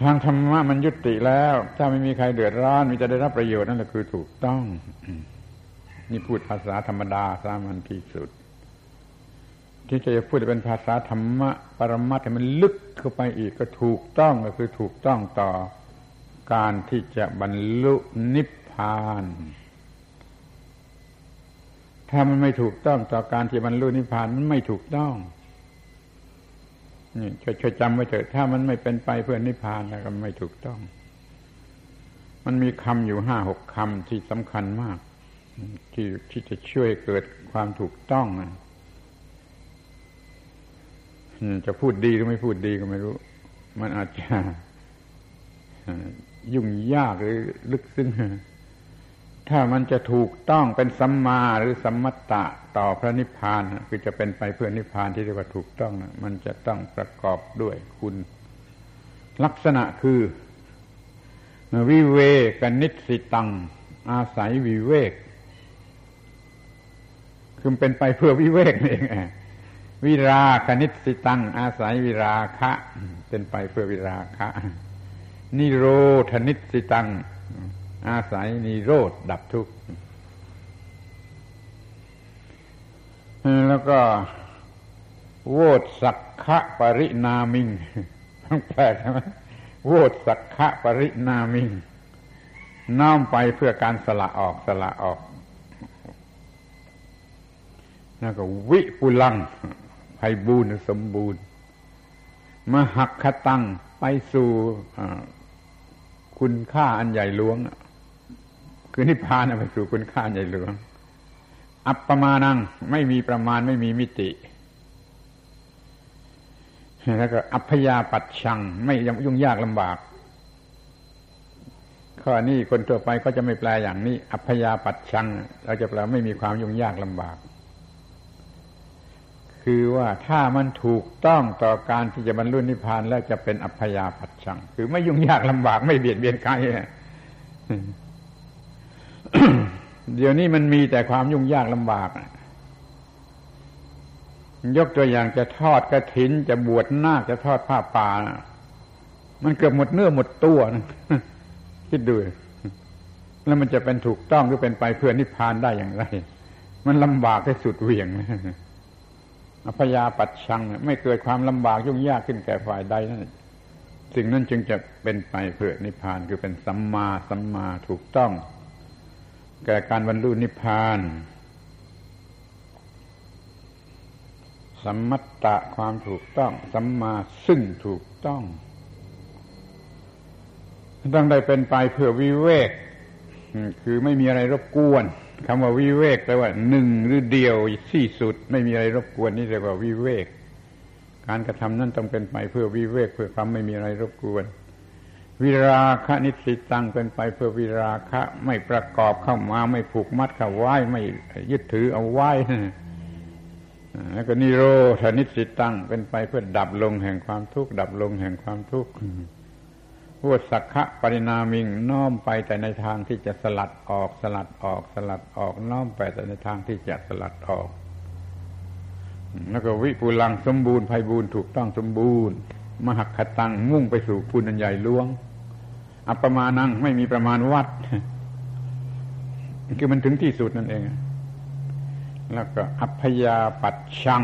ทางธรรมะมันยุติแล้ว ถ้าไม่มีใครเดือดร้อนมีจะได้รับประโยชน์นั่นแหละคือถูกต้อง นี่พูดภาษาธรรมดาสามัญที่สุด ที่จะพูดเป็นภาษาธรรมะปรมัตถ์มันลึกเข้าไปอีกก็ถูกต้องก็คือถูกต้องต่อการที่จะบรรลุนิพพาน ถ้ามันไม่ถูกต้องต่อการที่บรรลุนิพพานมันไม่ถูกต้องนี่ช่วยจำไว้เถอะถ้ามันไม่เป็นไปเพื่อนิพพานแล้วก็ไม่ถูกต้อง มันมีคำอยู่ห้าหกคำที่สำคัญมาก ที่ที่จะช่วยเกิดความถูกต้องจะพูดดีหรือไม่พูดดีก็ไม่รู้ มันอาจจะยุ่งยากหรือลึกซึ้งถ้ามันจะถูกต้องเป็นสัมมาหรือสัมมตตะต่อพระนิพพานคือจะเป็นไปเพื่อนิพพานที่เรียกว่าถูกต้องมันจะต้องประกอบด้วยคุณ ลักษณะคือ วิเวกนิสิตัง อาศัยวิเวก คือเป็นไปเพื่อวิเวกเองวิราคณิสิตัง อาศัยวิราคะ เป็นไปเพื่อวิราคะ นิโรธนิสิตัง อาศัยนิโรธดับทุกข์แล้วก็ โวตสักขะปรินามิงต้องแปลใช่ไหมโวตสักขะปรินามิงน้อมไปเพื่อการสละออกสละออก แล้วก็วิปุลังไพบูรสมบูรณ์มหักคตังไปสู่คุณค่าอันใหญ่หลวง คือนิพพานไปสู่คุณค่าใหญ่หลวง อัปปมานังไม่มีประมาณไม่มีมิติ แล้วก็อัพยาปัดชัง ไม่ยุ่งยากลำบาก ข้อนี้คนทั่วไปก็จะไม่แปลอย่างนี้ อัพยาปัดชัง เราจะแปลไม่มีความยุ่งยากลำบาก คือว่าถ้ามันถูกต้องต่อการที่จะบรรลุนิพพานแล้วจะเป็นอัพยาปัดชัง คือไม่ยุ่งยากลำบากไม่เบียดเบียนใครเดี๋ยวนี้มันมีแต่ความยุ่งยากลำบาก ยกตัวอย่างจะทอดกระถิน จะบวชนาคจะทอดผ้าป่า มันเกือบหมดเนื้อหมดตัวนะคิดดูแล้วมันจะเป็นถูกต้องหรือเป็นไปเพื่อนิพพานได้อย่างไร มันลำบากที่สุดเวียงอ พยาปัดชังไม่เกิดความลำบากยุ่งยากขึ้นแก่ฝ่ายใดนั่นสิ่งนั้นจึงจะเป็นไปเพื่อนิพพานคือเป็นสัมมาสัมมาถูกต้อง แก่การบรรลุนิพพานสัมมัตตะความถูกต้อง สัมมาซึ่งถูกต้อง ต้องได้เป็นไปเพื่อวิเวก คือไม่มีอะไรรบกวน คำว่าวิเวกแปลว่าหนึ่งหรือเดียวที่สุด ไม่มีอะไรรบกวนนี่เรียกว่าวิเวก การกระทำนั้นต้องเป็นไปเพื่อวิเวกเพื่อความไม่มีอะไรรบกวน วิราคะนิสิตังเป็นไปเพื่อวิราคะไม่ประกอบเข้ามาไม่ผูกมัดเข้าไว้ไม่ยึดถือเอาไว้แล้วก็นิโรธนิสิตังเป็นไปเพื่อดับลงแห่งความทุกข์ดับลงแห่งความทุกข์ พูดสักขะปรินามิงน้อมไปแต่ในทางที่จะสลัดออกสลัดออกสลัดออกน้อมไปแต่ในทางที่จะสลัดออก แล้วก็วิปุลังสมบูรณ์ภัยบูรณ์ถูกต้องสมบูรณ์ มหักขตังมุ่งไปสู่คุณอันใหญ่หลวง อัปปมานังไม่มีประมาณวัด คือมันถึงที่สุดนั่นเอง แล้วก็อัพยาปัดชัง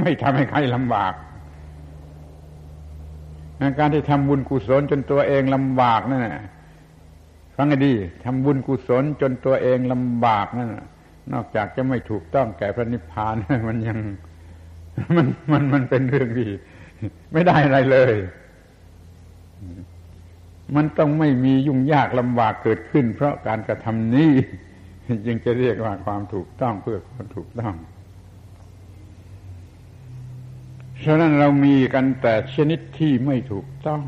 ไม่ทำให้ใครลำบาก การที่ทำบุญกุศลจนตัวเองลำบากนั่นฟังให้ดีทำบุญกุศลจนตัวเองลำบากนั่นนอกจากจะไม่ถูกต้องแก่พระนิพพานมันยังมันมันมันเป็นเรื่องดี ไม่ได้อะไรเลย มันต้องไม่มียุ่งยากลำบากเกิดขึ้น เพราะการกระทำนี้ จึงจะเรียกว่าความถูกต้องเพื่อความถูกต้อง ฉะนั้นเรามีกันแต่ชนิดที่ไม่ถูกต้อง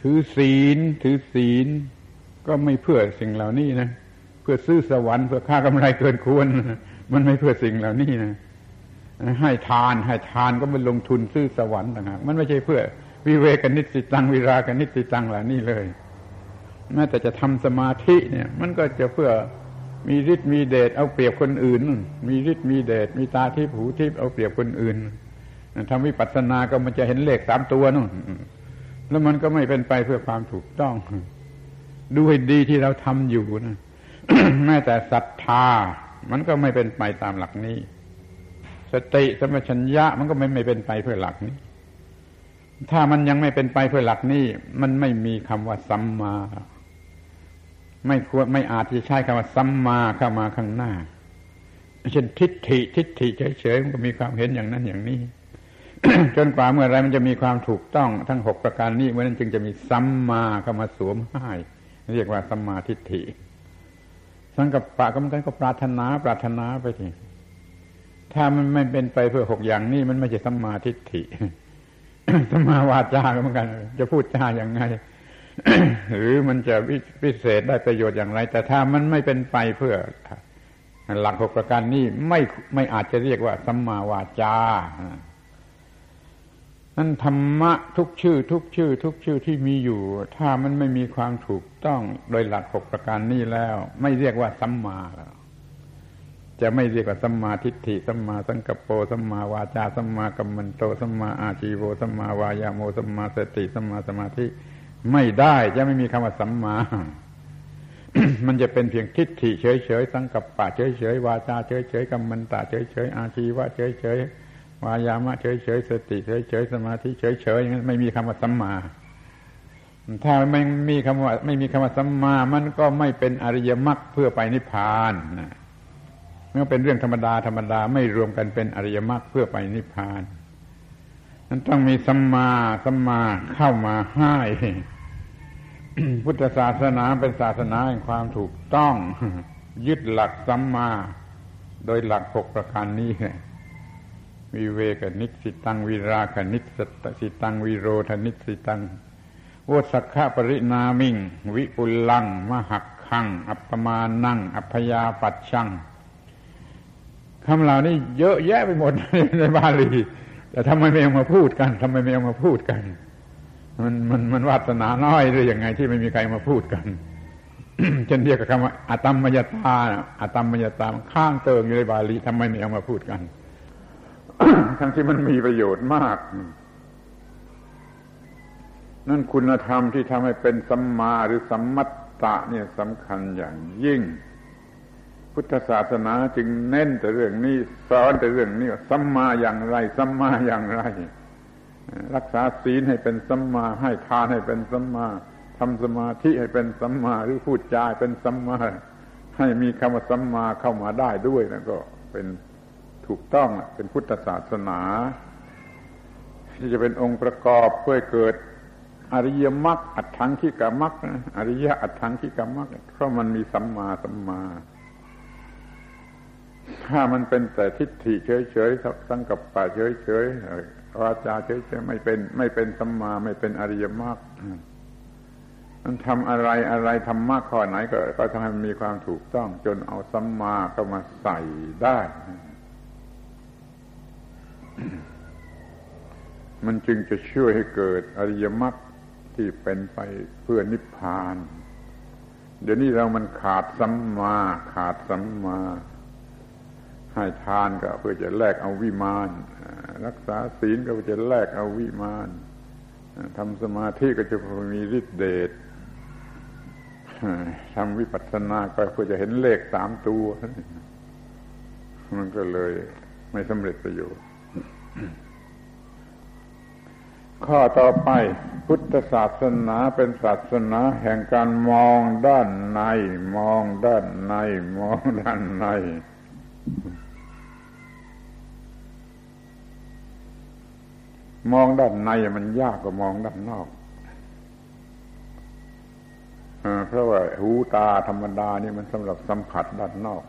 ถือศีล ถือศีล ก็ไม่เพื่อสิ่งเหล่านี้นะ เพื่อซื้อสวรรค์เพื่อค่ากำไรเกินควร มันไม่เพื่อสิ่งเหล่านี้นะให้ทานให้ทานก็ไปลงทุนซื้อสวรรค์ต่างหากมันไม่ใช่เพื่อ วิเวกนิสิตังวิรากนิสิตังเหล่านี้เลยแม้แต่จะทำสมาธิเนี่ย มันก็จะเพื่อ มีฤทธิ์มีเดชเอาเปรียบคนอื่น มีฤทธิ์มีเดชมีตาทิพหูทิพเอาเปรียบคนอื่นทำวิปัสสนาก็มันจะเห็นเลขสามตัวนู่นแล้วมันก็ไม่เป็นไปเพื่อความถูกต้อง ดูให้ดีที่เราทำอยู่นะแม้แต่ศรัทธา มันก็ไม่เป็นไปตามหลักนี้ สติสมัชัญญะมันก็ไม่ไม่เป็นไปเพื่อหลักนี้ ถ้ามันยังไม่เป็นไปเพื่อหลักนี้ มันไม่มีคำว่าสัมมา ไม่ควรไม่อาจจะใช้คำว่าสัมมาเข้ามาข้างหน้าเช่นทิฏฐิทิฏฐิเฉยๆมันก็มีความเห็นอย่างนั้นอย่างนี้ จนกว่าเมื่อไรมันจะมีความถูกต้องทั้งหกประการนี้เมื่อนั้นจึงจะมีสัมมาเข้ามาสวมให้เรียกว่าสัมมาทิฏฐิ สังกัปปะก็มันก็ปรารถนาปรารถนาไปทีถ้ามันไม่เป็นไปเพื่อหกอย่างนี้มันไม่ใช่สัมมาทิฏฐิสัมมาวาจาก็เหมือนกัน จะพูดจาอย่างไง หรือมันจะพิเศษได้ประโยชน์อย่างไร แต่ถ้ามันไม่เป็นไปเพื่อ หลักหกประการนี้ไม่ไม่อาจจะเรียกว่าสัมมาวาจานั้นธรรมะทุกชื่อ ทุกชื่อ ทุกชื่อที่มีอยู่ ถ้ามันไม่มีความถูกต้องโดยหลักหกประการนี้แล้ว ไม่เรียกว่าสัมมาแล้วจะไม่เรียกว่าสัมมาทิฏฐิสัมมาสังกปรสัมมาวาจาสัมมากัมมันโตสัมมาอาชีโวสัมมาวายาโมสัมมาสติสัมมาสมาธิ ไม่ได้จะไม่มีคำว่าสัมมา มันจะเป็นเพียงทิฏฐิเฉยๆสังกัปปะเฉยๆวาจาเฉยๆกัมมันตะเฉยๆอาชีวะเฉยๆวายามะเฉยๆสติเฉยๆสมาธิเฉยๆอย่างนั้นไม่มีคำว่าสัมมา ถ้าไม่มีคำว่า ไม่มีคำว่าสัมมา มันก็ไม่เป็นอริยมรรคเพื่อไปนิพพานนะมันก็เป็นเรื่องธรรมดาธรรมดาไม่รวมกันเป็นอริยมรรคเพื่อไปนิพพาน นั้นต้องมีสัมมาสัมมาเข้ามาให้พุทธศาสนาเป็นศาสนาแห่งความถูกต้อง ยึดหลักสัมมา โดยหลักหกประการนี้วิเวกนิสิตังวิราคนิสิตังวิโรธนิสิตังโวสักขะปรินามิง วิปุลัง มหักขัง อัปมานัง อัพยาปัดชังคำเหล่านี้เยอะแยะไปหมดในบาลี แต่ทำไมไม่เอามาพูดกันทำไมไม่เอามาพูดกัน มันมันมันวาสนาน้อยหรือยังไงที่ไม่มีใครมาพูดกันเช่นเดียวกับคำว่าอาตมมยตาอาตมมยตาข้างเติงอยู่ในบาลีทำไมไม่เอามาพูดกัน ทั้งที่มันมีประโยชน์มาก นั่นคุณธรรมที่ทำให้เป็นสัมมาหรือสัมมัตตะเนี่ยสำคัญอย่างยิ่ง พุทธศาสนาจึงเน้นแต่เรื่องนี้สอนแต่เรื่องนี้ว่าสัมมาอย่างไรสัมมาอย่างไร รักษาศีลให้เป็นสัมมาให้ทานให้เป็นสัมมาทำสมาธิให้เป็นสัมมาหรือพูดจาเป็นสัมมา ให้มีคำว่าสัมมาเข้ามาได้ด้วยนะก็เป็นถูกต้องเป็นพุทธศาสนา ที่จะเป็นองค์ประกอบเพื่อเกิดอริยมรรคอัตถังขีกามรรคอริยะอัตถังขีกามรรคเพราะมันมีสัมมาสัมมา ถ้ามันเป็นแต่ทิฏฐิเฉยๆสังกับป่าเฉยๆวาจาเฉยๆไม่เป็น ไม่เป็นสัมมาไม่เป็นอริยมรรคมันทำอะไรอะไรทำมากข้อไหนก็ก็ทำให้มันมีความถูกต้อง จนเอาสัมมาเข้ามาใส่ได้ มันจึงจะช่วยให้เกิดอริยมรรคที่เป็นไปเพื่อนิพพาน เดี๋ยวนี้เรามันขาดสัมมา ขาดสัมมา ให้ทานก็เพื่อจะแลกเอาวิมานรักษาศีลก็เพื่อจะแลกเอาวิมานทำสมาธิก็จะมีฤทธิเดชทำวิปัสสนาก็เพื่อจะเห็นเลขสามตัว มันก็เลยไม่สำเร็จประโยชน์ ข้อต่อไปพุทธศาสนาเป็นศาสนาแห่งการมองด้านใน มองด้านใน มองด้านใน มองด้านในมันยากกว่ามองด้านนอกเพราะว่าหูตาธรรมดานี่มันสำหรับสัมผัสด้านนอก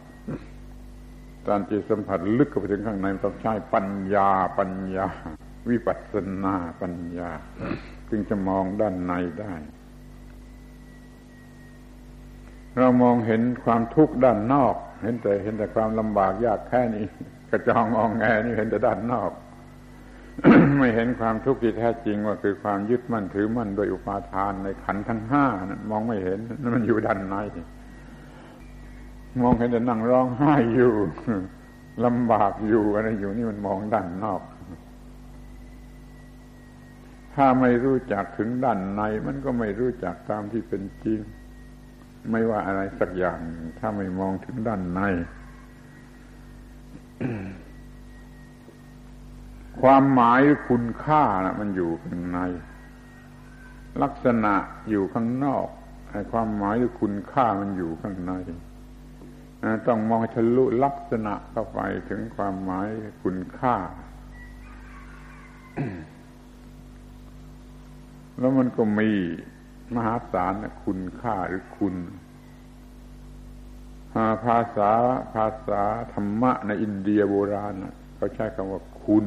การจะสัมผัสลึกเข้าไปถึงข้างในต้องใช้ปัญญาปัญญา วิปัสสนาปัญญา จึงจะมองด้านในได้ เรามองเห็นความทุกข์ด้านนอก เห็นแต่เห็นแต่ความลำบากยากแค่นี้ กระจองงองแงนี่เห็นแต่ด้านนอก ไม่เห็นความทุกข์ที่แท้จริงว่าคือความยึดมั่นถือมั่นโดยอุปาทานในขันทั้งห้านะมองไม่เห็นนั่นมันอยู่ด้านในมองเห็นแต่นั่งร้องไห้อยู่ลำบากอยู่อะไรอยู่นี่มันมองด้านนอก ถ้าไม่รู้จักถึงด้านใน มันก็ไม่รู้จักตามที่เป็นจริง ไม่ว่าอะไรสักอย่าง ถ้าไม่มองถึงด้านใน ความหมายคุณค่านะมันอยู่ข้างใน ลักษณะอยู่ข้างนอกไอ้ความหมายหรือคุณค่ามันอยู่ข้างในต้องมองทะลุลักษณะเข้าไปถึงความหมายคุณค่า แล้วมันก็มีมหาศาลคุณค่าหรือคุณภาษาภาษาธรรมะในอินเดียโบราณเขาใช้คำว่าคุณ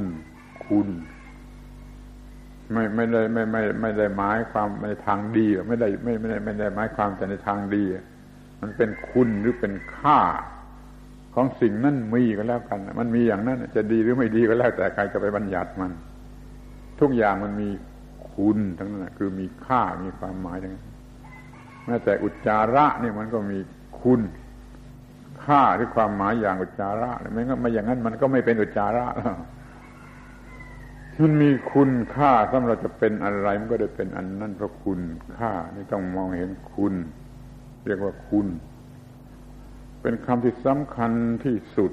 คุณ ไม่ไม่ได้ไม่ไม่ ไม่ได้หมายความในทางดีไม่ได้ไม่ไม่ได้ไม่ได้หมายความแต่ในทางดี มันเป็นคุณหรือเป็นค่า ของสิ่งนั้นมีก็แล้วกัน มันมีอย่างนั้นจะดีหรือไม่ดีก็แล้วแต่ใครจะไปบัญญัติมัน ทุกอย่างมันมีคุณทั้งนั้นคือมีค่ามีความหมายทั้งนั้นแม้แต่อุจจาระนี่มันก็มีคุณค่าหรือความหมายอย่างอุจจาระไม่งั้นไม่อย่างนั้นมันก็ไม่เป็นอุจจาระแล้ว มันมีคุณค่าสำหรับจะเป็นอะไรมันก็ได้เป็นอันนั้นเพราะคุณค่านี่ต้องมองเห็นคุณ เรียกว่าคุณ เป็นคำที่สำคัญที่สุด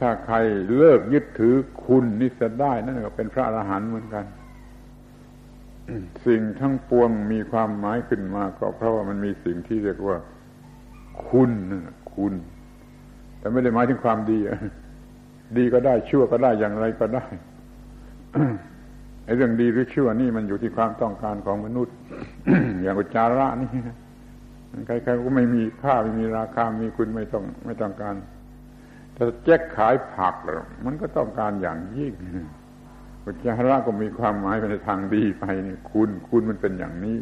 ถ้าใครเลิกยึดถือคุณนี่จะได้นั่นก็เป็นพระอรหันต์เหมือนกัน สิ่งทั้งปวงมีความหมายขึ้นมา ก็เพราะว่ามันมีสิ่งที่เรียกว่า คุณคุณ แต่ไม่ได้หมายถึงความดี ดีก็ได้ชั่วก็ได้อย่างไรก็ได้ไอ้เรื่องดีหรือชั่วนี่มันอยู่ที่ความต้องการของมนุษย์ อย่างอุจาระนี่ใครๆก็ไม่มีค่าไม่มีราคามีคุณไม่ต้องไม่ต้องการแต่แจ็คขายผักมันก็ต้องการอย่างยิ่งอุจาระก็มีความหมายไปในทางดีไปนี่คุณคุณมันเป็นอย่างนี้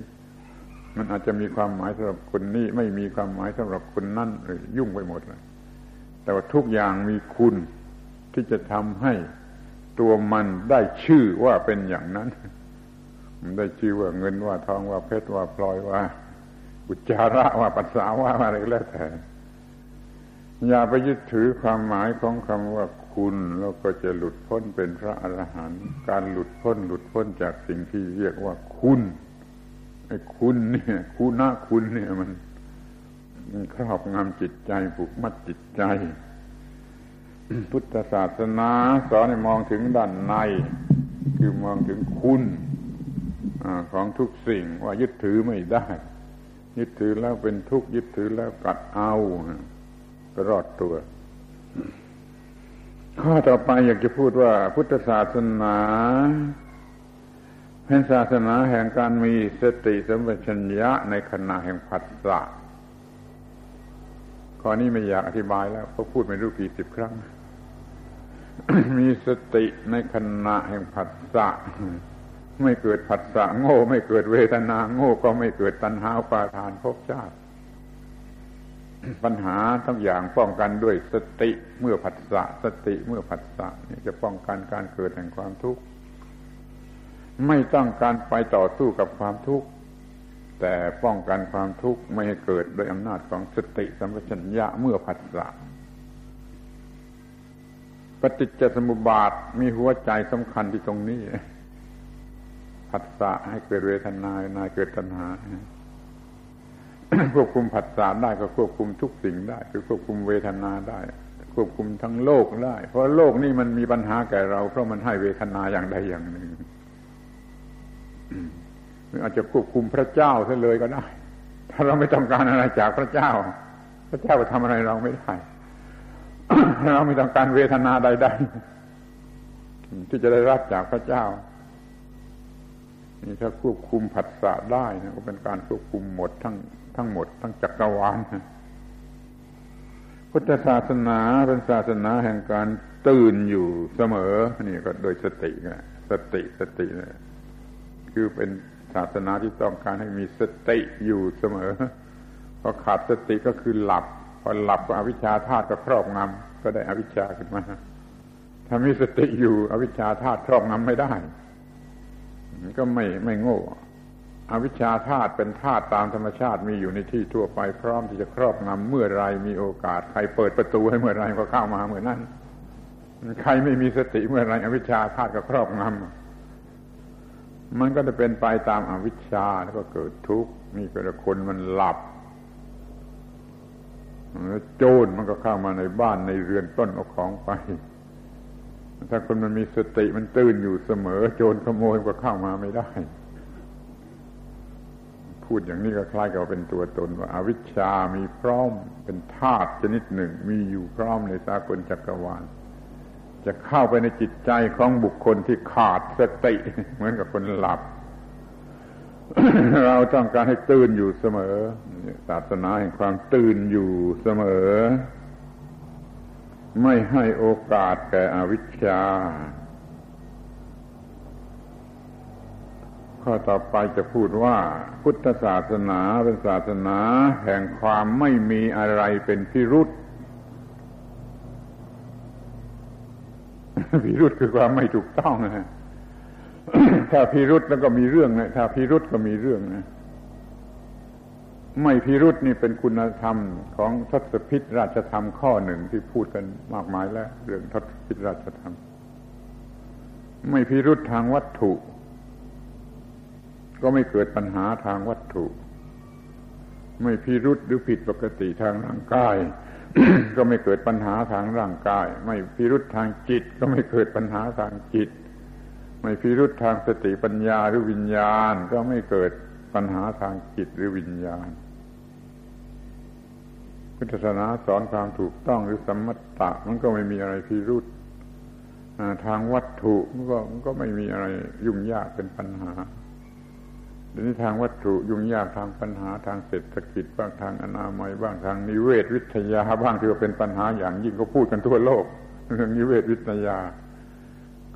มันอาจจะมีความหมายสำหรับคนนี้ ไม่มีความหมายสำหรับคนนั่นเลยยุ่งไปหมดเลยแต่ว่าทุกอย่างมีคุณ ที่จะทำให้ตัวมันได้ชื่อว่าเป็นอย่างนั้น มันได้ชื่อว่าเงินว่าทองว่าเพชรว่าพลอยว่าอุจจาระว่าปัสสาวะอะไรก็แล้วแต่อย่าไปยึดถือความหมายของคำว่าคุณแล้วก็จะหลุดพ้นเป็นพระอรหันต์การหลุดพ้นหลุดพ้นจากสิ่งที่เรียกว่าคุณไอ้คุณเนี่ยคุณนะคุณเนี่ยมันมันครอบงำจิตใจผูกมัดจิตใจ พุทธศาสนาสอนให้มองถึงด้านใน คือมองถึงคุณของทุกสิ่งว่ายึดถือไม่ได้ ยึดถือแล้วเป็นทุกข์ยึดถือแล้วกัดเอาก็รอดตัว ข้อต่อไปอยากจะพูดว่า พุทธศาสนาเป็นศาสนาแห่งการมีสติสัมปชัญญะในขณะแห่งผัสสะข้อนี้ไม่อยากอธิบายแล้วเพราะพูดไม่รู้กี่สิบครั้ง มีสติในขณะแห่งผัสสะไม่เกิดผัสสะโง่ ไม่เกิดเวทนา โง่ก็ไม่เกิดตัณหาปาทานภพชาติ ปัญหาทั้งอย่างป้องกันด้วยสติเมื่อผัสสะสติเมื่อผัสสะนี่จะป้องกันการเกิดแห่งความทุกข์ไม่ต้องการไปต่อสู้กับความทุกข์แต่ป้องกันความทุกข์ไม่ให้เกิดโดยอำนาจของสติสัมปชัญญะเมื่อผัสสะ ปฏิจจสมุปบาทมีหัวใจสำคัญที่ตรงนี้ผัสสะให้เกิดเวทนานายเกิดตัณหาควบคุมผัสสะได้ก็ควบคุมทุกสิ่งได้ คือควบคุมเวทนาได้ ควบคุมทั้งโลกได้ เพราะโลกนี่มันมีปัญหาแก่เรา เพราะมันให้เวทนาอย่างใดอย่างหนึ่งอาจจะควบคุมพระเจ้าซะเลยก็ได้ ถ้าเราไม่ต้องการอะไรจากพระเจ้า พระเจ้าจะทำอะไรเราไม่ได้ เราไม่ต้องการเวทนาใด ๆ ที่จะได้รับจากพระเจ้านี่ถ้าควบคุมผัสสะได้นะก็เป็นการควบคุมหมดทั้งทั้งหมด ทั้งจักรวาลพุทธศาสนาเป็นศาสนาแห่งการตื่นอยู่เสมอ นี่ก็โดยสติไงสติสตินะคือเป็นศาสนาที่ต้องการให้มีสติอยู่เสมอพอขาดสติก็คือหลับ พอหลับก็อวิชชาธาตุก็ครอบงำก็ได้อวิชชาขึ้นมาถ้ามีสติอยู่อวิชชาธาตุครอบงำไม่ได้ ก็ไม่ไม่โง่ อวิชชาธาตุเป็นธาตุตามธรรมชาติมีอยู่ในที่ทั่วไปพร้อมที่จะครอบงำเมื่อไรมีโอกาส ใครเปิดประตูให้เมื่อไรก็เข้ามาเหมือนั้นใครไม่มีสติเมื่อไรอวิชชาธาตุก็ครอบงำมันก็จะเป็นไปตามอวิชชาแล้วก็เกิดทุกข์นี่ก็คนมันหลับ โจรมันก็เข้ามาในบ้านในเรือนต้นเอาของไป ถ้าคนมันมีสติมันตื่นอยู่เสมอ โจรขโมยก็เข้ามาไม่ได้ พูดอย่างนี้ก็คล้ายกับเป็นตัวตนว่าอาวิชชามีพร้อมเป็นธาตุชนิดหนึ่ง มีอยู่พร้อมในสากลจักรวาล จะเข้าไปในจิตใจของบุคคลที่ขาดสติ เหมือนกับคนหลับเราต้องการให้ตื่นอยู่เสมอ ศาสนาแห่งความตื่นอยู่เสมอ ไม่ให้โอกาสแก่อวิชชา ข้อต่อไปจะพูดว่า พุทธศาสนาเป็นศาสนาแห่งความไม่มีอะไรเป็นพิรุษพิรุษคือความไม่ถูกต้องนะถ้าพิรุษแล้วก็มีเรื่องนะถ้าพิรุษก็มีเรื่องนะ ไม่พิรุษนี่เป็นคุณธรรมของทศพิธราชธรรมข้อหนึ่งที่พูดกันมากมายแล้ว เรื่องทศพิธราชธรรม ไม่พิรุษทางวัตถุ ก็ไม่เกิดปัญหาทางวัตถุ ไม่พิรุษหรือผิดปกติทางร่างกาย ก็ไม่เกิดปัญหาทางร่างกาย ไม่พิรุษทางจิต ก็ไม่เกิดปัญหาทางจิต ไม่พิรุษทางสติปัญญาหรือวิญญาณ ก็ไม่เกิดปัญหาทางจิตหรือวิญญาณ พุทธศาสนาสอนความถูกต้องหรือสมมตะมันก็ไม่มีอะไรพิรุษทางวัตถุมันก็มันก็ไม่มีอะไรยุ่งยากเป็นปัญหาเดี๋ยวนี้ทางวัตถุยุ่งยากทางปัญหาทางเศรษฐกิจบ้างทางอนามัยบ้างทางนิเวศวิทยาบ้างที่ว่าเป็นปัญหาอย่างยิ่งก็พูดกันทั่วโลกเรื่องนิเวศวิทยา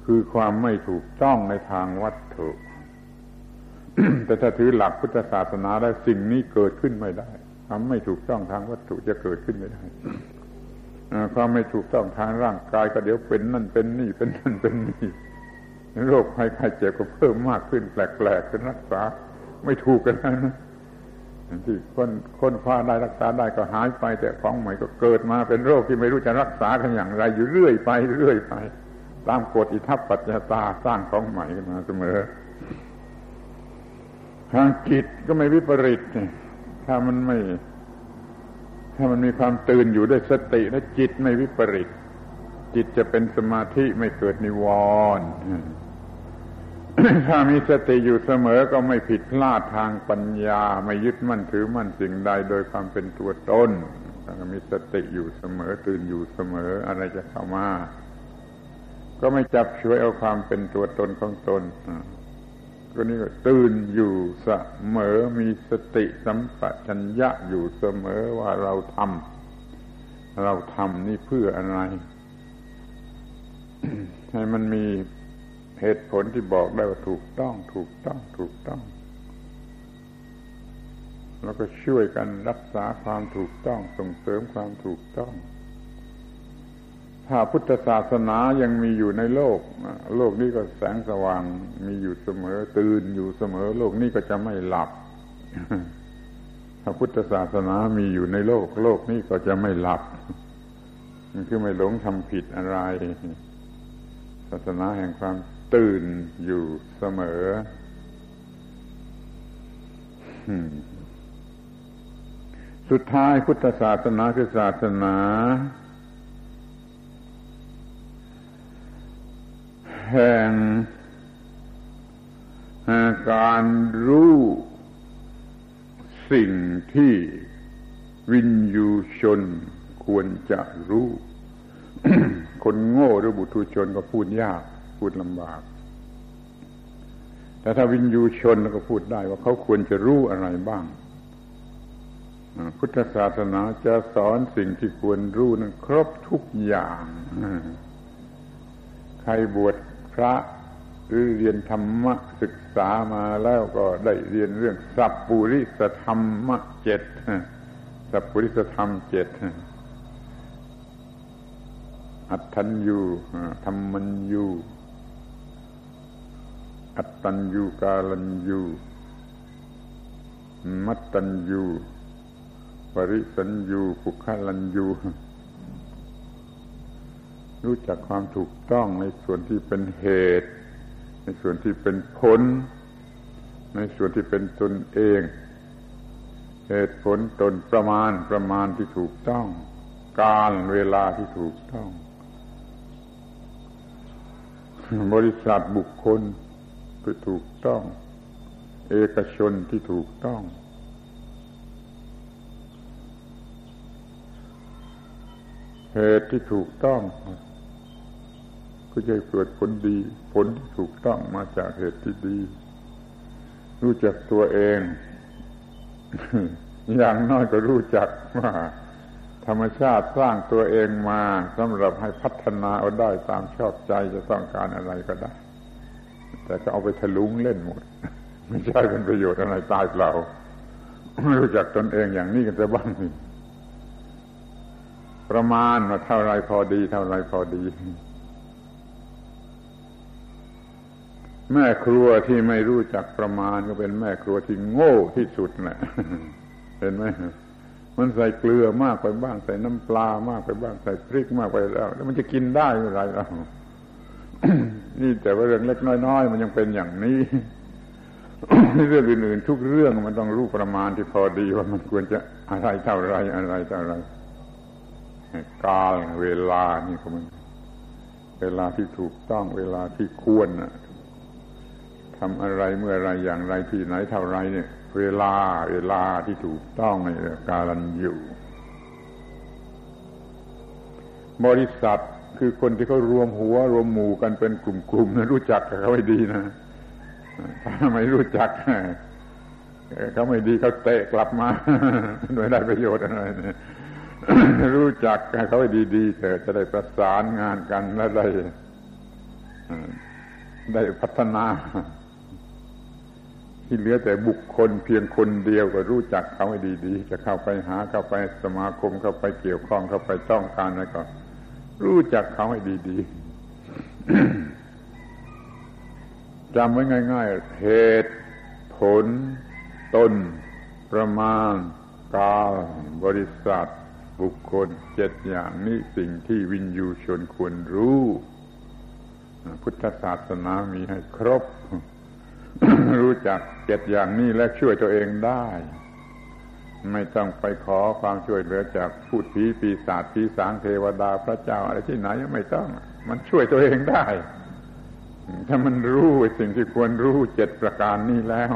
คือความไม่ถูกต้องในทางวัตถุ แต่ถ้าถือหลักพุทธศาสนาได้สิ่งนี้เกิดขึ้นไม่ได้ ความไม่ถูกต้องทางวัตถุจะเกิดขึ้นไม่ได้ความไม่ถูกต้องทางร่างกายก็เดี๋ยวเป็นนั่นเป็นนี่เป็นนั่นเป็นนี่โรคภัยไข้เจ็บก็เพิ่มมากขึ้นแปลกๆเป็นรักษา ไม่ถูกกันนะที่คนคนคว้าได้รักษาได้ก็หายไป แต่ของใหม่ก็เกิดมาเป็นโรคที่ไม่รู้จะรักษากันอย่างไร อยู่เรื่อยไปเรื่อยไป ตามกฎอิทัปปัจจตาสร้างของใหม่ขึ้นมาเสมอทางจิตก็ไม่วิปริต ถ้ามันไม่ ถ้ามันมีความตื่นอยู่ด้วยสติและจิตไม่วิปริต จิตจะเป็นสมาธิไม่เกิดนิวรณ์ถ้ามีสติอยู่เสมอก็ไม่ผิดพลาดทางปัญญา ไม่ยึดมั่นถือมั่นสิ่งใดโดยความเป็นตัวตนถ้ามีสติอยู่เสมอตื่นอยู่เสมออะไรจะเข้ามา ก็ไม่จับช่วยเอาความเป็นตัวตนของตน ก็นี่ก็ตื่นอยู่เสมอมีสติสัมปชัญญะอยู่เสมอว่าเราทำเราทำนี่เพื่ออะไร ให้มันมีเหตุผลที่บอกได้ว่าถูกต้อง ถูกต้อง ถูกต้อง แล้วก็ช่วยกันรักษาความถูกต้องส่งเสริมความถูกต้อง ถ้าพุทธศาสนายังมีอยู่ในโลก โลกนี้ก็แสงสว่างมีอยู่เสมอ ตื่นอยู่เสมอ โลกนี้ก็จะไม่หลับ ถ้าพุทธศาสนามีอยู่ในโลก โลกนี้ก็จะไม่หลับมันคือไม่หลงทำผิดอะไร ศาสนาแห่งความตื่นอยู่เสมอสุดท้ายพุทธศาสนาคือศาสนา แห่งการรู้สิ่งที่วินยูชนควรจะรู้ คนโง่หรือบุตุชนก็พูดยาก พูดลำบาก แต่ถ้าวินยูชนก็พูดได้ว่าเขาควรจะรู้อะไรบ้าง พุทธศาสนาจะสอนสิ่งที่ควรรู้นั้นครบทุกอย่าง ใครบวช ระหรือเรียนธรรมะศึกษามาแล้วก็ได้เรียนเรื่องสัพปุริสธรรมะเจ็ดสัพปุริสธรรมเจ็ดอัตถัญยูธรรมัญยูอัตตัญยูกาลัญยูมัตตัญยูปริสัญยูปุคลัญยู รู้จักความถูกต้องในส่วนที่เป็นเหตุ ในส่วนที่เป็นผล ในส่วนที่เป็นตนเอง เหตุผลตนประมาณประมาณที่ถูกต้อง การเวลาที่ถูกต้อง บริษัทบุคคลที่ถูกต้อง เอกชนที่ถูกต้องเหตุที่ถูกต้อง ก็จะเกิดผลดี ผลที่ถูกต้องมาจากเหตุที่ดี รู้จักตัวเอง อย่างน้อยก็รู้จักว่าธรรมชาติสร้างตัวเองมาสำหรับให้พัฒนาเอาได้ตามชอบใจจะต้องการอะไรก็ได้ แต่ก็เอาไปทะลุงเล่นหมด ไม่ใช่เป็นประโยชน์อะไรตายเปล่ารู้จักตนเองอย่างนี้กันจะบ้างนี่ประมาณว่าเท่าไรพอดี เท่าไรพอดี แม่ครัวที่ไม่รู้จักประมาณก็เป็นแม่ครัวที่โง่ที่สุดแหละเห็นไหมมันใส่เกลือมากไปบ้างใส่น้ำปลามากไปบ้างใส่พริกมากไปแล้ว แล้วมันจะกินได้เมื่อไรแล้วนี่แต่ว่าเรื่องเล็กน้อยๆมันยังเป็นอย่างนี้เรื่องอื่นๆทุกเรื่องมันต้องรู้ประมาณที่พอดีว่ามันควรจะอะไรเท่าไรอะไรเท่าไรกาลเวลานี่ก็มัน เวลาที่ถูกต้องเวลาที่ควรนะ ทำอะไรเมื่อไรอย่างไรที่ไหนเท่าไรเนี่ย เวลาเวลาที่ถูกต้องในกาลันอยู่บริษัทคือคนที่เขารวมหัว รวมหมู่กันเป็นกลุ่มๆนะรู้จักเขาไม่ดีนะถ้าไม่รู้จักเขาไม่ดีเขาเตะกลับมาโดยได้ประโยชน์อะไรรู้จักเขาให้ดีๆเถอะจะได้ประสานงานกันและได้ได้พัฒนา ที่เหลือแต่บุคคลเพียงคนเดียวก็รู้จักเขาให้ดีๆ จะเข้าไปหาเข้าไปสมาคมเข้าไปเกี่ยวข้องเข้าไปต้องการอะไรก็รู้จักเขาให้ดีๆจำไว้ง่าย ๆ เหตุผลตนประมาณกาลบริษัท บุคคลเจ็ดอย่างนี้สิ่งที่วินยูชนควรรู้ พุทธศาสนามีให้ครบ รู้จักเจ็ดอย่างนี้และช่วยตัวเองได้ ไม่ต้องไปขอความช่วยเหลือจากพูดผีปีศาจผีสางเทวดาพระเจ้าอะไรที่ไหนไม่ต้อง มันช่วยตัวเองได้ ถ้ามันรู้สิ่งที่ควรรู้เจ็ดประการนี้แล้ว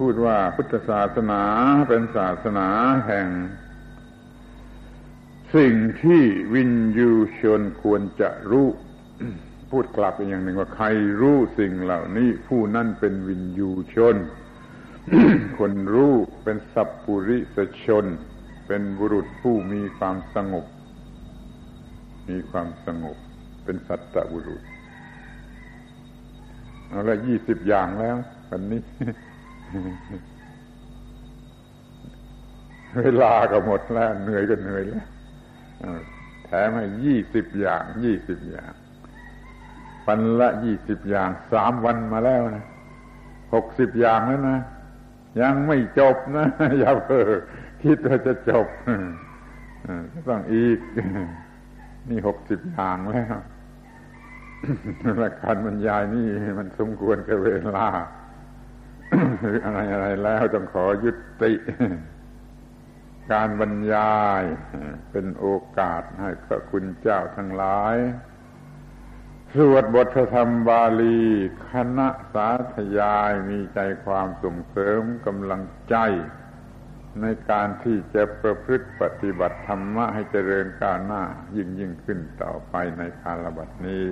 พูดว่าพุทธศาสนาเป็นศาสนาแห่ง สิ่งที่วินยูชนควรจะรู้ พูดกลับอีกอย่างหนึ่งว่าใครรู้สิ่งเหล่านี้ ผู้นั่นเป็นวินยูชน คนรู้เป็นสัพปุริสชน เป็นบุรุษผู้มีความสงบ มีความสงบ เป็นสัตตบุรุษเอาละยี่สิบอย่างแล้ววันนี้ เวลาก็หมดแล้ว เหนื่อยก็เหนื่อยแล้วแถมให้ยี่สิบอย่างยี่สิบอย่าง วันละยี่สิบอย่างสามวันมาแล้วนะหกสิบอย่างแล้วนะ ยังไม่จบนะ อย่าเพ้อคิดว่าจะจบต้องอีก นี่หกสิบอย่างแล้วละการบรรยายนี่มันสมควรกับเวลาอะไรอะไรแล้วต้องขอยุติ การบรรยายเป็นโอกาสให้พระคุณเจ้าทั้งหลาย สวดบทธรรมบาลี คณะสาธยายมีใจความส่งเสริมกำลังใจ ในการที่จะประพฤติปฏิบัติธรรมะให้เจริญก้าวหน้ายิ่งยิ่งขึ้นต่อไปในคาลบัดนี้